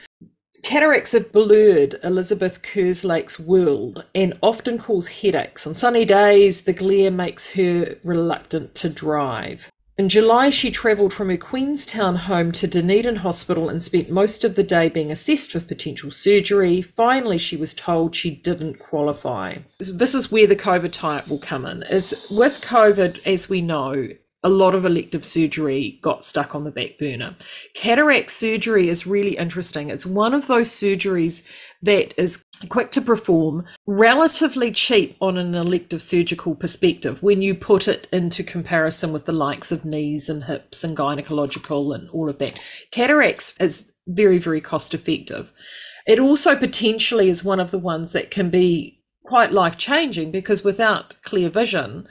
Cataracts have blurred Elizabeth Kerslake's world and often cause headaches. On sunny days, the glare makes her reluctant to drive. In July, she travelled from her Queenstown home to Dunedin Hospital and spent most of the day being assessed for potential surgery. Finally, she was told she didn't qualify. This is where the COVID type will come in. Is with COVID, as we know, a lot of elective surgery got stuck on the back burner. Cataract surgery is really interesting. It's one of those surgeries that is quick to perform, relatively cheap on an elective surgical perspective when you put it into comparison with the likes of knees and hips and gynecological and all of that. Cataracts is very, very cost effective. It also potentially is one of the ones that can be quite life changing because without clear vision,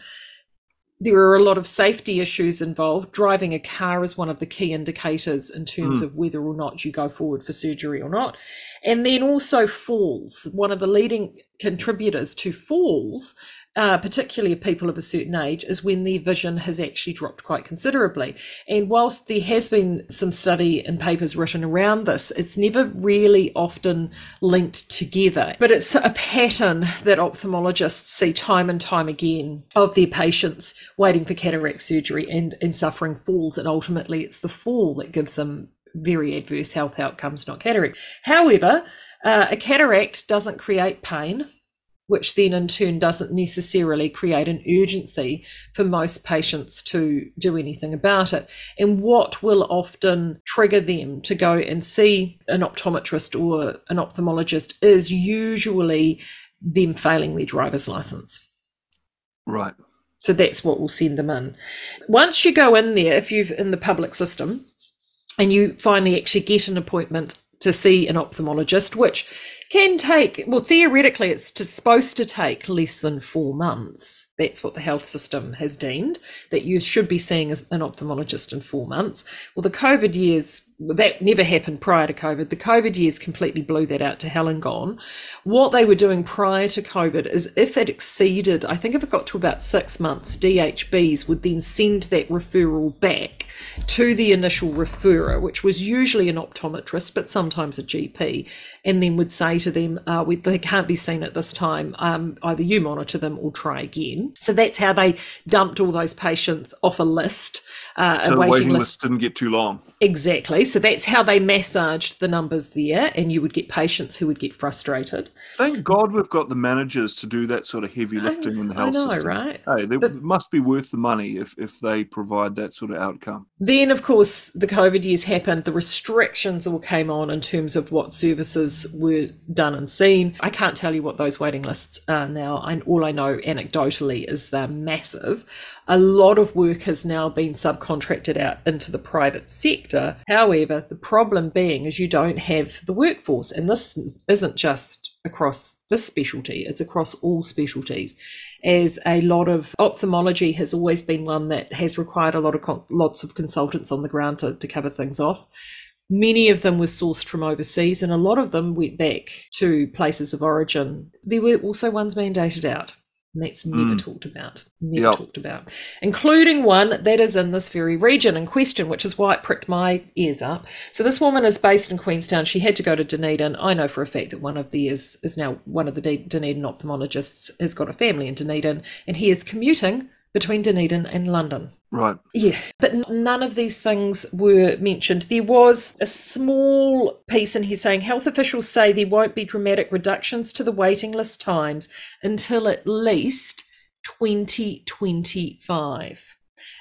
there are a lot of safety issues involved. Driving a car is one of the key indicators in terms mm. of whether or not you go forward for surgery or not. And then also falls. One of the leading contributors to falls uh, particularly people of a certain age, is when their vision has actually dropped quite considerably. And whilst there has been some study and papers written around this, it's never really often linked together. But it's a pattern that ophthalmologists see time and time again of their patients waiting for cataract surgery and, and suffering falls. And ultimately, it's the fall that gives them very adverse health outcomes, not cataract. However, uh, a cataract doesn't create pain which then in turn doesn't necessarily create an urgency for most patients to do anything about it. And what will often trigger them to go and see an optometrist or an ophthalmologist is usually them failing their driver's license. Right. So that's what will send them in. Once you go in there, if you've in the public system, and you finally actually get an appointment to see an ophthalmologist, which can take, well, theoretically, it's to, supposed to take less than four months. That's what the health system has deemed, that you should be seeing an ophthalmologist in four months. Well, the COVID years, that never happened prior to COVID. The COVID years completely blew that out to hell and gone. What they were doing prior to COVID is if it exceeded, I think if it got to about six months, DHBs would then send that referral back to the initial referrer, which was usually an optometrist, but sometimes a GP, and then would say to them, uh, we, they can't be seen at this time. Um, either you monitor them or try again. So that's how they dumped all those patients off a list. Uh, so a waiting, waiting list. list didn't get too long. Exactly. So that's how they massaged the numbers there, and you would get patients who would get frustrated. Thank God we've got the managers to do that sort of heavy lifting in the I health know, system. right? Hey, they must be worth the money if, if they provide that sort of outcome. Then, of course, the COVID years happened. The restrictions all came on in terms of what services were done and seen. I can't tell you what those waiting lists are now. And all I know anecdotally is they're massive. A lot of work has now been subcontracted out into the private sector. However, the problem being is you don't have the workforce, and this isn't just across this specialty, it's across all specialties. As a lot of ophthalmology has always been one that has required a lot of lots of consultants on the ground to, to cover things off. Many of them were sourced from overseas, and a lot of them went back to places of origin. There were also ones mandated out. And that's never Mm. talked about. Never Yep. talked about. Including one that is in this very region in question, which is why it pricked my ears up. So this woman is based in Queenstown. She had to go to Dunedin. I know for a fact that one of the is is now one of the Dunedin ophthalmologists has got a family in Dunedin, and he is commuting between Dunedin and London. Right. Yeah, but none of these things were mentioned. There was a small piece in here saying health officials say there won't be dramatic reductions to the waiting list times until at least 2025.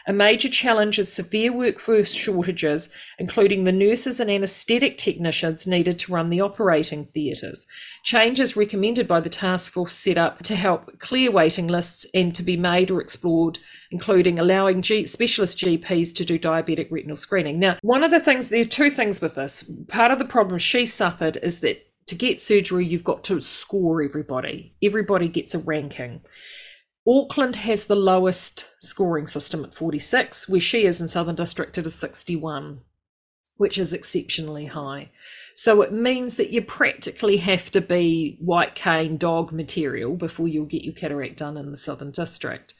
A major challenge is severe workforce shortages, including the nurses and anaesthetic technicians needed to run the operating theatres. Changes recommended by the task force set up to help clear waiting lists and to be made or explored, including allowing G- specialist GPs to do diabetic retinal screening. Now, one of the things, there are two things with this. Part of the problem she suffered is that to get surgery, you've got to score everybody, everybody gets a ranking. Auckland has the lowest scoring system at 46, where she is in Southern District it is 61, which is exceptionally high. So it means that you practically have to be white cane dog material before you'll get your cataract done in the Southern District.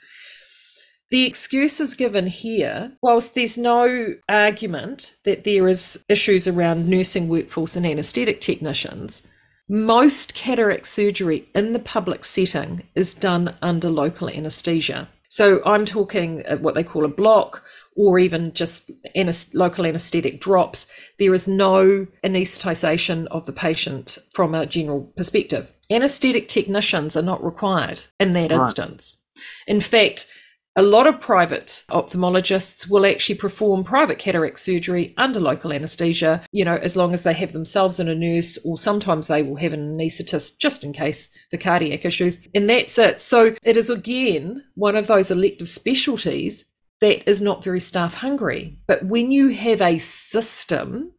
The excuses given here, whilst there's no argument that there is issues around nursing workforce and anaesthetic technicians, most cataract surgery in the public setting is done under local anaesthesia. So I'm talking uh, what they call a block or even just local anaesthetic drops. There is no anaesthetisation of the patient from a general perspective. Anaesthetic technicians are not required in that Right. instance. In fact, a lot of private ophthalmologists will actually perform private cataract surgery under local anaesthesia, you know, as long as they have themselves and a nurse, or sometimes they will have an anaesthetist just in case for cardiac issues. And that's it. So it is again one of those elective specialties that is not very staff hungry. But when you have a system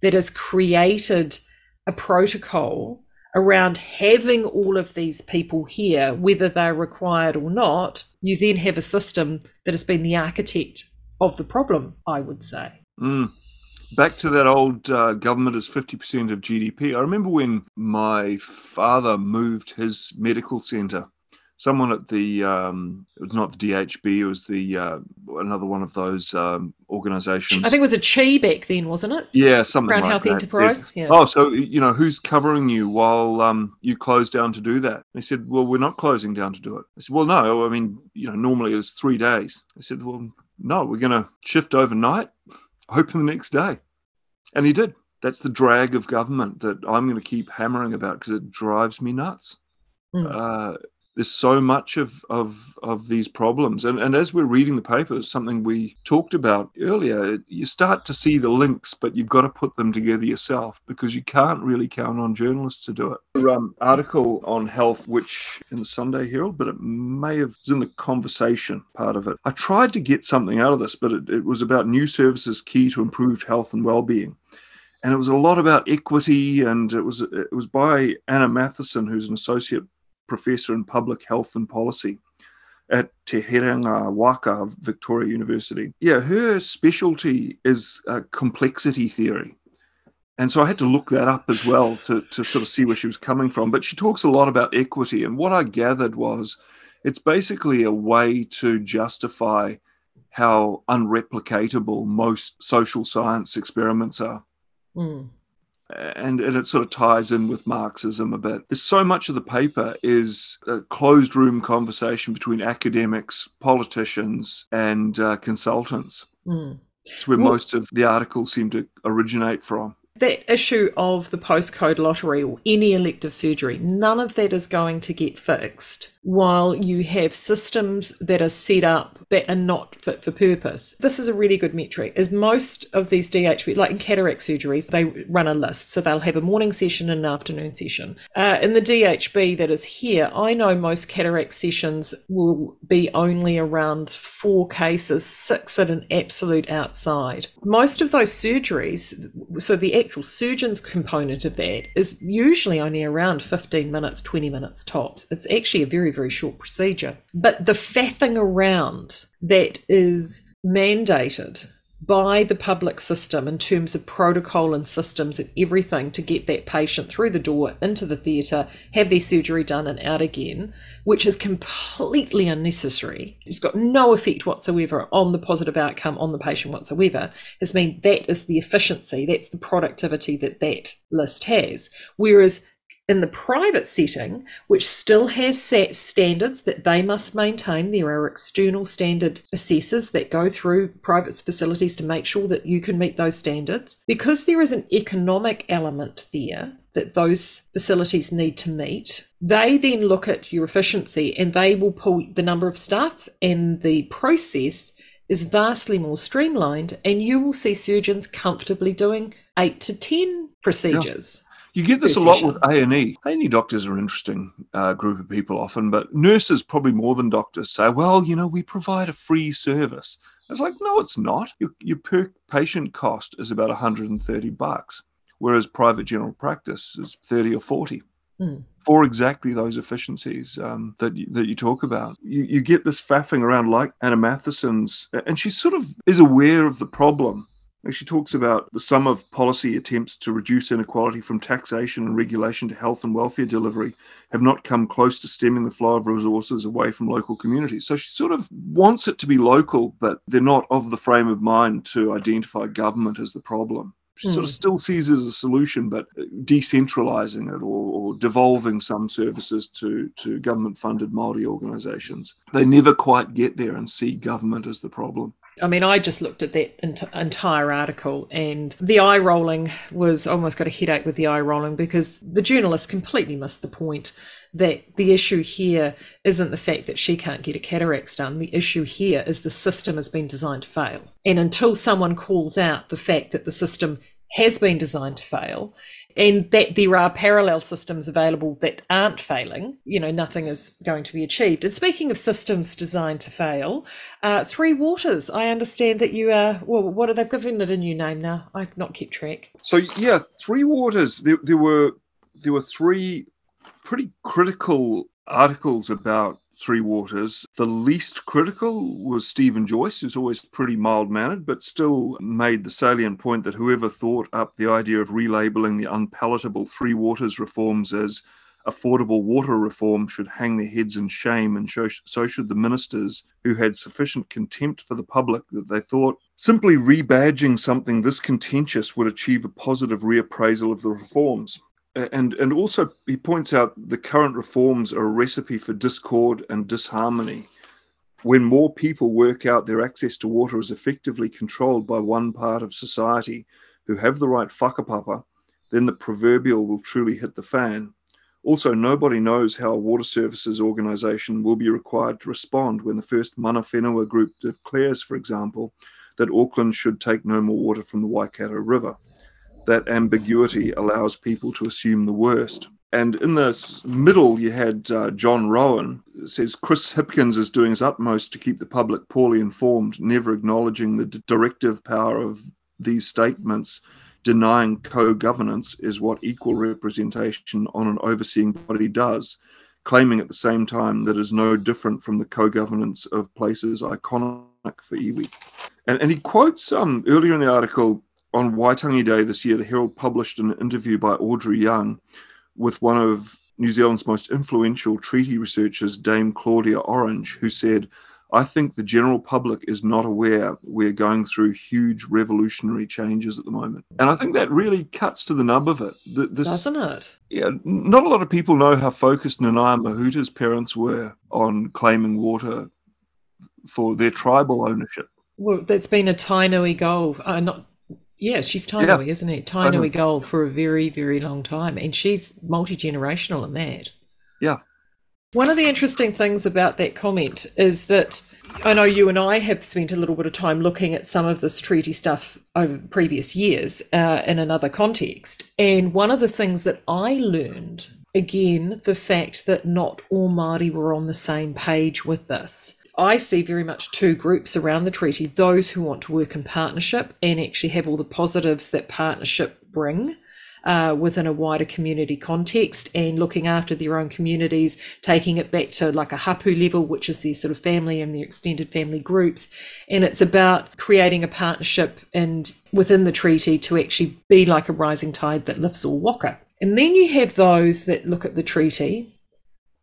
that has created a protocol around having all of these people here, whether they're required or not, you then have a system that has been the architect of the problem, I would say. Mm. Back to that old uh, government is 50% of GDP. I remember when my father moved his medical centre, someone at the, um, it was not the DHB, it was the uh, another one of those um, organisations. I think it was a Chi back then, wasn't it? Yeah, something Crown like Health that. Enterprise. Yeah. Oh, so you know who's covering you while um, you close down to do that? They said, "Well, we're not closing down to do it." I said, "Well, no. I mean, you know, normally it's three days." I said, "Well, no. We're going to shift overnight, open the next day," and he did. That's the drag of government that I'm going to keep hammering about because it drives me nuts. Uh, there's so much of, of of these problems. And and as we're reading the papers something we talked about earlier. You start to see the links but you've got to put them together yourself because you can't really count on journalists to do it. Um, article on health which in the sunday herald but it may have was in the conversation part of it. I tried to get something out of this but it, it was about new services key to improved health and well-being. And it was a lot about equity, and it was it was by Anna Matheson, who's an associate professor in public health and policy at Te Herenga Waka Victoria University. Yeah, her specialty is uh, complexity theory. And so I had to look that up as well to, to sort of see where she was coming from. But she talks a lot about equity. And what I gathered was it's basically a way to justify how unreplicatable most social science experiments are. Mm. And, and it sort of ties in with Marxism a bit. There's so much of the paper is a closed room conversation between academics, politicians, and uh, consultants. Mm. It's where well, most of the articles seem to originate from that issue of the postcode lottery or any elective surgery, none of that is going to get fixed while you have systems that are set up that are not fit for purpose. This is a really good metric. Is most of these DHB, like in cataract surgeries, they run a list. So they'll have a morning session and an afternoon session. Uh, in the DHB that is here, I know most cataract sessions will be only around four cases, six at an absolute outside. Most of those surgeries, so the actual surgeon's component of that is usually only around 15 minutes, 20 minutes tops. It's actually a very very short procedure. But the faffing around that is mandated by the public system in terms of protocol and systems and everything to get that patient through the door into the theatre, have their surgery done and out again, which is completely unnecessary. It's got no effect whatsoever on the positive outcome on the patient whatsoever. Has mean that is the efficiency, that's the productivity that that list has. Whereas in the private setting, which still has set standards that they must maintain, there are external standard assessors that go through private facilities to make sure that you can meet those standards. Because there is an economic element there that those facilities need to meet, they then look at your efficiency and they will pull the number of staff and the process is vastly more streamlined and you will see surgeons comfortably doing 8 to 10 procedures. Yeah. You get this a lot with A and E. A and E doctors are an interesting uh, group of people often, but nurses probably more than doctors say, "Well, you know, we provide a free service." It's like, no, it's not. Your, your per patient cost is about 130 bucks, whereas private general practice is 30 or 40. Mm. For exactly those efficiencies um, that you, that you talk about, you, you get this faffing around like Anna Matheson's, and she sort of is aware of the problem she talks about the sum of policy attempts to reduce inequality from taxation and regulation to health and welfare delivery have not come close to stemming the flow of resources away from local communities. So she sort of wants it to be local, but they're not of the frame of mind to identify government as the problem. She mm. sort of hmm. still sees it as a solution, but decentralizing it or, or devolving some services to, to government funded Māori organizations. They never quite get there and see government as the problem. I mean, I just looked at that ent- entire article and the eye rolling was almost got a headache with the eye rolling because the journalist completely missed the point that the issue here isn't the fact that she can't get a cataracts done. The issue here is the system has been designed to fail. And until someone calls out the fact that the system has been designed to fail and that there are parallel systems available that aren't failing, you know, nothing is going to be achieved. And speaking of systems designed to fail, uh, Three Waters, I understand that you are, well, what are they giving it a new name now? I've not kept track. So, yeah, Three Waters, there, there were there were three pretty critical articles about Three Waters. The least critical was Stephen Joyce, who's always pretty mild mannered, but still made the salient point that whoever thought up the idea of relabeling the unpalatable Three Waters reforms as affordable water reform should hang their heads in shame, and so should the ministers who had sufficient contempt for the public that they thought simply rebadging something this contentious would achieve a positive reappraisal of the reforms and and also he points out the current reforms are a recipe for discord and disharmony. When more people work out their access to water is effectively controlled by one part of society who have the right whakapapa, then the proverbial will truly hit the fan. Also, nobody knows how a water services organisation will be required to respond when the first Mana Whenua group declares, for example, that Auckland should take no more water from the Waikato River that ambiguity allows people to assume the worst. And in the middle, you had uh, John Roughan says Chris Hipkins is doing his utmost to keep the public poorly informed, never acknowledging the directive power of these statements denying co governance is what equal representation on an overseeing body does, claiming at the same time that is no different from the co governance of places iconic for iwi. And, and he quotes um, earlier in the article on Waitangi Day this year, the Herald published an interview by Audrey Young with one of New Zealand's most influential treaty researchers, Dame Claudia Orange, who said, I think the general public is not aware we're going through huge revolutionary changes at the moment. And I think that really cuts to the nub of it. This, Doesn't it? Yeah, not a lot of people know how focused Nanaia Mahuta's parents were on claiming water for their tribal ownership. Well, that's been a Tainui goal, uh, not yeah, she's Tainui, yeah. isn't it? Tainui goal for a very, very long time. And she's multi generational in that. Yeah. One of the interesting things about that comment is that I know you and I have spent a little bit of time looking at some of this treaty stuff over previous years uh, in another context. And one of the things that I learned, again, the fact that not all Māori were on the same page with this. I see very much two groups around the treaty those who want to work in partnership and actually have all the positives that partnership bring. Uh, within a wider community context and looking after their own communities, taking it back to like a hapu level, which is their sort of family and their extended family groups. And it's about creating a partnership and within the treaty to actually be like a rising tide that lifts all waka. And then you have those that look at the treaty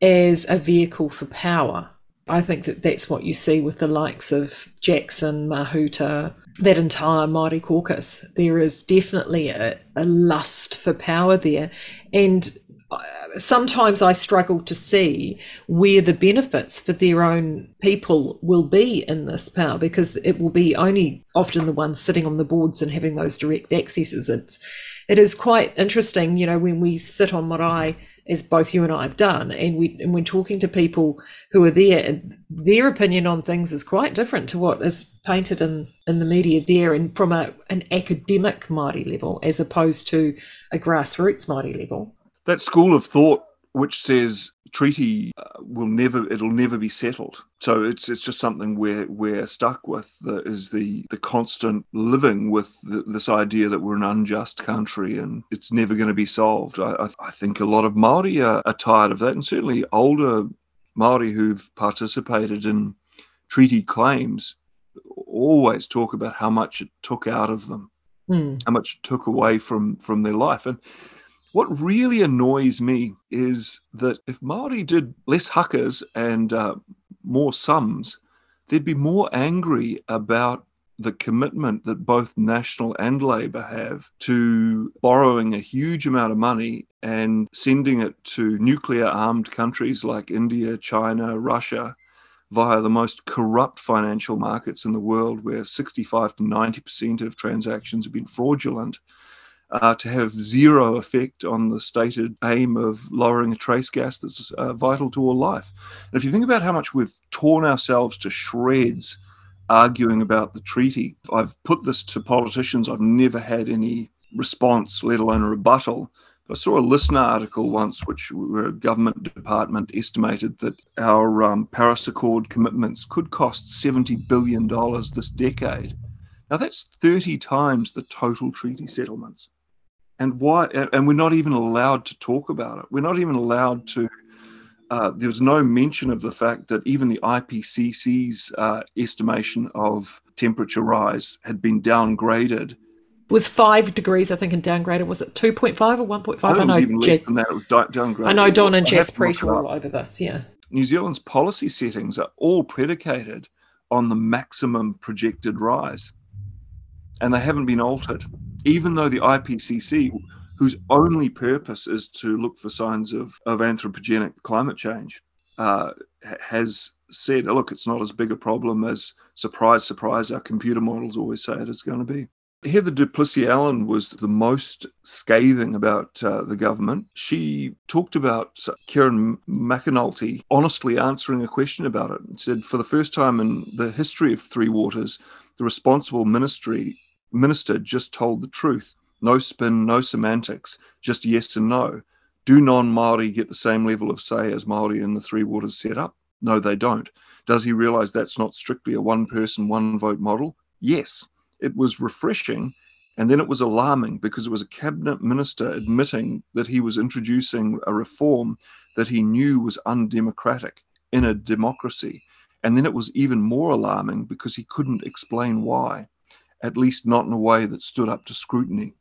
as a vehicle for power I think that that's what you see with the likes of Jackson, Mahuta, that entire Māori caucus. There is definitely a, a lust for power there. And uh, sometimes I struggle to see where the benefits for their own people will be in this power because it will be only often the ones sitting on the boards and having those direct accesses. It's it is quite interesting, you know, when we sit on marae as both you and I have done, and we and when talking to people who are there, their opinion on things is quite different to what is painted in in the media there, and from a an academic Māori level as opposed to a grassroots Māori level. That school of thought which says treaty uh, will never it'll never be settled. So it's it's just something we're we're stuck with that is the the constant living with the, this idea that we're an unjust country and it's never going to be solved. I, I think a lot of Maori are, are tired of that and certainly older Maori who've participated in treaty claims always talk about how much it took out of them mm. how much it took away from from their life. And what really annoys me is that if Maori did less hukas and uh, more sums, they'd be more angry about the commitment that both National and Labour have to borrowing a huge amount of money and sending it to nuclear armed countries like India, China, Russia via the most corrupt financial markets in the world, where 65 to 90% of transactions have been fraudulent uh, to have zero effect on the stated aim of lowering a trace gas that's uh, vital to all life. And if you think about how much we've torn ourselves to shreds arguing about the treaty, I've put this to politicians, I've never had any response, let alone a rebuttal. I saw a Listener article once, which where a government department estimated that our um, Paris Accord commitments could cost $70 billion this decade. Now, that's 30 times the total treaty settlements and why and we're not even allowed to talk about it we're not even allowed to uh, was no mention of the fact that even the IPCC's uh, estimation of temperature rise had been downgraded. It was five degrees, I think, and downgraded. Was it 2.5 or 1.5? I, I know even less than that. It was downgraded. I know Don and Jess Preet are all over this, yeah. New Zealand's policy settings are all predicated on the maximum projected rise, and they haven't been altered even though the IPCC, whose only purpose is to look for signs of, of anthropogenic climate change, uh, has said, oh, look, it's not as big a problem as, surprise, surprise, our computer models always say it is going to be. Heather du Plessis-Allen was the most scathing about uh, the government. She talked about Kieran McAnulty honestly answering a question about it and said, for the first time in the history of Three Waters, the responsible ministry minister just told the truth. No spin, no semantics, just yes and no. Do non Maori get the same level of say as Maori in the Three Waters setup? No, they don't. Does he realize that's not strictly a one person, one vote model? Yes. It was refreshing And then it was alarming because it was a cabinet minister admitting that he was introducing a reform that he knew was undemocratic in a democracy. And then it was even more alarming because he couldn't explain why, at least not in a way that stood up to scrutiny.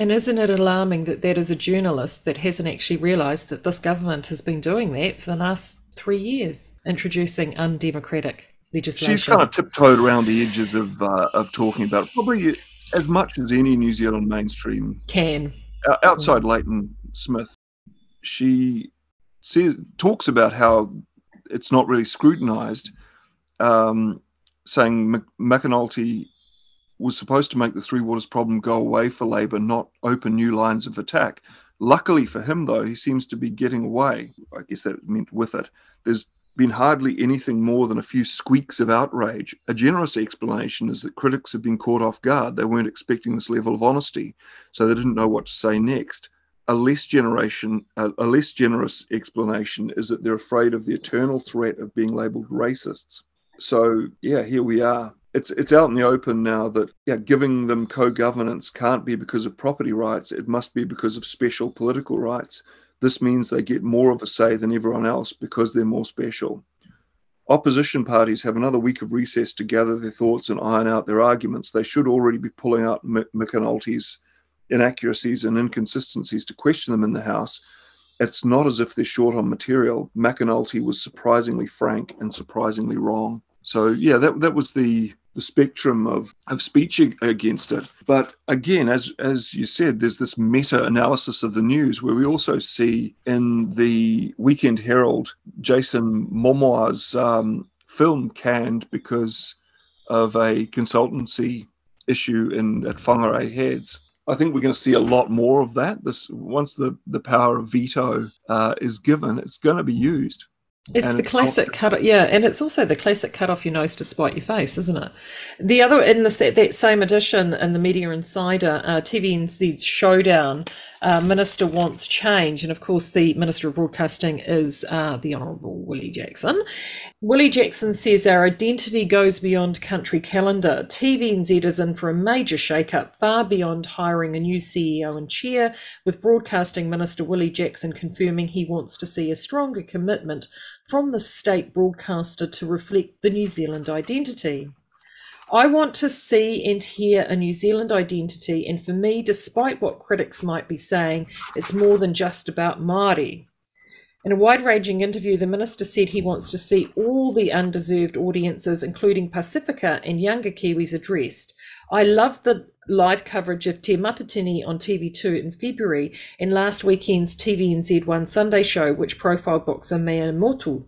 And isn't it alarming that that is a journalist that hasn't actually realised that this government has been doing that for the last three years, introducing undemocratic legislation? She's kind of tiptoed around the edges of uh, of talking about it, probably as much as any New Zealand mainstream can. Outside Leighton Smith, she says talks about how it's not really scrutinised, um, saying McAnulty was supposed to make the Three Waters problem go away for Labour, not open new lines of attack. Luckily for him, though, he seems to be getting away. I guess that meant with it. There's been hardly anything more than a few squeaks of outrage. A generous explanation is that critics have been caught off guard. They weren't expecting this level of honesty, so they didn't know what to say next. A less generation, a, a less generous explanation is that they're afraid of the eternal threat of being labelled racists. So yeah, here we are it's it's out in the open now that yeah, giving them co-governance can't be because of property rights. It must be because of special political rights. This means they get more of a say than everyone else because they're more special. Opposition parties have another week of recess to gather their thoughts and iron out their arguments. They should already be pulling out McAnulty's inaccuracies and inconsistencies to question them in the House. It's not as if they're short on material. McAnulty was surprisingly frank and surprisingly wrong. So yeah, that that was the the spectrum of, of speech against it. But again, as as you said, there's this meta analysis of the news where we also see in the Weekend Herald Jason Momoa's um, film canned because of a consultancy issue in at Whangarei Heads. I think we're going to see a lot more of that. This once the the power of veto uh, is given, it's going to be used. It's and the classic cut, yeah, and it's also the classic cut off your nose to spite your face, isn't it? The other in this that, that same edition in the Media Insider, uh, TVNZ's showdown uh, minister wants change. And of course, the Minister of Broadcasting is uh, the Honourable Willie Jackson. Willie Jackson says our identity goes beyond country calendar. TVNZ is in for a major shake-up, far beyond hiring a new CEO and chair, with Broadcasting Minister Willie Jackson confirming he wants to see a stronger commitment from the state broadcaster to reflect the New Zealand identity. I want to see and hear a New Zealand identity, and for me, despite what critics might be saying, it's more than just about Māori. In a wide ranging interview, the minister said he wants to see all the undeserved audiences, including Pacifica and younger Kiwis, addressed. I love the live coverage of Te Matatini on TV2 in February and last weekend's TVNZ1 Sunday show, which profiled boxer Mea Motu.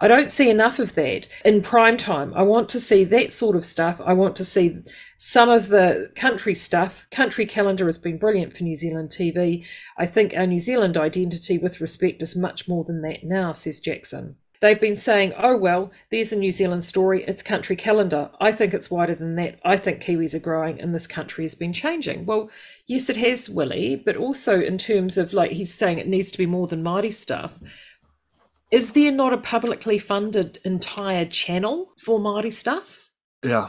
I don't see enough of that in prime time. I want to see that sort of stuff. I want to see some of the country stuff. Country calendar has been brilliant for New Zealand TV. I think our New Zealand identity with respect is much more than that now, says Jackson. They've been saying, oh, well, there's a New Zealand story, it's country calendar. I think it's wider than that. I think Kiwis are growing and this country has been changing. Well, yes, it has, Willie, but also in terms of like he's saying it needs to be more than Māori stuff. Is there not a publicly funded entire channel for Māori stuff? Yeah.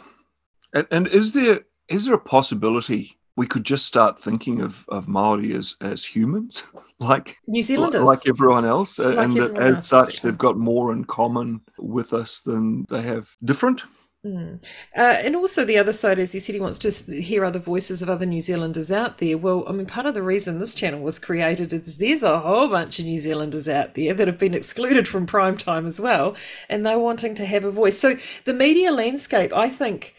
And, and is there is there a possibility we could just start thinking of, of Maori as, as humans, like New Zealanders, like everyone else, like and everyone that as such they've got more in common with us than they have different. Mm. Uh, and also the other side is he said he wants to hear other voices of other New Zealanders out there. Well, I mean, part of the reason this channel was created is there's a whole bunch of New Zealanders out there that have been excluded from prime time as well, and they're wanting to have a voice. So the media landscape, I think,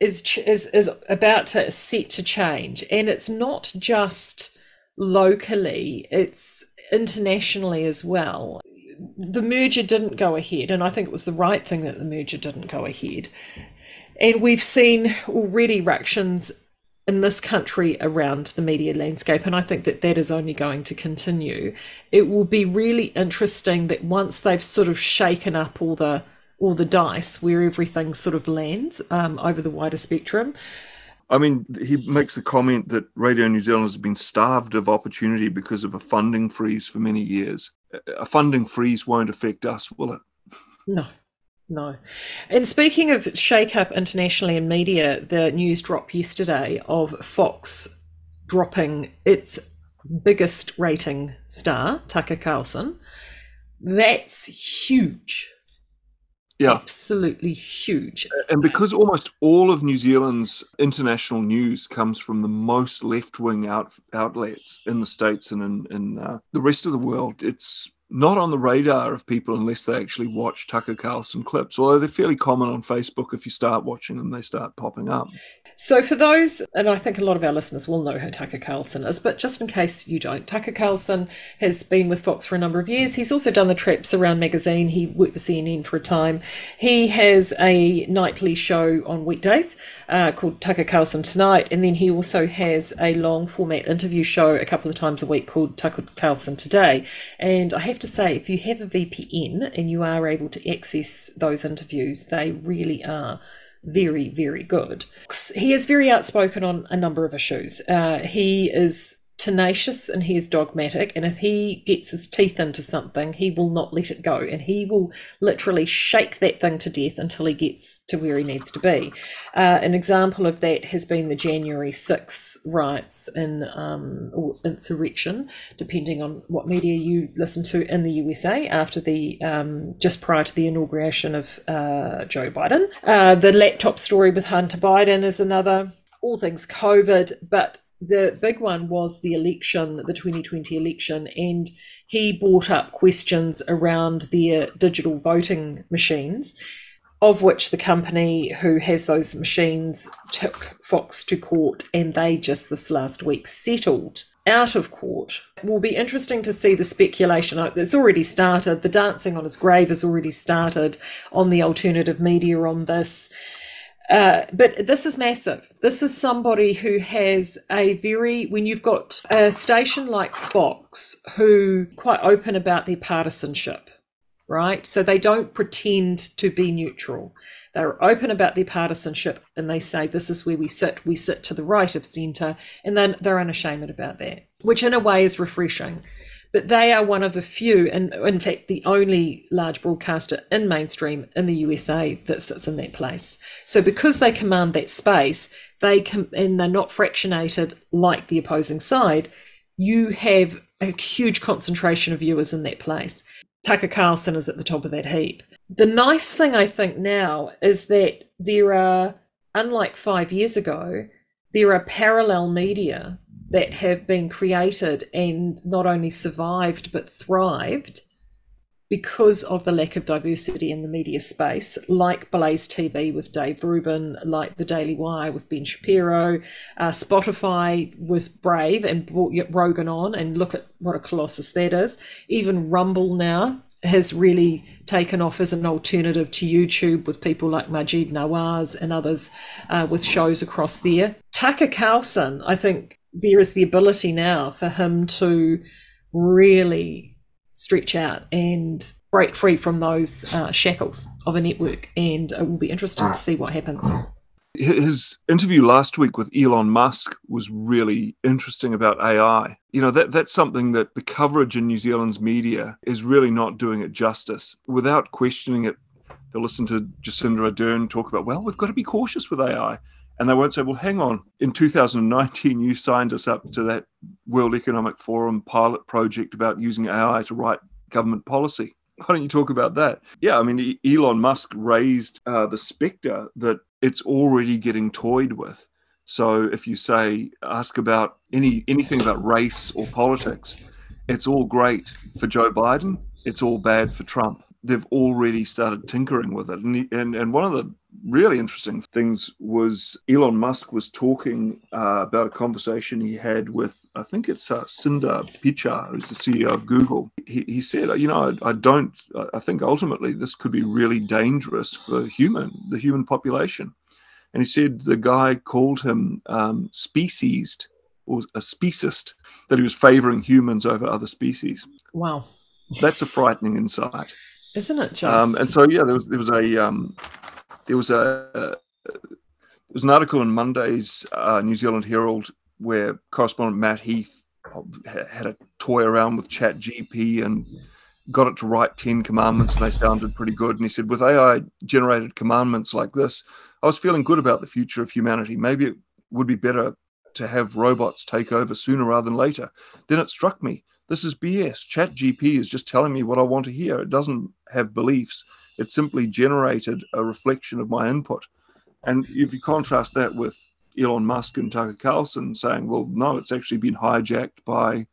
is is is about to set to change, and it's not just locally; it's internationally as well the merger didn't go ahead, and I think it was the right thing that the merger didn't go ahead. And we've seen already ructions in this country around the media landscape, and I think that that is only going to continue. It will be really interesting that once they've sort of shaken up all the all the dice where everything sort of lands um, over the wider spectrum. I mean, he makes the comment that Radio New Zealand has been starved of opportunity because of a funding freeze for many years. A funding freeze won't affect us, will it? No. No. And speaking of shake up internationally in media, the news dropped yesterday of Fox dropping its biggest rating star, Tucker Carlson. That's huge. Yeah. Absolutely huge. And because almost all of New Zealand's international news comes from the most left wing out, outlets in the States and in, in uh, the rest of the world, it's not on the radar of people unless they actually watch Tucker Carlson clips, although they're fairly common on Facebook. If you start watching them, they start popping up. So, for those, and I think a lot of our listeners will know who Tucker Carlson is, but just in case you don't, Tucker Carlson has been with Fox for a number of years. He's also done the trips around magazine. He worked for CNN for a time. He has a nightly show on weekdays uh, called Tucker Carlson Tonight, and then he also has a long format interview show a couple of times a week called Tucker Carlson Today. And I have to say, if you have a VPN and you are able to access those interviews, they really are very, very good. He is very outspoken on a number of issues. Uh, he is tenacious and he is dogmatic and if he gets his teeth into something he will not let it go and he will literally shake that thing to death until he gets to where he needs to be. Uh, an example of that has been the january 6 riots in um, or insurrection depending on what media you listen to in the usa after the um, just prior to the inauguration of uh, joe biden. Uh, the laptop story with hunter biden is another. All things covid but the big one was the election, the 2020 election, and he brought up questions around their digital voting machines, of which the company who has those machines took Fox to court, and they just this last week settled out of court. It will be interesting to see the speculation. Uh, it's already started. The dancing on his grave has already started on the alternative media on this. Uh, but this is massive. This is somebody who has a very, when you've got a station like Fox, who quite open about their partisanship, right? So they don't pretend to be neutral. They're open about their partisanship and they say, this is where we sit. We sit to the right of centre. And then they're unashamed about that, which in a way is refreshing but they are one of the few, and in fact, the only large broadcaster in mainstream in the USA that sits in that place. So, because they command that space, they can, and they're not fractionated like the opposing side, you have a huge concentration of viewers in that place. Tucker Carlson is at the top of that heap. The nice thing I think now is that there are, unlike five years ago, there are parallel media that have been created and not only survived but thrived because of the lack of diversity in the media space, like Blaze TV with Dave Rubin, like The Daily Wire with Ben Shapiro. Uh, Spotify was brave and brought Rogan on, and look at what a colossus that is. Even Rumble now has really taken off as an alternative to YouTube with people like Maajid Nawaz and others uh, with shows across there. Tucker Carlson, I think, there is the ability now for him to really stretch out and break free from those uh, shackles of a network. And it will be interesting to see what happens. His interview last week with Elon Musk was really interesting about AI. You know, that that's something that the coverage in New Zealand's media is really not doing it justice. Without questioning it, they'll listen to Jacinda Ardern talk about, well, we've got to be cautious with AI. And they won't say, well, hang on, in 2019, you signed us up to that World Economic Forum pilot project about using AI to write government policy. Why don't you talk about that? Yeah, I mean, Elon Musk raised uh, the specter that it's already getting toyed with. So if you say, ask about any anything about race or politics, it's all great for Joe Biden, it's all bad for Trump they've already started tinkering with it. And, he, and, and one of the really interesting things was Elon Musk was talking uh, about a conversation he had with, I think it's uh, Sundar Pichai, who's the CEO of Google. He, he said, you know, I, I don't, I think ultimately this could be really dangerous for human, the human population. And he said the guy called him um, speciesed or a speciesist, that he was favoring humans over other species. Wow. That's a frightening insight. Isn't it just? Um, and so yeah, there was there was a um, there was a uh, there was an article in Monday's uh, New Zealand Herald where correspondent Matt Heath had a toy around with Chat GP and got it to write 10 commandments and they sounded pretty good. And he said, with AI generated commandments like this, I was feeling good about the future of humanity. Maybe it would be better to have robots take over sooner rather than later. Then it struck me this is BS. ChatGP is just telling me what I want to hear. It doesn't have beliefs, it simply generated a reflection of my input. And if you contrast that with Elon Musk and Tucker Carlson saying, well, no, it's actually been hijacked by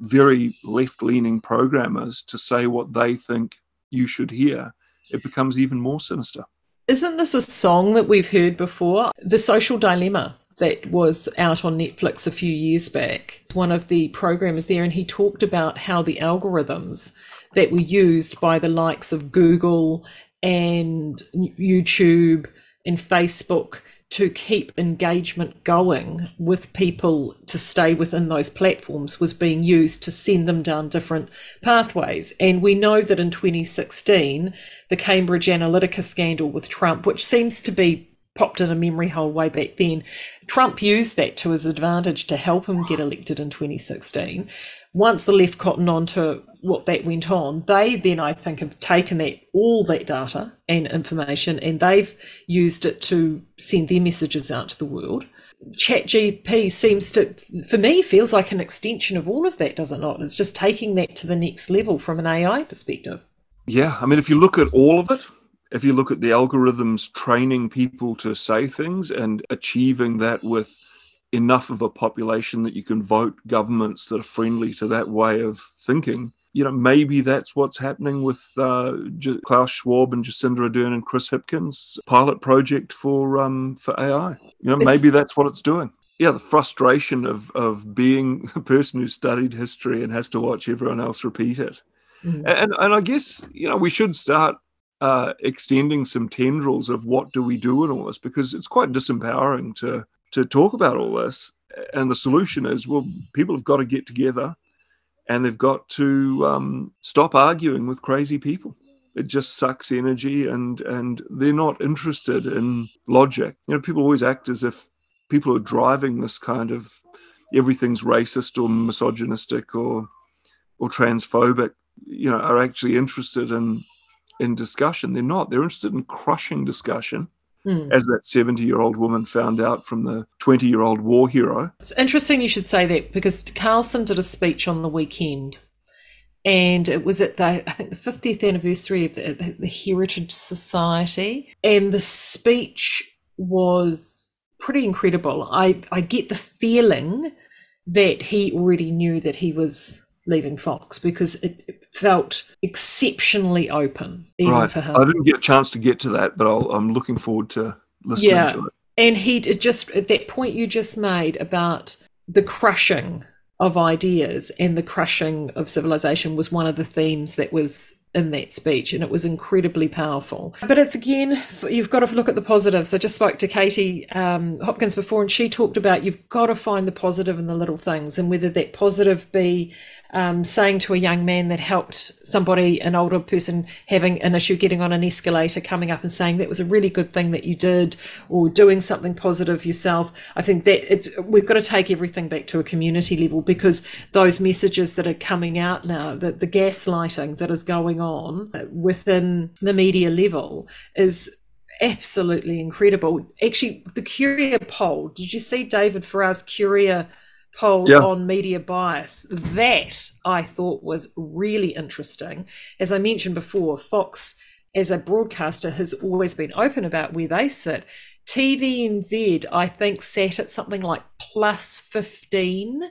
very left leaning programmers to say what they think you should hear, it becomes even more sinister. Isn't this a song that we've heard before? The Social Dilemma that was out on Netflix a few years back. One of the programmers there, and he talked about how the algorithms that were used by the likes of Google and YouTube and Facebook to keep engagement going with people to stay within those platforms was being used to send them down different pathways. And we know that in 2016, the Cambridge Analytica scandal with Trump, which seems to be popped in a memory hole way back then, Trump used that to his advantage to help him get elected in 2016 once the left cotton on to what that went on, they then I think have taken that all that data and information and they've used it to send their messages out to the world. ChatGP seems to, for me, feels like an extension of all of that, does it not? It's just taking that to the next level from an AI perspective. Yeah, I mean, if you look at all of it, if you look at the algorithms training people to say things and achieving that with enough of a population that you can vote governments that are friendly to that way of thinking. You know, maybe that's what's happening with uh, Klaus Schwab and Jacinda Ardern and Chris Hipkins' pilot project for um, for AI. You know, it's... maybe that's what it's doing. Yeah, the frustration of of being a person who studied history and has to watch everyone else repeat it. Mm. And and I guess you know we should start uh, extending some tendrils of what do we do in all this because it's quite disempowering to to talk about all this. And the solution is, well, people have got to get together and they've got to um, stop arguing with crazy people. It just sucks energy, and and they're not interested in logic. You know, people always act as if people are driving this kind of everything's racist or misogynistic or or transphobic. You know, are actually interested in in discussion. They're not. They're interested in crushing discussion Mm. As that 70 year old woman found out from the 20 year old war hero. It's interesting you should say that because Carlson did a speech on the weekend and it was at the I think the 50th anniversary of the, the, Heritage Society, and the speech was pretty incredible. I I get the feeling that he already knew that he was leaving Fox because it felt exceptionally open even right. for him. I didn't get a chance to get to that, but i am looking forward to listening yeah. to it. And he just at that point you just made about the crushing of ideas and the crushing of civilization was one of the themes that was in that speech and it was incredibly powerful but it's again you've got to look at the positives i just spoke to katie um, hopkins before and she talked about you've got to find the positive in the little things and whether that positive be um, saying to a young man that helped somebody, an older person, having an issue getting on an escalator, coming up and saying that was a really good thing that you did, or doing something positive yourself. I think that it's we've got to take everything back to a community level because those messages that are coming out now, that the gaslighting that is going on within the media level is absolutely incredible. Actually, the Curia poll, did you see David Farrar's Curia poll yeah. on media bias. That I thought was really interesting. As I mentioned before, Fox, as a broadcaster, has always been open about where they sit. TVNZ, I think, sat at something like plus 15.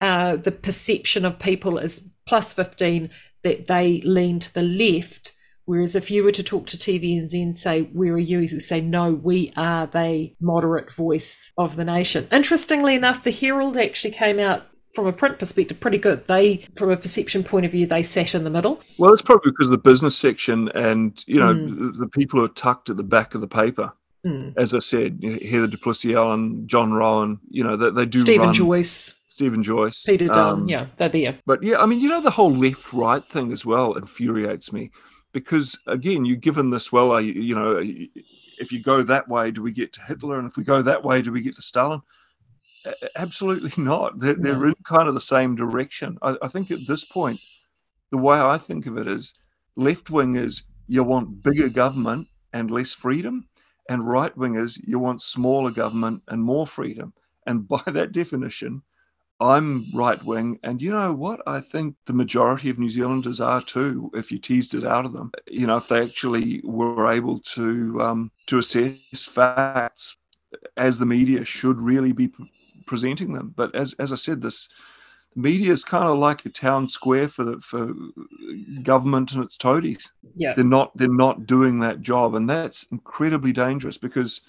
Uh, the perception of people is plus 15 that they lean to the left Whereas if you were to talk to TVNZ and say, Where are you? who say, No, we are the moderate voice of the nation. Interestingly enough, the Herald actually came out from a print perspective pretty good. They, from a perception point of view, they sat in the middle. Well, it's probably because of the business section and, you know, mm. the, the, people who are tucked at the back of the paper. Mm. As I said, Heather du Plessis-Allen, John Roughan, you know, they, they do Stephen run, Joyce. Stephen Joyce. Peter Dunne, um, yeah, they're there. But yeah, I mean, you know, the whole left right thing as well infuriates me because again, you're given this well, you, you know, if you go that way, do we get to Hitler? And if we go that way, do we get to Stalin? Absolutely not. They're, they're in kind of the same direction. I, I, think at this point, the way I think of it is left wingers, you want bigger government and less freedom, and right wingers, you want smaller government and more freedom. And by that definition, I'm right wing, and you know what? I think the majority of New Zealanders are too. If you teased it out of them, you know, if they actually were able to um, to assess facts as the media should really be presenting them. But as as I said, this media is kind of like a town square for the for government and its toadies. Yeah, they're not they're not doing that job, and that's incredibly dangerous because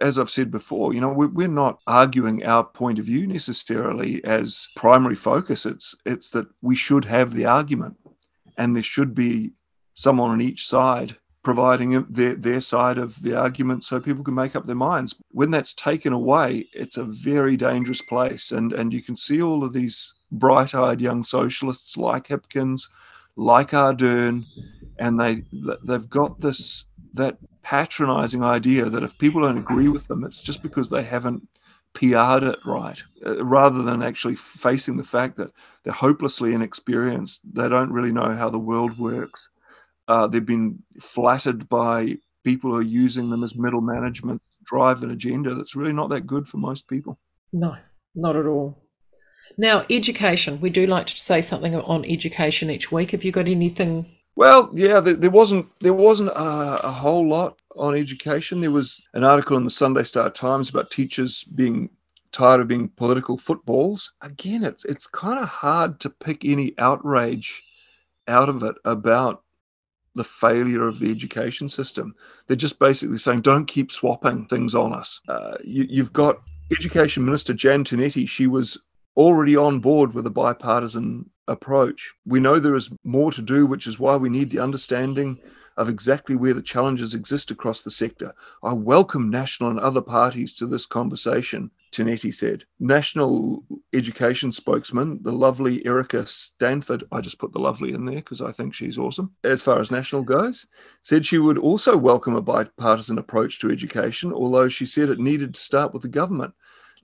as I've said before, you know, we're not arguing our point of view necessarily as primary focus. It's it's that we should have the argument, and there should be someone on each side providing their, their side of the argument so people can make up their minds. When that's taken away, it's a very dangerous place. And, and you can see all of these bright eyed young socialists like Hipkins, like Ardern, and they, they've got this that patronizing idea that if people don't agree with them, it's just because they haven't PR'd it right, uh, rather than actually facing the fact that they're hopelessly inexperienced. They don't really know how the world works. Uh, they've been flattered by people who are using them as middle management to drive an agenda that's really not that good for most people. No, not at all. Now, education. We do like to say something on education each week. Have you got anything well, yeah, there, there wasn't there wasn't a, a, whole lot on education. There was an article in the Sunday Star Times about teachers being tired of being political footballs. Again, it's it's kind of hard to pick any outrage out of it about the failure of the education system. They're just basically saying, don't keep swapping things on us. Uh, you, have got Education Minister Jan Tinetti. She was already on board with a bipartisan approach. We know there is more to do, which is why we need the understanding of exactly where the challenges exist across the sector. I welcome national and other parties to this conversation, Tinetti said. National education spokesman, the lovely Erica Stanford, I just put the lovely in there because I think she's awesome, as far as national goes, said she would also welcome a bipartisan approach to education, although she said it needed to start with the government.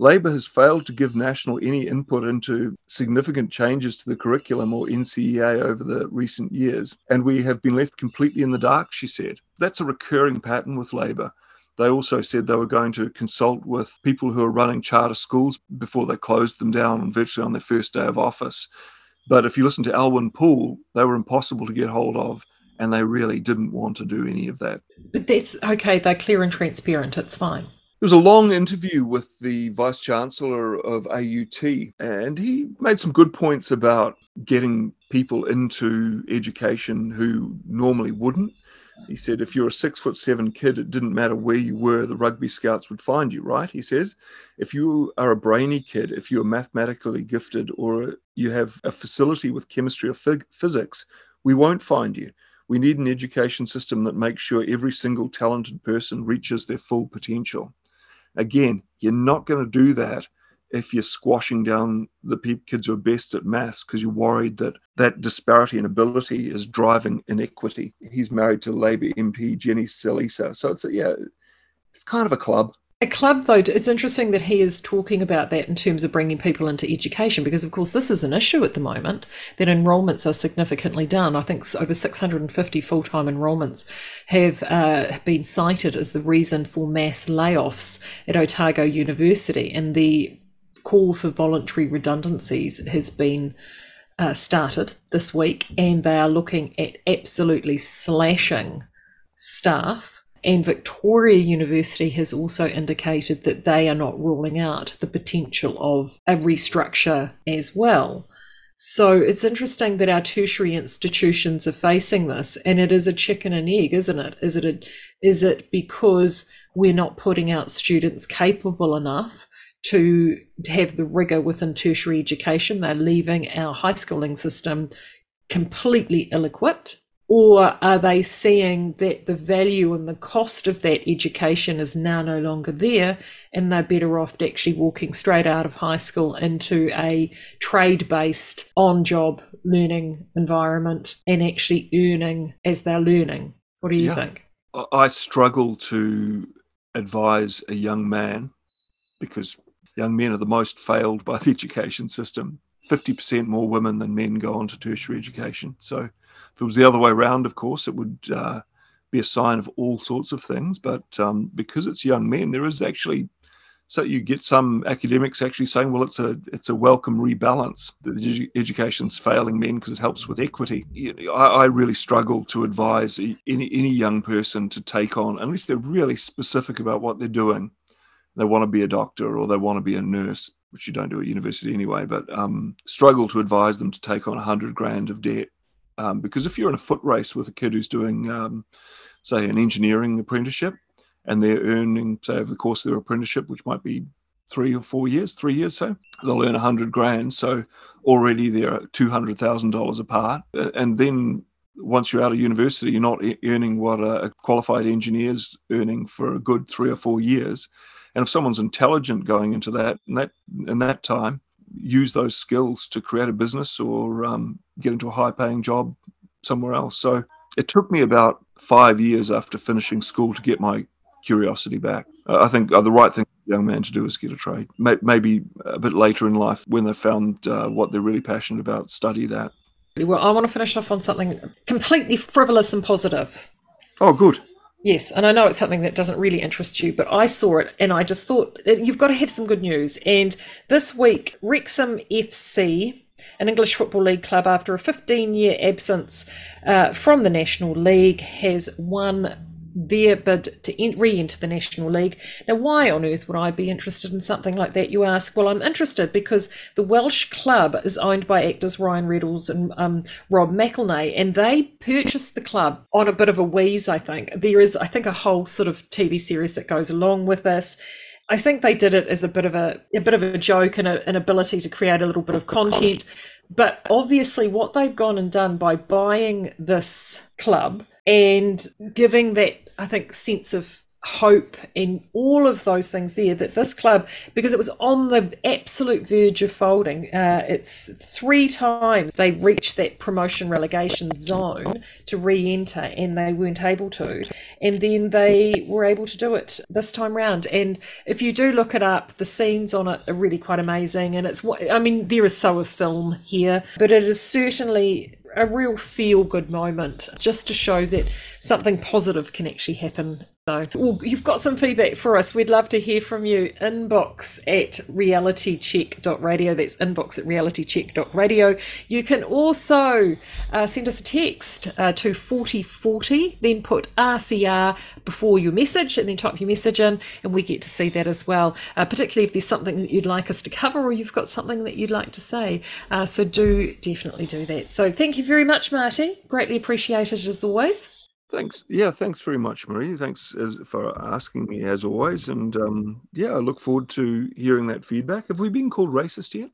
Labor has failed to give National any input into significant changes to the curriculum or NCEA over the recent years, and we have been left completely in the dark, she said. That's a recurring pattern with Labor. They also said they were going to consult with people who are running charter schools before they closed them down virtually on their first day of office. But if you listen to Alwyn Poole, they were impossible to get hold of and they really didn't want to do any of that. But that's okay, they're clear and transparent, it's fine. There was a long interview with the Vice Chancellor of AUT, and he made some good points about getting people into education who normally wouldn't. He said, if you're a six foot seven kid, it didn't matter where you were, the rugby scouts would find you, right? He says, if you are a brainy kid, if you're mathematically gifted, or you have a facility with chemistry or physics, we won't find you. We need an education system that makes sure every single talented person reaches their full potential. Again, you're not going to do that if you're squashing down the kids who are best at maths because you're worried that that disparity in ability is driving inequity. He's married to Labour MP Jenny Salesa, so it's a, yeah, it's kind of a club. A club, though, it's interesting that he is talking about that in terms of bringing people into education, because of course this is an issue at the moment that enrolments are significantly down. I think over 650 full time enrolments have uh, been cited as the reason for mass layoffs at Otago University, and the call for voluntary redundancies has been uh, started this week, and they are looking at absolutely slashing staff and Victoria University has also indicated that they are not ruling out the potential of a restructure as well. So it's interesting that our tertiary institutions are facing this, and it is a chicken and egg, isn't it? Is it a, is it because we're not putting out students capable enough to have the rigor within tertiary education? They're leaving our high schooling system completely ill-equipped or are they seeing that the value and the cost of that education is now no longer there and they're better off actually walking straight out of high school into a trade based on job learning environment and actually earning as they're learning? What do you yeah. think? I struggle to advise a young man because young men are the most failed by the education system 50% more women than men go on to tertiary education. So if it was the other way around, of course, it would uh, be a sign of all sorts of things. But um, because it's young men, there is actually so you get some academics actually saying, well, it's a it's a welcome rebalance. The education's failing men because it helps with equity. I, I really struggle to advise any any young person to take on unless they're really specific about what they're doing. They want to be a doctor or they want to be a nurse, which you don't do at university anyway. But um, struggle to advise them to take on hundred grand of debt um, because if you're in a foot race with a kid who's doing, um, say, an engineering apprenticeship, and they're earning, say, over the course of their apprenticeship, which might be three or four years, three years, so they'll earn a hundred grand. So already they're two hundred thousand dollars apart, and then once you're out of university, you're not earning what a qualified engineer's earning for a good three or four years. And if someone's intelligent going into that in that in that time, use those skills to create a business or um, get into a high-paying job somewhere else. So it took me about five years after finishing school to get my curiosity back. I think uh, the right thing for a young man to do is get a trade. Maybe a bit later in life, when they've found uh, what they're really passionate about, study that. Well, I want to finish off on something completely frivolous and positive. Oh, good. Yes, and I know it's something that doesn't really interest you, but I saw it and I just thought you've got to have some good news. And this week, Wrexham FC, an English Football League club, after a 15 year absence uh, from the National League, has won their bid to re enter the National League. Now, why on earth would I be interested in something like that, you ask? Well, I'm interested because the Welsh club is owned by actors Ryan Reynolds and um, Rob McElhenney, and they purchased the club on a bit of a wheeze, I think. There is, I think, a whole sort of TV series that goes along with this. I think they did it as a bit of a, a bit of a joke and a, an ability to create a little bit of content. But obviously, what they've gone and done by buying this club and giving that I think, sense of hope and all of those things there that this club because it was on the absolute verge of folding uh, it's three times they reached that promotion relegation zone to re-enter and they weren't able to. And then they were able to do it this time round. And if you do look it up the scenes on it are really quite amazing. And it's what i mean there is so of film here but it is certainly a real feel good moment just to show that something positive can actually happen so, well, you've got some feedback for us. We'd love to hear from you. Inbox at realitycheck.radio. That's inbox at realitycheck.radio. You can also uh, send us a text uh, to 4040, then put RCR before your message, and then type your message in, and we get to see that as well. Uh, particularly if there's something that you'd like us to cover or you've got something that you'd like to say. Uh, so, do definitely do that. So, thank you very much, Marty. Greatly appreciated as always. Thanks. Yeah, thanks very much, Maree. Thanks as, for asking me as always. And um, yeah, I look forward to hearing that feedback. Have we been called racist yet?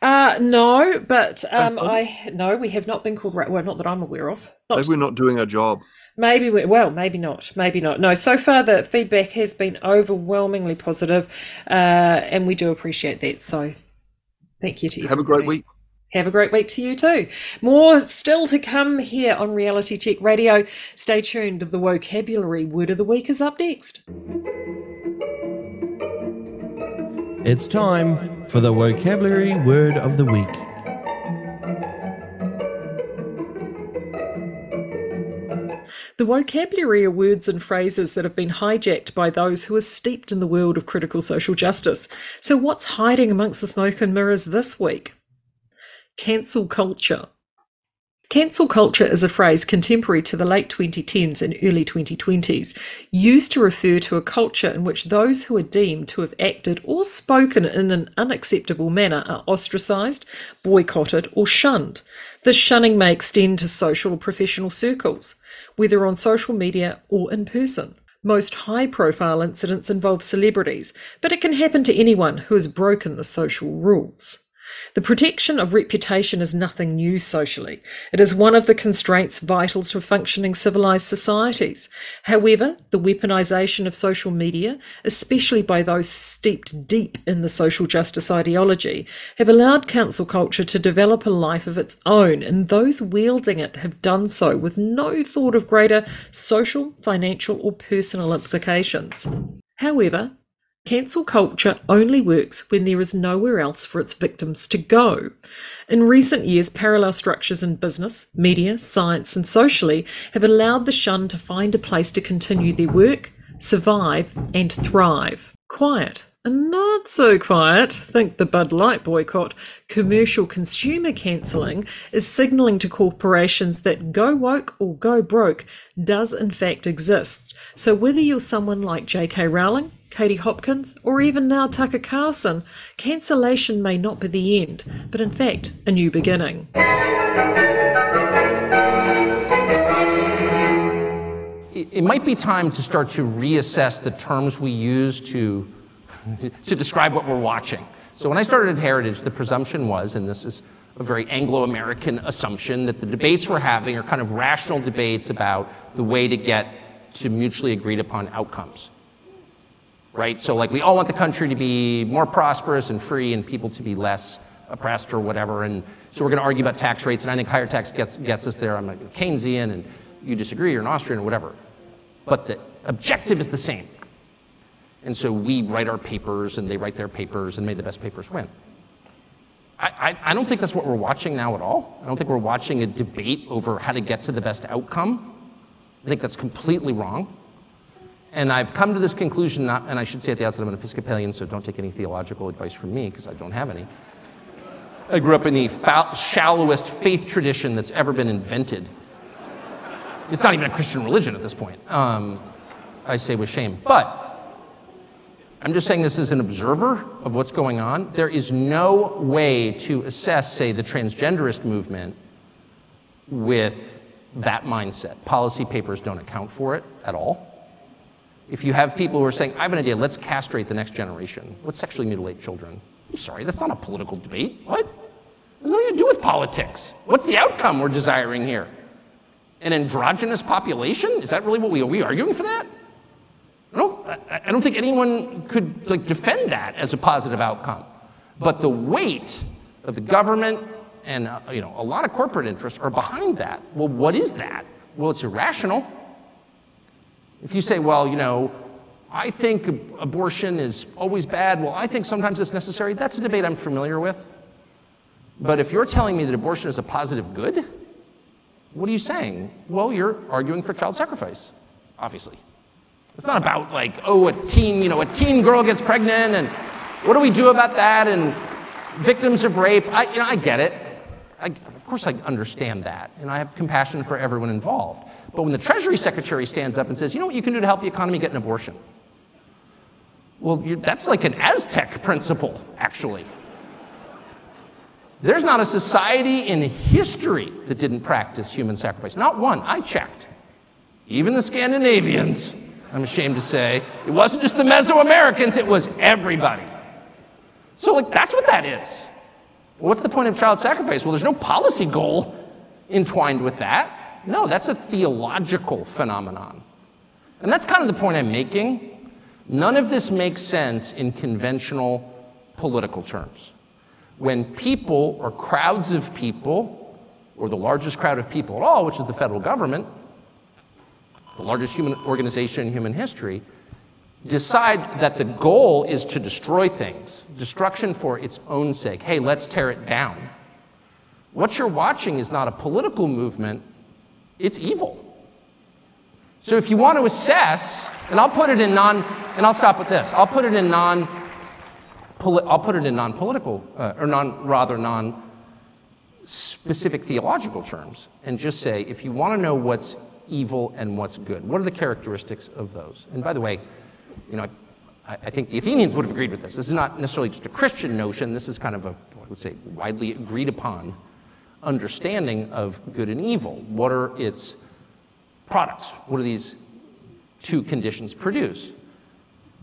Uh, no, but um, I no, we have not been called. Racist. Well, not that I'm aware of. Not, maybe we're not doing our job. Maybe we well, maybe not. Maybe not. No, so far the feedback has been overwhelmingly positive, uh, and we do appreciate that. So, thank you to you. Have a great week. Have a great week to you too. More still to come here on Reality Check Radio. Stay tuned. The vocabulary word of the week is up next. It's time for the vocabulary word of the week. The vocabulary are words and phrases that have been hijacked by those who are steeped in the world of critical social justice. So, what's hiding amongst the smoke and mirrors this week? Cancel culture. Cancel culture is a phrase contemporary to the late 2010s and early 2020s, used to refer to a culture in which those who are deemed to have acted or spoken in an unacceptable manner are ostracised, boycotted, or shunned. This shunning may extend to social or professional circles, whether on social media or in person. Most high profile incidents involve celebrities, but it can happen to anyone who has broken the social rules. The protection of reputation is nothing new socially. It is one of the constraints vital to functioning civilized societies. However, the weaponization of social media, especially by those steeped deep in the social justice ideology, have allowed cancel culture to develop a life of its own, and those wielding it have done so with no thought of greater social, financial, or personal implications. However, Cancel culture only works when there is nowhere else for its victims to go. In recent years, parallel structures in business, media, science, and socially have allowed the shun to find a place to continue their work, survive, and thrive. Quiet and not so quiet, think the Bud Light boycott, commercial consumer cancelling is signalling to corporations that go woke or go broke does in fact exist. So whether you're someone like J.K. Rowling, Katie Hopkins, or even now Tucker Carlson, cancellation may not be the end, but in fact, a new beginning. It might be time to start to reassess the terms we use to, to describe what we're watching. So, when I started at Heritage, the presumption was, and this is a very Anglo American assumption, that the debates we're having are kind of rational debates about the way to get to mutually agreed upon outcomes right? So, like, we all want the country to be more prosperous and free and people to be less oppressed or whatever. And so, we're going to argue about tax rates, and I think higher tax gets, gets us there. I'm a Keynesian, and you disagree, you're an Austrian, or whatever. But the objective is the same. And so, we write our papers, and they write their papers, and may the best papers win. I, I, I don't think that's what we're watching now at all. I don't think we're watching a debate over how to get to the best outcome. I think that's completely wrong. And I've come to this conclusion, not, and I should say at the outset, I'm an Episcopalian, so don't take any theological advice from me, because I don't have any. I grew up in the foul, shallowest faith tradition that's ever been invented. It's not even a Christian religion at this point, um, I say with shame. But I'm just saying this as an observer of what's going on. There is no way to assess, say, the transgenderist movement with that mindset. Policy papers don't account for it at all. If you have people who are saying, I have an idea, let's castrate the next generation, let's sexually mutilate children. I'm sorry, that's not a political debate. What? Has nothing to do with politics. What's the outcome we're desiring here? An androgynous population? Is that really what we are we arguing for that? I don't, I don't think anyone could like defend that as a positive outcome. But the weight of the government and uh, you know a lot of corporate interests are behind that. Well, what is that? Well, it's irrational. If you say, well, you know, I think abortion is always bad, well, I think sometimes it's necessary, that's a debate I'm familiar with. But if you're telling me that abortion is a positive good, what are you saying? Well, you're arguing for child sacrifice, obviously. It's not about like, oh, a teen, you know, a teen girl gets pregnant and what do we do about that? And victims of rape. I, you know, I get it. I, of course, I understand that, and I have compassion for everyone involved. But when the Treasury Secretary stands up and says, you know what you can do to help the economy get an abortion? Well, that's like an Aztec principle, actually. There's not a society in history that didn't practice human sacrifice. Not one. I checked. Even the Scandinavians, I'm ashamed to say. It wasn't just the Mesoamericans, it was everybody. So, like, that's what that is. Well, what's the point of child sacrifice? Well, there's no policy goal entwined with that. No, that's a theological phenomenon. And that's kind of the point I'm making. None of this makes sense in conventional political terms. When people or crowds of people, or the largest crowd of people at all, which is the federal government, the largest human organization in human history, decide that the goal is to destroy things, destruction for its own sake. Hey, let's tear it down. What you're watching is not a political movement, it's evil. So if you want to assess, and I'll put it in non, and I'll stop with this. I'll put it in non, I'll put it in non-political, uh, or non, rather non specific theological terms, and just say, if you want to know what's evil and what's good, what are the characteristics of those? And by the way, you know, I, I think the Athenians would have agreed with this. This is not necessarily just a Christian notion. This is kind of a, I would say, widely agreed upon understanding of good and evil. What are its products? What do these two conditions produce?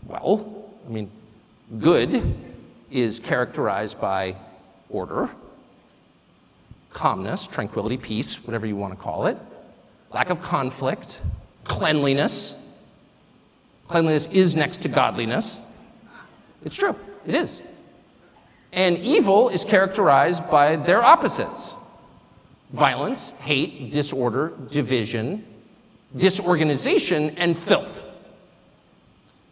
Well, I mean, good is characterized by order, calmness, tranquility, peace, whatever you want to call it, lack of conflict, cleanliness. Cleanliness is next to godliness. It's true, it is. And evil is characterized by their opposites violence, hate, disorder, division, disorganization, and filth.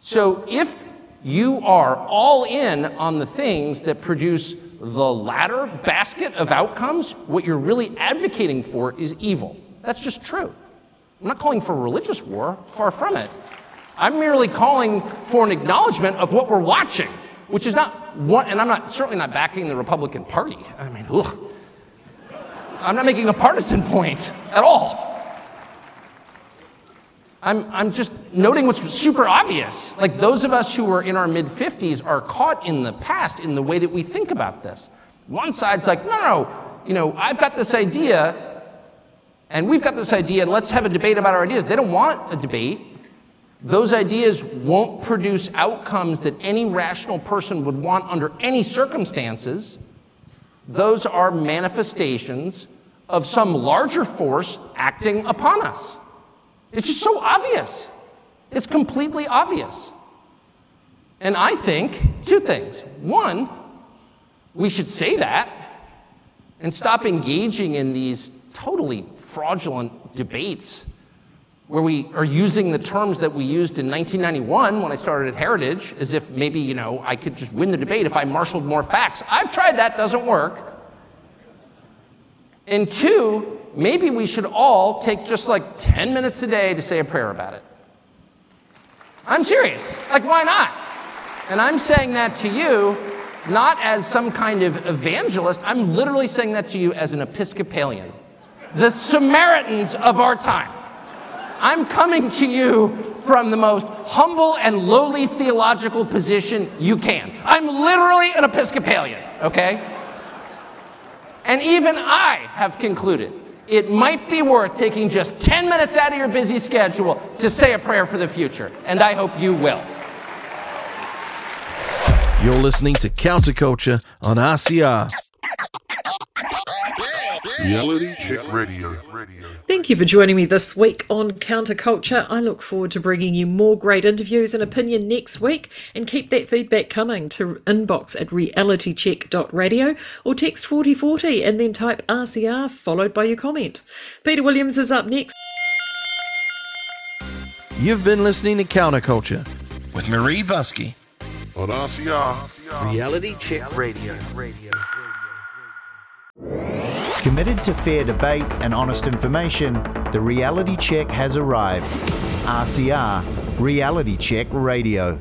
So if you are all in on the things that produce the latter basket of outcomes, what you're really advocating for is evil. That's just true. I'm not calling for religious war, far from it. I'm merely calling for an acknowledgement of what we're watching, which is not what, and I'm not certainly not backing the Republican Party. I mean, ugh. I'm not making a partisan point at all. I'm, I'm just noting what's super obvious. Like those of us who are in our mid 50s are caught in the past in the way that we think about this. One side's like, no, no, you know, I've got this idea and we've got this idea and let's have a debate about our ideas. They don't want a debate. Those ideas won't produce outcomes that any rational person would want under any circumstances. Those are manifestations of some larger force acting upon us. It's just so obvious. It's completely obvious. And I think two things. One, we should say that and stop engaging in these totally fraudulent debates where we are using the terms that we used in 1991 when I started at Heritage as if maybe, you know, I could just win the debate if I marshaled more facts. I've tried that, doesn't work. And two, maybe we should all take just like 10 minutes a day to say a prayer about it. I'm serious. Like, why not? And I'm saying that to you not as some kind of evangelist, I'm literally saying that to you as an Episcopalian, the Samaritans of our time. I'm coming to you from the most humble and lowly theological position you can. I'm literally an Episcopalian, okay? And even I have concluded it might be worth taking just 10 minutes out of your busy schedule to say a prayer for the future. And I hope you will. You're listening to Counterculture on RCR. Reality Check Radio. Thank you for joining me this week on Counterculture. I look forward to bringing you more great interviews and opinion next week. And keep that feedback coming to inbox at realitycheck.radio or text 4040 and then type RCR followed by your comment. Peter Williams is up next. You've been listening to Counterculture with Maree Buscke on RCR. Reality Check Radio. Committed to fair debate and honest information, the reality check has arrived. RCR, Reality Check Radio.